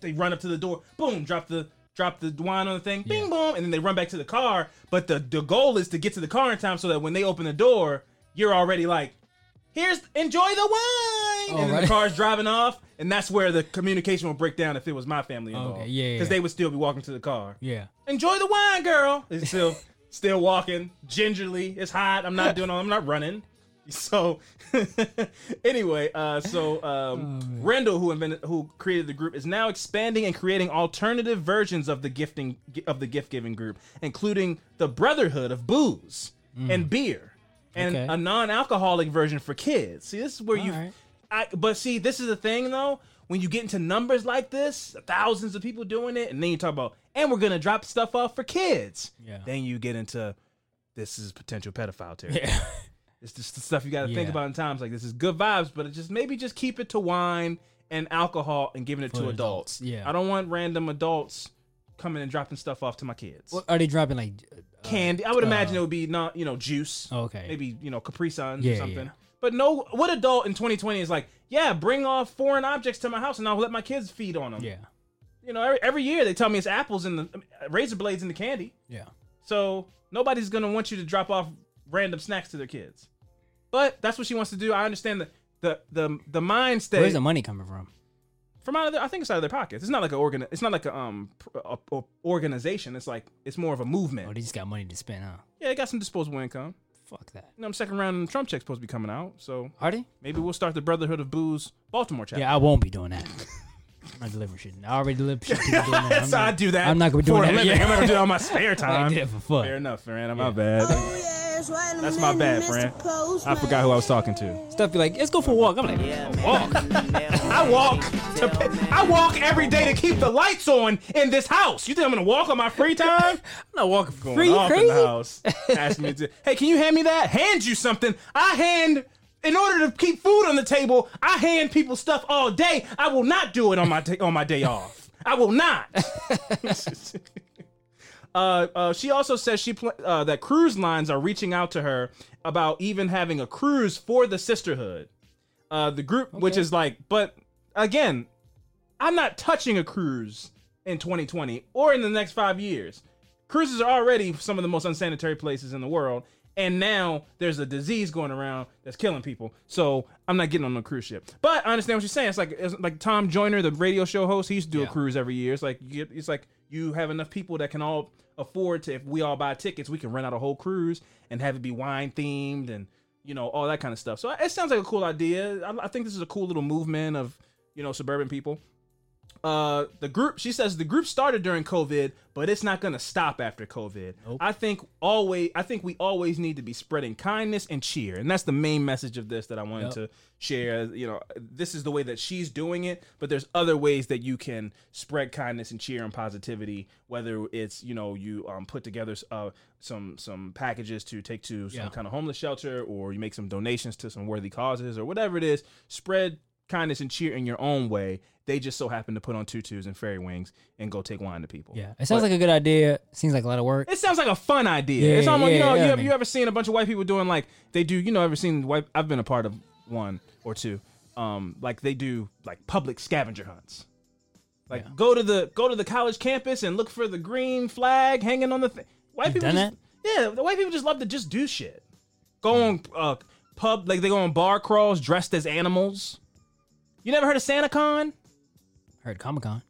they run up to the door, boom, drop the drop the wine on the thing, bing boom, and then they run back to the car. But the the goal is to get to the car in time so that when they open the door, you're already like, here's enjoy the wine, oh, and then right. the car's driving off, and that's where the communication will break down if it was my family involved. Okay, yeah, yeah, because yeah. they would still be walking to the car yeah. enjoy the wine, girl. It's still <laughs> still walking gingerly. It's hot. I'm not <laughs> doing all. I'm not running. So <laughs> anyway, uh, so um, Rendell, who invented, who created the group, is now expanding and creating alternative versions of the gifting of the gift giving group, including the Brotherhood of Booze and Beer, and Okay. a non-alcoholic version for kids. See, this is where you. Alright. I, but see, this is the thing though. When you get into numbers like this, thousands of people doing it, and then you talk about, and we're gonna drop stuff off for kids. Yeah. Then you get into, this is potential pedophile territory. Yeah. <laughs> It's just the stuff you got to think about in times like this. Is good vibes, but it just maybe just keep it to wine and alcohol and giving it For to adults, adults. yeah. I don't want random adults coming and dropping stuff off to my kids. What, are they dropping like? uh, Candy. I would imagine uh, it would be not you know juice. Okay. Maybe you know Capri Suns Yeah, or something. yeah. But no, what adult in 2020 is like, yeah, bring off foreign objects to my house and I'll let my kids feed on them. Yeah. You know, every, every year they tell me it's apples and the uh, razor blades in the candy. Yeah. So nobody's gonna want you to drop off random snacks to their kids. But that's what she wants to do. I understand the the the, the mind state Where's the money coming from? from out of their, I think it's out of their pockets. It's not like an organ. It's not like a um a, a organization. It's like it's more of a movement. Oh, they just got money to spend, huh? Yeah, they got some disposable income. Fuck that. You know, second round of Trump check's supposed to be coming out. So Are they? maybe we'll start the Brotherhood of Booze Baltimore chapter. Yeah, I won't be doing that. I'm not delivering shit. I already deliver shit. People doing that. <laughs> I'm how I do that. I'm not gonna be doing for that. I'm gonna do it on my spare <laughs> time. I time. did it for fun. Fair enough, friend. My bad. Oh, yes, wait a That's my bad, friend. I forgot who I was talking to. Stuff be like, let's go for a walk. I'm like, Walk. <laughs> I walk to I walk every day to keep the lights on in this house. You think I'm gonna walk on my free time? <laughs> I'm not walking for Going free. off Crazy. in the house. <laughs> Asking me to, hey, can you hand me that? Hand you something. I hand. In order to keep food on the table, I hand people stuff all day. I will not do it on my ta- on my day off. I will not. Uh, uh, she also says she pl- uh, that cruise lines are reaching out to her about even having a cruise for the sisterhood. Uh, the group, which is like, but again, I'm not touching a cruise in 2020 or in the next five years. Cruises are already some of the most unsanitary places in the world, and now there's a disease going around that's killing people. So I'm not getting on a cruise ship. But I understand what you're saying. It's like it's like Tom Joyner, the radio show host. He used to do a cruise every year. It's like you get, it's like you have enough people that can all afford to. If we all buy tickets, we can rent out a whole cruise and have it be wine themed and you know all that kind of stuff. So it sounds like a cool idea. I, I think this is a cool little movement of you know suburban people uh the group she says the group started during covid but it's not gonna stop after covid i think always i think we always need to be spreading kindness and cheer and that's the main message of this that i wanted Yep. to share you know this is the way that she's doing it but there's other ways that you can spread kindness and cheer and positivity whether it's you know you um, put together uh, some some packages to take to some Yeah. kind of homeless shelter or you make some donations to some worthy causes or whatever it is spread kindness and cheer in your own way. They just so happen to put on tutus and fairy wings and go take wine to people. Yeah, it sounds But- like a good idea. Seems like a lot of work. it sounds like a fun idea. Yeah, it's almost you know yeah, you, ever, you ever seen a bunch of white people doing like they do you know ever seen white I've been a part of one or two um like they do like public scavenger hunts. Like go to the go to the college campus and look for the green flag hanging on the thing. White You've people just, Yeah, the white people just love to just do shit. Go on uh pub like they go on bar crawls dressed as animals. You never heard of SantaCon? Heard Comic Con.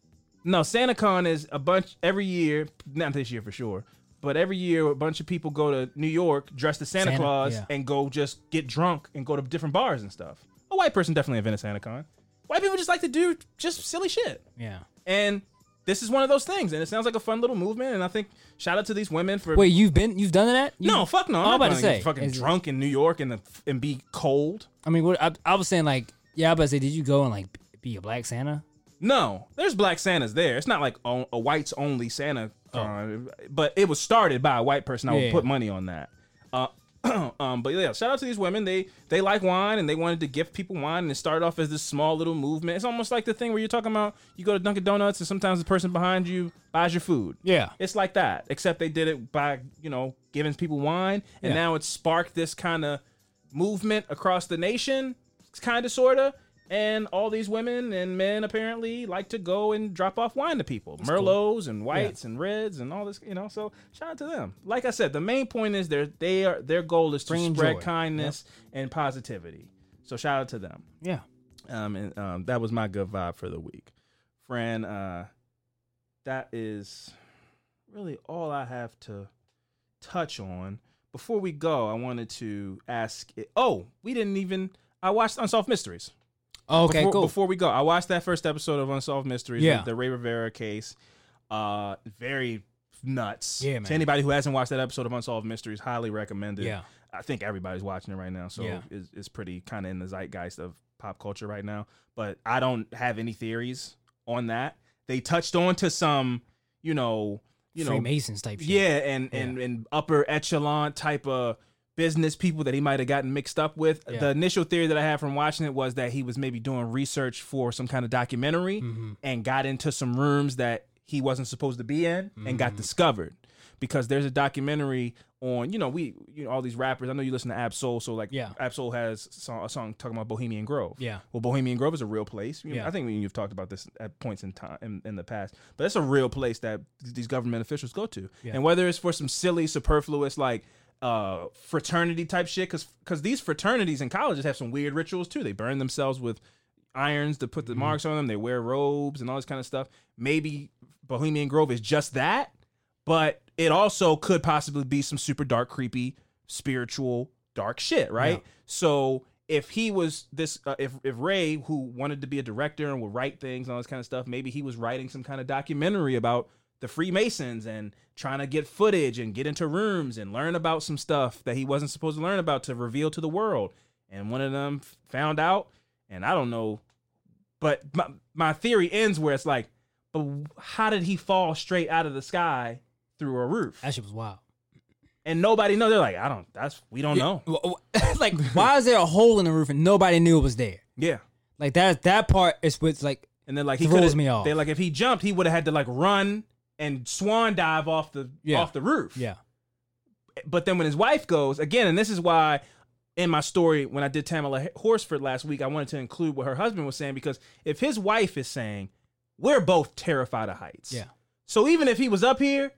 No, SantaCon is a bunch every year, not this year for sure, but every year a bunch of people go to New York dressed as Santa, Santa, Claus yeah. and go just get drunk and go to different bars and stuff. A white person definitely invented SantaCon. White people just like to do just silly shit. Yeah. And this is one of those things, and it sounds like a fun little movement. And I think shout out to these women for Wait, you've been you've done that? You, no, fuck no. I'm I was not about to gonna get say, fucking drunk in New York and the, and be cold. I mean, what I, I was saying like, yeah, I was about to say, did you go and like be a black Santa? No, there's black Santas there. It's not like a whites only Santa con, but it was started by a white person. I would Oh. Yeah. put money on that. Uh, <clears throat> um, but yeah, shout out to these women. They they like wine and they wanted to gift people wine and it started off as this small little movement. It's almost like the thing where you're talking about you go to Dunkin' Donuts and sometimes the person behind you buys your food. Yeah. It's like that, except they did it by you know giving people wine, and Yeah. now it's sparked this kind of movement across the nation, kind of sorta. And all these women and men apparently like to go and drop off wine to people, merlots and whites and reds and all this, you know. So shout out to them. Like I said, the main point is their they are their goal is to Bringing spread joy. kindness and positivity. So shout out to them. Yeah. Um, and um, that was my good vibe for the week, Fran. Uh, that is really all I have to touch on. Before we go, I wanted to ask. It, oh, we didn't even. I watched Unsolved Mysteries. Oh, okay, before, cool. Before we go, I watched that first episode of Unsolved Mysteries, Yeah. the, Rey Rivera case. Uh, very nuts. Yeah, To anybody who hasn't watched that episode of Unsolved Mysteries, highly recommended. Yeah. I think everybody's watching it right now, so Yeah. it's, it's pretty kind of in the zeitgeist of pop culture right now. But I don't have any theories on that. They touched on to some, you know, you know, Freemasons type shit. yeah, and and and upper echelon type of business people that he might have gotten mixed up with. Yeah. The initial theory that I had from watching it was that he was maybe doing research for some kind of documentary Mm-hmm. and got into some rooms that he wasn't supposed to be in and Mm-hmm. got discovered. Because there's a documentary on, you know, we, you know, all these rappers. I know you listen to Ab-Soul, so like, Yeah. Ab-Soul has song, a song talking about Bohemian Grove. Yeah. Well, Bohemian Grove is a real place. You know, Yeah. I think we- you've talked about this at points in time in, in the past, but it's a real place that these government officials go to. Yeah. And whether it's for some silly, superfluous, like uh fraternity type shit, because because these fraternities in colleges have some weird rituals too. They burn themselves with irons to put the marks on them. They wear robes and all this kind of stuff. Maybe Bohemian Grove is just that, but it also could possibly be some super dark, creepy, spiritual, dark shit, right? Yeah. So if he was this, uh, if if Rey, who wanted to be a director and would write things and all this kind of stuff, maybe he was writing some kind of documentary about the Freemasons and trying to get footage and get into rooms and learn about some stuff that he wasn't supposed to learn about to reveal to the world. And one of them found out, and I don't know, but my, my theory ends where it's like, but how did he fall straight out of the sky through a roof? That shit was wild. And nobody know. They're like, I don't. That's we don't know. <laughs> like, why is there a hole in the roof and nobody knew it was there? Yeah. Like that that part is what's like And then like he throws me off. They're like, if he jumped, he would have had to like run and swan dive off the Yeah. off the roof. Yeah. But then when his wife goes again, and this is why in my story when I did Tamla Horsford last week, I wanted to include what her husband was saying because if his wife is saying we're both terrified of heights, Yeah. So even if he was up here,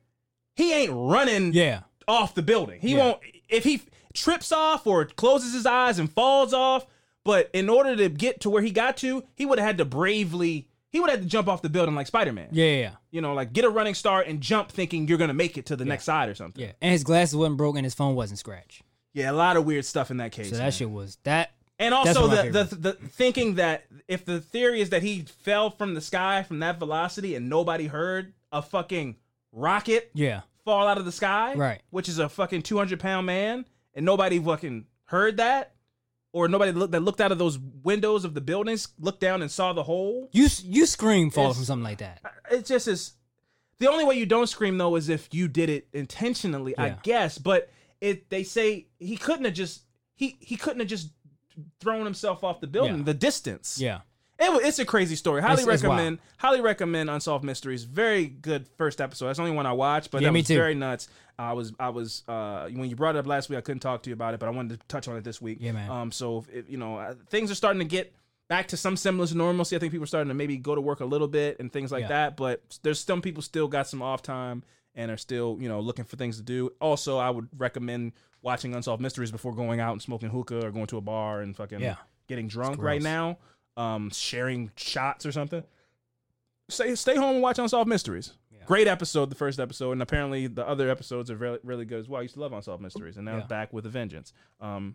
he ain't running Yeah. off the building. He Yeah. won't if he trips off or closes his eyes and falls off. But in order to get to where he got to, he would have had to bravely. He would have to jump off the building like Spider Man. Yeah, yeah, yeah. You know, like get a running start and jump, thinking you're gonna make it to the next side or something. Yeah. And his glasses wasn't broken, his phone wasn't scratched. Yeah, a lot of weird stuff in that case. So that man. shit was that And also one of my the, the the thinking that if the theory is that he fell from the sky from that velocity and nobody heard a fucking rocket Yeah. fall out of the sky, Right. Which is a fucking two hundred pound man, and nobody fucking heard that, or nobody looked that looked out of those windows of the buildings, looked down and saw the hole. You you scream fall It's- from something like that. It just is. The only way you don't scream though is if you did it intentionally, I guess. But it they say he couldn't have just he he couldn't have just thrown himself off the building. Yeah. The distance. Yeah. It, it's a crazy story. Highly It's- it's recommend. Highly recommend Unsolved Mysteries. Very good first episode. That's the only one I watched, but Yeah, that me was too. very nuts. I was I was uh, when you brought it up last week, I couldn't talk to you about it, but I wanted to touch on it this week. Yeah, man. Um, so if, you know uh, things are starting to get back to some semblance of normalcy. I think people are starting to maybe go to work a little bit and things like Yeah. that. But there's some people still got some off time and are still you know looking for things to do. Also, I would recommend watching Unsolved Mysteries before going out and smoking hookah or going to a bar and fucking Yeah. getting drunk gross. right now. Um, sharing shots or something. Stay stay home and watch Unsolved Mysteries. Great episode, the first episode, and apparently the other episodes are really really good as well. I used to love Unsolved Mysteries, and now it's Yeah. back with a vengeance. Um,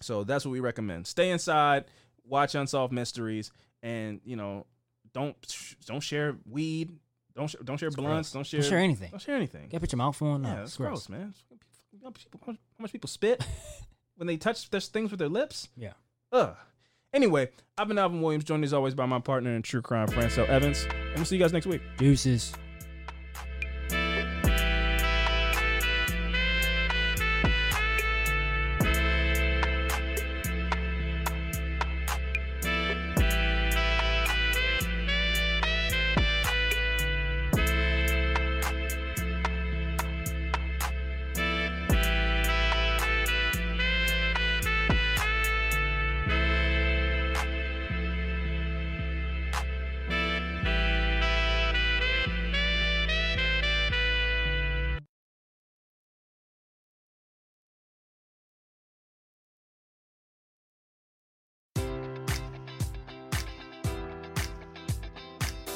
so that's what we recommend. Stay inside, watch Unsolved Mysteries, and you know, don't don't share weed, don't sh- don't share blunts, gross. don't share Don't share anything. Don't share anything. Gotta put your mouth on. Yeah, it's it's gross, man. You know, people- how much- people spit <laughs> when they touch their things with their lips? Yeah. Ugh. Anyway, I've been Alvin Williams, joined as always by my partner in true crime, Francel Evans, and we'll see you guys next week. Deuces.